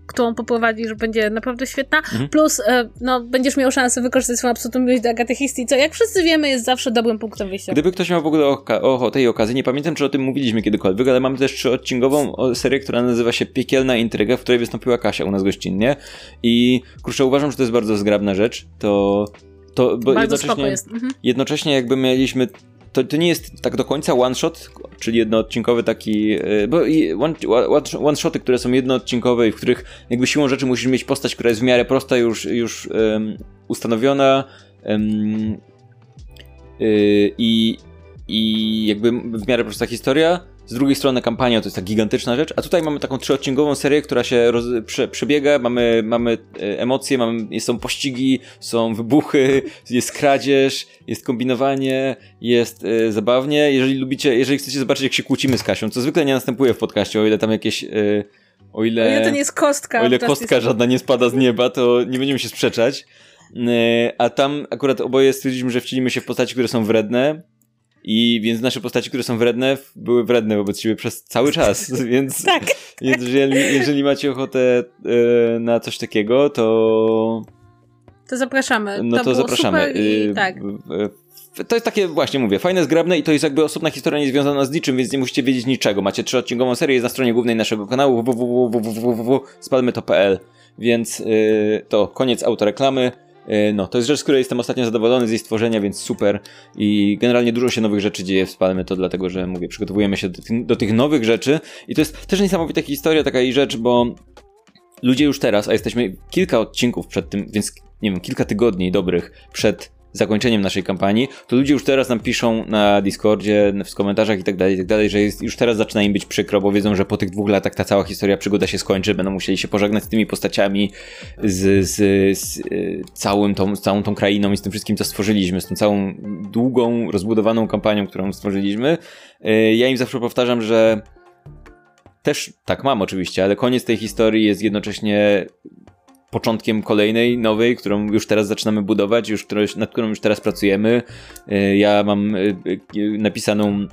którą poprowadzi, że będzie naprawdę świetna. Mhm. Plus, e, no, będziesz miał szansę wykorzystać swoją absolutną miłość do Agaty Christie, co jak wszyscy wiemy jest zawsze dobrym punktem wyjścia. Gdyby ktoś miał w ogóle o, o, o tej okazji, nie pamiętam czy o tym mówiliśmy kiedykolwiek, ale mamy też trzyodcinkową serię, która nazywa się Piekielna Intryga, w której wystąpiła Kasia u nas gościnnie i kurczę, uważam, że to jest bardzo zgrabna rzecz, to to, bo bardzo jednocześnie, jest. Mhm. jednocześnie jakby mieliśmy to, to nie jest tak do końca one shot, czyli jednoodcinkowy taki, e, bo one-shoty, które są jednoodcinkowe i w których jakby siłą rzeczy musisz mieć postać, która jest w miarę prosta, już, już um, ustanowiona um, i, i jakby w miarę prosta historia, z drugiej strony kampania to jest ta gigantyczna rzecz, a tutaj mamy taką trzyodcinkową serię, która się roz, prze, przebiega, mamy, mamy e, emocje, mamy, są pościgi, są wybuchy, jest kradzież, jest kombinowanie, jest e, zabawnie. Jeżeli lubicie, jeżeli chcecie zobaczyć jak się kłócimy z Kasią, co zwykle nie następuje w podcaście, o ile tam jakieś... E, o ile, o ile to nie jest kostka. O ile kostka żadna nie spada z nieba, to nie będziemy się sprzeczać. A tam akurat oboje stwierdziliśmy, że wcielimy się w postaci, które są wredne, i więc nasze postaci, które są wredne, były wredne wobec siebie przez cały czas, więc, tak. więc jeżeli, jeżeli macie ochotę e, na coś takiego, to... To zapraszamy. No to, to zapraszamy. I, tak. To jest takie, właśnie mówię, fajne, zgrabne i to jest jakby osobna historia niezwiązana z niczym, więc nie musicie wiedzieć niczego. Macie trzyodcinkową serię, jest na stronie głównej naszego kanału www.spadmyto.pl więc yy, to koniec autoreklamy. E, no, to jest rzecz, z której jestem ostatnio zadowolony z jej stworzenia, więc super. I generalnie dużo się nowych rzeczy dzieje w Spalmy, to dlatego, że mówię, przygotowujemy się do, tych, do tych nowych rzeczy. I to jest też niesamowita historia, taka i rzecz, bo ludzie już teraz, a jesteśmy kilka odcinków przed tym, więc nie wiem, kilka tygodni dobrych przed zakończeniem naszej kampanii, to ludzie już teraz nam piszą na Discordzie, w komentarzach i tak dalej, i tak dalej, że jest, już teraz zaczyna im być przykro, bo wiedzą, że po tych dwóch latach ta cała historia przygoda się skończy, będą musieli się pożegnać z tymi postaciami, z, z, z, y, całym tą, z całą tą krainą i z tym wszystkim, co stworzyliśmy, z tą całą długą, rozbudowaną kampanią, którą stworzyliśmy. Y, ja im zawsze powtarzam, że też tak mam oczywiście, ale koniec tej historii jest jednocześnie początkiem kolejnej, nowej, którą już teraz zaczynamy budować, już, nad którą już teraz pracujemy. Y, ja mam y, y, napisaną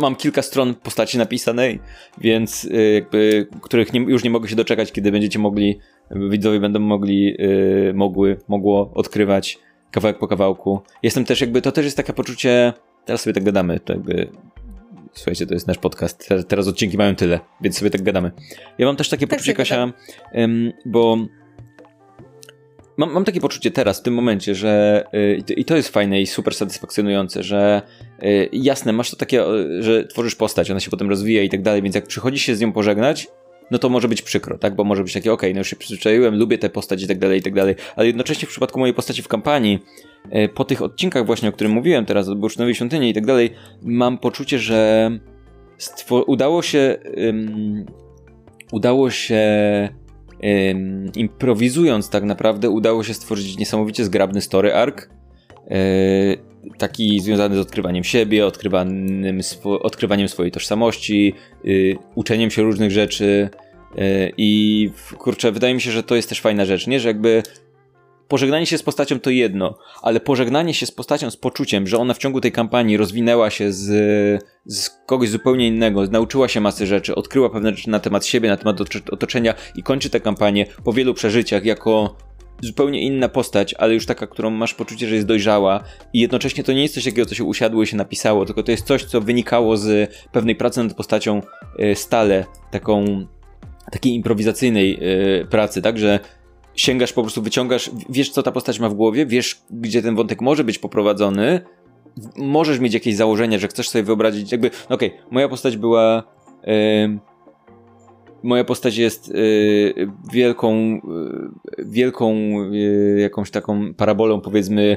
mam kilka stron postaci napisanej, więc jakby, których nie, już nie mogę się doczekać, kiedy będziecie mogli, widzowie będą mogli, mogły, mogło odkrywać kawałek po kawałku. Jestem też jakby, to też jest takie poczucie, teraz sobie tak gadamy, to jakby Słuchajcie, to jest nasz podcast. Teraz odcinki mają tyle, więc sobie tak gadamy. Ja mam też takie tak poczucie, Kasia, bo mam, mam takie poczucie teraz, w tym momencie, że y, i to jest fajne i super satysfakcjonujące, że y, jasne, masz to takie, że tworzysz postać, ona się potem rozwija i tak dalej, więc jak przychodzi się z nią pożegnać, no to może być przykro, tak? Bo może być takie, okay, no już się przyzwyczaiłem, lubię tę postać i tak dalej, i tak dalej. Ale jednocześnie w przypadku mojej postaci w kampanii, e, po tych odcinkach właśnie, o którym mówiłem teraz, od Bursztynowej Świątyni i tak dalej, mam poczucie, że udało się um, udało się um, improwizując tak naprawdę, udało się stworzyć niesamowicie zgrabny story arc, taki związany z odkrywaniem siebie, odkrywaniem, swo odkrywaniem swojej tożsamości, yy, uczeniem się różnych rzeczy. Yy, I kurczę, wydaje mi się, że to jest też fajna rzecz, nie? Że jakby pożegnanie się z postacią to jedno, ale pożegnanie się z postacią z poczuciem, że ona w ciągu tej kampanii rozwinęła się z, z kogoś zupełnie innego, nauczyła się masy rzeczy, odkryła pewne rzeczy na temat siebie, na temat otoczenia i kończy tę kampanię po wielu przeżyciach jako zupełnie inna postać, ale już taka, którą masz poczucie, że jest dojrzała i jednocześnie to nie jest coś takiego, co się usiadło i się napisało, tylko to jest coś, co wynikało z pewnej pracy nad postacią e, stale, taką takiej improwizacyjnej e, pracy, tak, że sięgasz po prostu, wyciągasz, wiesz co ta postać ma w głowie, wiesz gdzie ten wątek może być poprowadzony, możesz mieć jakieś założenia, że chcesz sobie wyobrazić, jakby, no okej, okay, moja postać była yy, moja postać jest y, wielką, y, wielką y, jakąś taką parabolą, powiedzmy,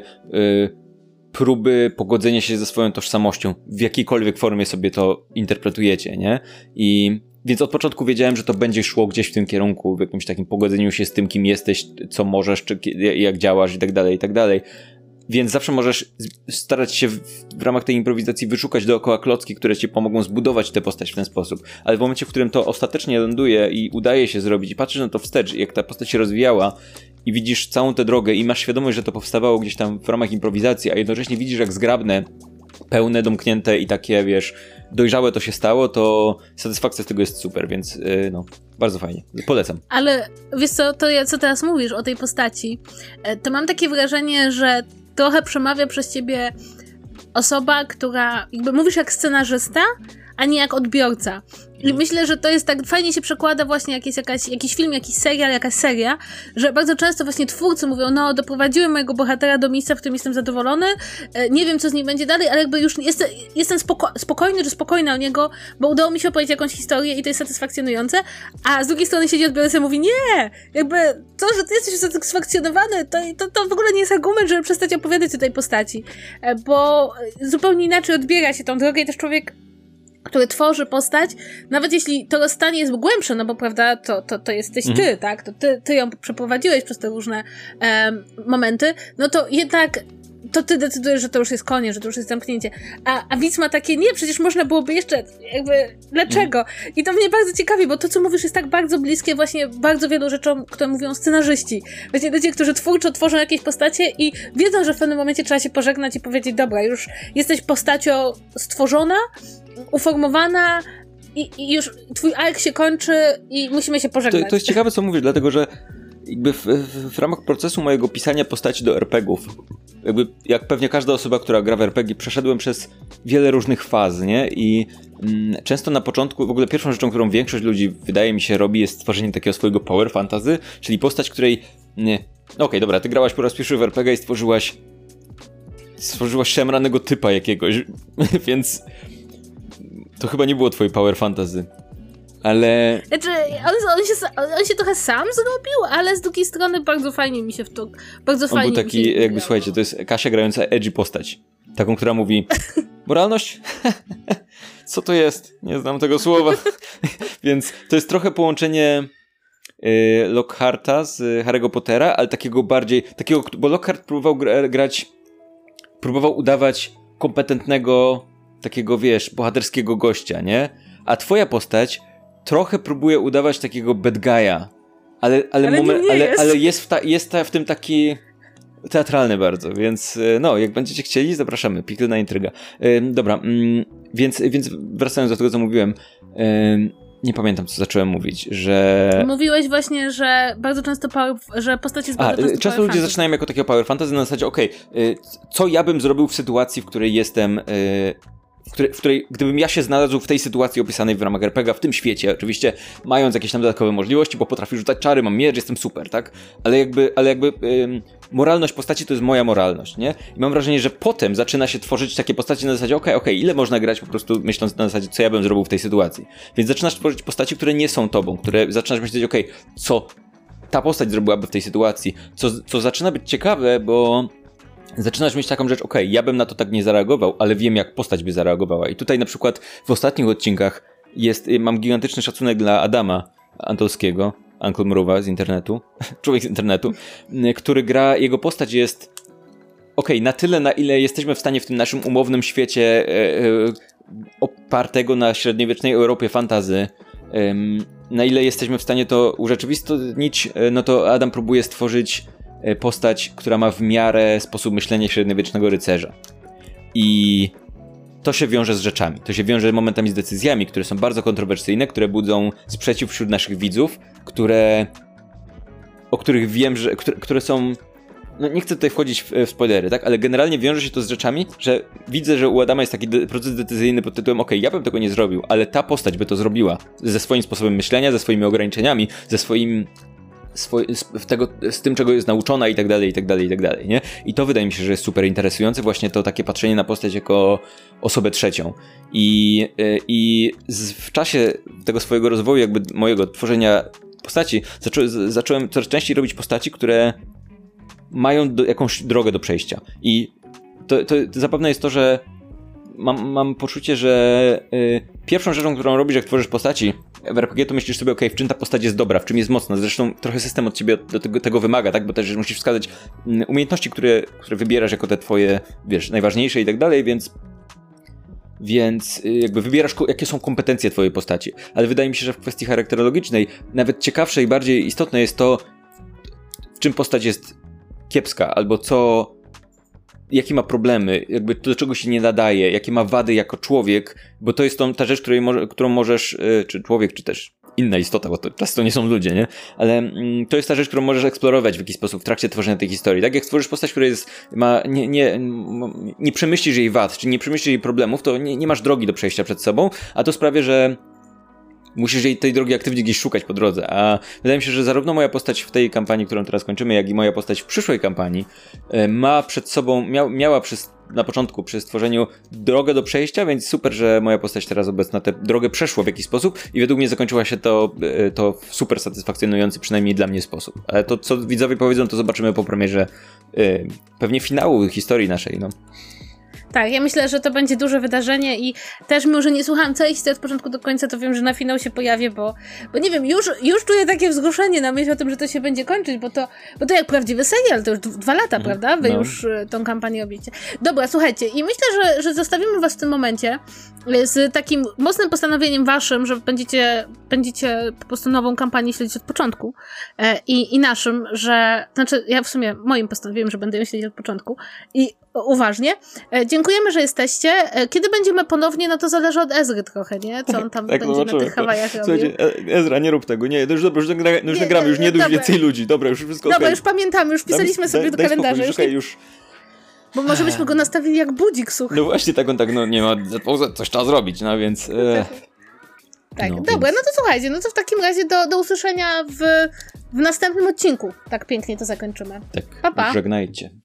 próby pogodzenia się ze swoją tożsamością, w jakiejkolwiek formie sobie to interpretujecie, nie? I więc od początku wiedziałem, że to będzie szło gdzieś w tym kierunku, w jakimś takim pogodzeniu się z tym, kim jesteś, co możesz, czy jak działasz i tak dalej, i tak dalej. Więc zawsze możesz starać się w, w, ramach tej improwizacji wyszukać dookoła klocki, które ci pomogą zbudować tę postać w ten sposób. Ale w momencie, w którym to ostatecznie ląduje i udaje się zrobić, i patrzysz na to wstecz, jak ta postać się rozwijała, i widzisz całą tę drogę, i masz świadomość, że to powstawało gdzieś tam w ramach improwizacji, a jednocześnie widzisz, jak zgrabne, pełne, domknięte i takie, wiesz, dojrzałe to się stało, to satysfakcja z tego jest super, więc yy, no, bardzo fajnie. Polecam. Ale wiesz co, to co teraz mówisz o tej postaci, e, to mam takie wrażenie, że trochę przemawia przez ciebie osoba, która jakby mówisz jak scenarzysta, a nie jak odbiorca. I myślę, że to jest tak, fajnie się przekłada właśnie jak jest jakaś, jakiś film, jakiś serial, jakaś seria, że bardzo często właśnie twórcy mówią, no doprowadziłem mojego bohatera do miejsca, w którym jestem zadowolony, e, nie wiem co z nim będzie dalej, ale jakby już jestem, jestem spoko spokojny czy spokojna o niego, bo udało mi się opowiedzieć jakąś historię i to jest satysfakcjonujące, a z drugiej strony siedzi odbiorca i mówi, nie, jakby to, że ty jesteś usatysfakcjonowany, to, to, to w ogóle nie jest argument, żeby przestać opowiadać o tej postaci, e, bo zupełnie inaczej odbiera się tą drogę i też człowiek który tworzy postać, nawet jeśli to rozstanie jest głębsze, no bo prawda, to, to, to jesteś mhm. ty, tak? To ty, ty ją przeprowadziłeś przez te różne um, momenty, no to jednak to ty decydujesz, że to już jest koniec, że to już jest zamknięcie. A, a widz ma takie, nie, przecież można byłoby jeszcze, jakby, dlaczego? I to mnie bardzo ciekawi, bo to, co mówisz, jest tak bardzo bliskie właśnie bardzo wielu rzeczom, które mówią scenarzyści. Właśnie ludzie, którzy twórczo tworzą jakieś postacie i wiedzą, że w pewnym momencie trzeba się pożegnać i powiedzieć, dobra, już jesteś postacią stworzona, uformowana, i, i już twój ark się kończy i musimy się pożegnać. To, to jest ciekawe, co mówisz, dlatego że jakby w, w, w, ramach procesu mojego pisania postaci do RPGów, jakby jak pewnie każda osoba, która gra w RPG, przeszedłem przez wiele różnych faz, nie? I mm, często na początku, w ogóle pierwszą rzeczą, którą większość ludzi wydaje mi się robi, jest stworzenie takiego swojego power fantasy, czyli postać, której nie. Okej, okay, dobra, ty grałaś po raz pierwszy w RPG i stworzyłaś stworzyłaś szemranego typa jakiegoś, więc to chyba nie było twoje power fantasy. Ale. Znaczy, on, on, się, on się trochę sam zrobił, ale z drugiej strony bardzo fajnie mi się w to. Bardzo on fajnie. był taki, jakby słuchajcie, to jest Kasia grająca edgy postać. Taką, która mówi: Moralność? Co to jest? Nie znam tego słowa. Więc to jest trochę połączenie y, Lockharta z Harry'ego Pottera, ale takiego bardziej. takiego, Bo Lockhart próbował gra, grać. Próbował udawać kompetentnego, takiego wiesz, bohaterskiego gościa, nie? A twoja postać trochę próbuje udawać takiego bad guy'a, ale, ale, ale, moment, ale, jest. ale jest, w ta, jest ta, w tym taki teatralny bardzo, więc e, no, jak będziecie chcieli, zapraszamy. Piekielna intryga. dobra, mm, więc, więc wracając do tego, co mówiłem, nie pamiętam, co zacząłem mówić, że... Mówiłeś właśnie, że bardzo często power, że postać jest bardzo A, często ludzie fantasy. zaczynają jako takiego power fantasy na zasadzie, okej, okay, co ja bym zrobił w sytuacji, w której jestem w której, gdybym ja się znalazł w tej sytuacji opisanej w ramach RPG, w tym świecie, oczywiście mając jakieś tam dodatkowe możliwości, bo potrafię rzucać czary, mam miecz, jestem super, tak? Ale jakby, ale jakby ym, moralność postaci to jest moja moralność, nie? I mam wrażenie, że potem zaczyna się tworzyć takie postacie na zasadzie, okej, okay, okej, okay, ile można grać po prostu myśląc na zasadzie, co ja bym zrobił w tej sytuacji. Więc zaczynasz tworzyć postaci, które nie są tobą, które zaczynasz myśleć, okej, okay, co ta postać zrobiłaby w tej sytuacji, co, co zaczyna być ciekawe, bo zaczynasz mieć taką rzecz, okay, ja bym na to tak nie zareagował, ale wiem jak postać by zareagowała. I tutaj na przykład w ostatnich odcinkach jest, y, mam gigantyczny szacunek dla Adama Antolskiego, Uncle Mruwa z internetu, człowiek z internetu, y, który gra, jego postać jest okej, okay, na tyle na ile jesteśmy w stanie w tym naszym umownym świecie yy, opartego na średniowiecznej Europie fantazy, na ile jesteśmy w stanie to urzeczywistnić, no to Adam próbuje stworzyć E, postać, która ma w miarę sposób myślenia średniowiecznego rycerza. I to się wiąże z rzeczami. To się wiąże momentami z decyzjami, które są bardzo kontrowersyjne, które budzą sprzeciw wśród naszych widzów, które. o których wiem, że. które, które są. No nie chcę tutaj wchodzić w, w, spoilery, tak? Ale generalnie wiąże się to z rzeczami, że widzę, że u Adama jest taki de proces decyzyjny pod tytułem: OK, ja bym tego nie zrobił, ale ta postać by to zrobiła. Ze swoim sposobem myślenia, ze swoimi ograniczeniami, ze swoim z, tego, z tym, czego jest nauczona i tak dalej, i tak dalej, i tak dalej, nie? I to wydaje mi się, że jest super interesujące, właśnie to takie patrzenie na postać jako osobę trzecią. I, y, i w czasie tego swojego rozwoju, jakby mojego tworzenia postaci, zaczą, zacząłem coraz częściej robić postaci, które mają do, jakąś drogę do przejścia. I to, to, to zapewne jest to, że mam, mam poczucie, że y, pierwszą rzeczą, którą robisz, jak tworzysz postaci w RPG, to myślisz sobie, ok, w czym ta postać jest dobra, w czym jest mocna. Zresztą trochę system od ciebie do tego, tego wymaga, tak? Bo też musisz wskazać mm, umiejętności, które, które wybierasz jako te twoje, wiesz, najważniejsze i tak dalej, więc więc y, jakby wybierasz, jakie są kompetencje twojej postaci. Ale wydaje mi się, że w kwestii charakterologicznej nawet ciekawsze i bardziej istotne jest to, w czym postać jest kiepska, albo co jakie ma problemy, jakby do czego się nie nadaje, jakie ma wady jako człowiek, bo to jest tą, ta rzecz, której może, którą możesz, e, czy człowiek, czy też inna istota, bo to często to nie są ludzie, nie? Ale mm, to jest ta rzecz, którą możesz eksplorować w jakiś sposób w trakcie tworzenia tej historii. Tak jak stworzysz postać, która jest, ma, nie, nie, nie przemyślisz jej wad, czy nie przemyślisz jej problemów, to nie, nie masz drogi do przejścia przed sobą, a to sprawia, że musisz jej tej drogi aktywnie gdzieś szukać po drodze. A wydaje mi się, że zarówno moja postać w tej kampanii, którą teraz kończymy, jak i moja postać w przyszłej kampanii e, ma przed sobą, mia, miała na początku przy stworzeniu drogę do przejścia, więc super, że moja postać teraz obecna tę drogę przeszła w jakiś sposób i według mnie zakończyła się to, e, to w super satysfakcjonujący, przynajmniej dla mnie sposób. Ale to, co widzowie powiedzą, to zobaczymy po premierze yy, pewnie finału historii naszej, no. Tak, ja myślę, że to będzie duże wydarzenie i też mimo, że nie słuchałam całej historii od początku do końca, to wiem, że na finał się pojawię, bo, bo nie wiem, już, już czuję takie wzruszenie na myśl o tym, że to się będzie kończyć, bo to, bo to jak prawdziwy serial, to już dwa lata, mm, prawda? Wy no. już y, tą kampanię robicie. Dobra, słuchajcie, i myślę, że, że zostawimy was w tym momencie y, z takim mocnym postanowieniem waszym, że będziecie, będziecie po prostu nową kampanię śledzić od początku e, i, i naszym, że, znaczy ja w sumie moim postanowieniem, że będę ją śledzić od początku i uważnie. E, dziękujemy, że jesteście. E, kiedy będziemy ponownie, no to zależy od Ezry trochę, nie? Co on tam tak, będzie na tych Hawajach robił. E, Ezra, nie rób tego, nie, już dobra, już, nagra, już nie, nagramy, już nie duś więcej ludzi, dobra, już wszystko Dobra, okay. już pamiętamy, już pisaliśmy daj, sobie do kalendarza. Spokój, już, już... Bo może byśmy go nastawili jak budzik suchy. No właśnie, tak on tak, no nie ma, coś trzeba zrobić, no więc... E... Tak, no, dobra, no to słuchajcie, no to w takim razie do, do usłyszenia w, w następnym odcinku. Tak pięknie to zakończymy. Tak, pa, pa. żegnajcie.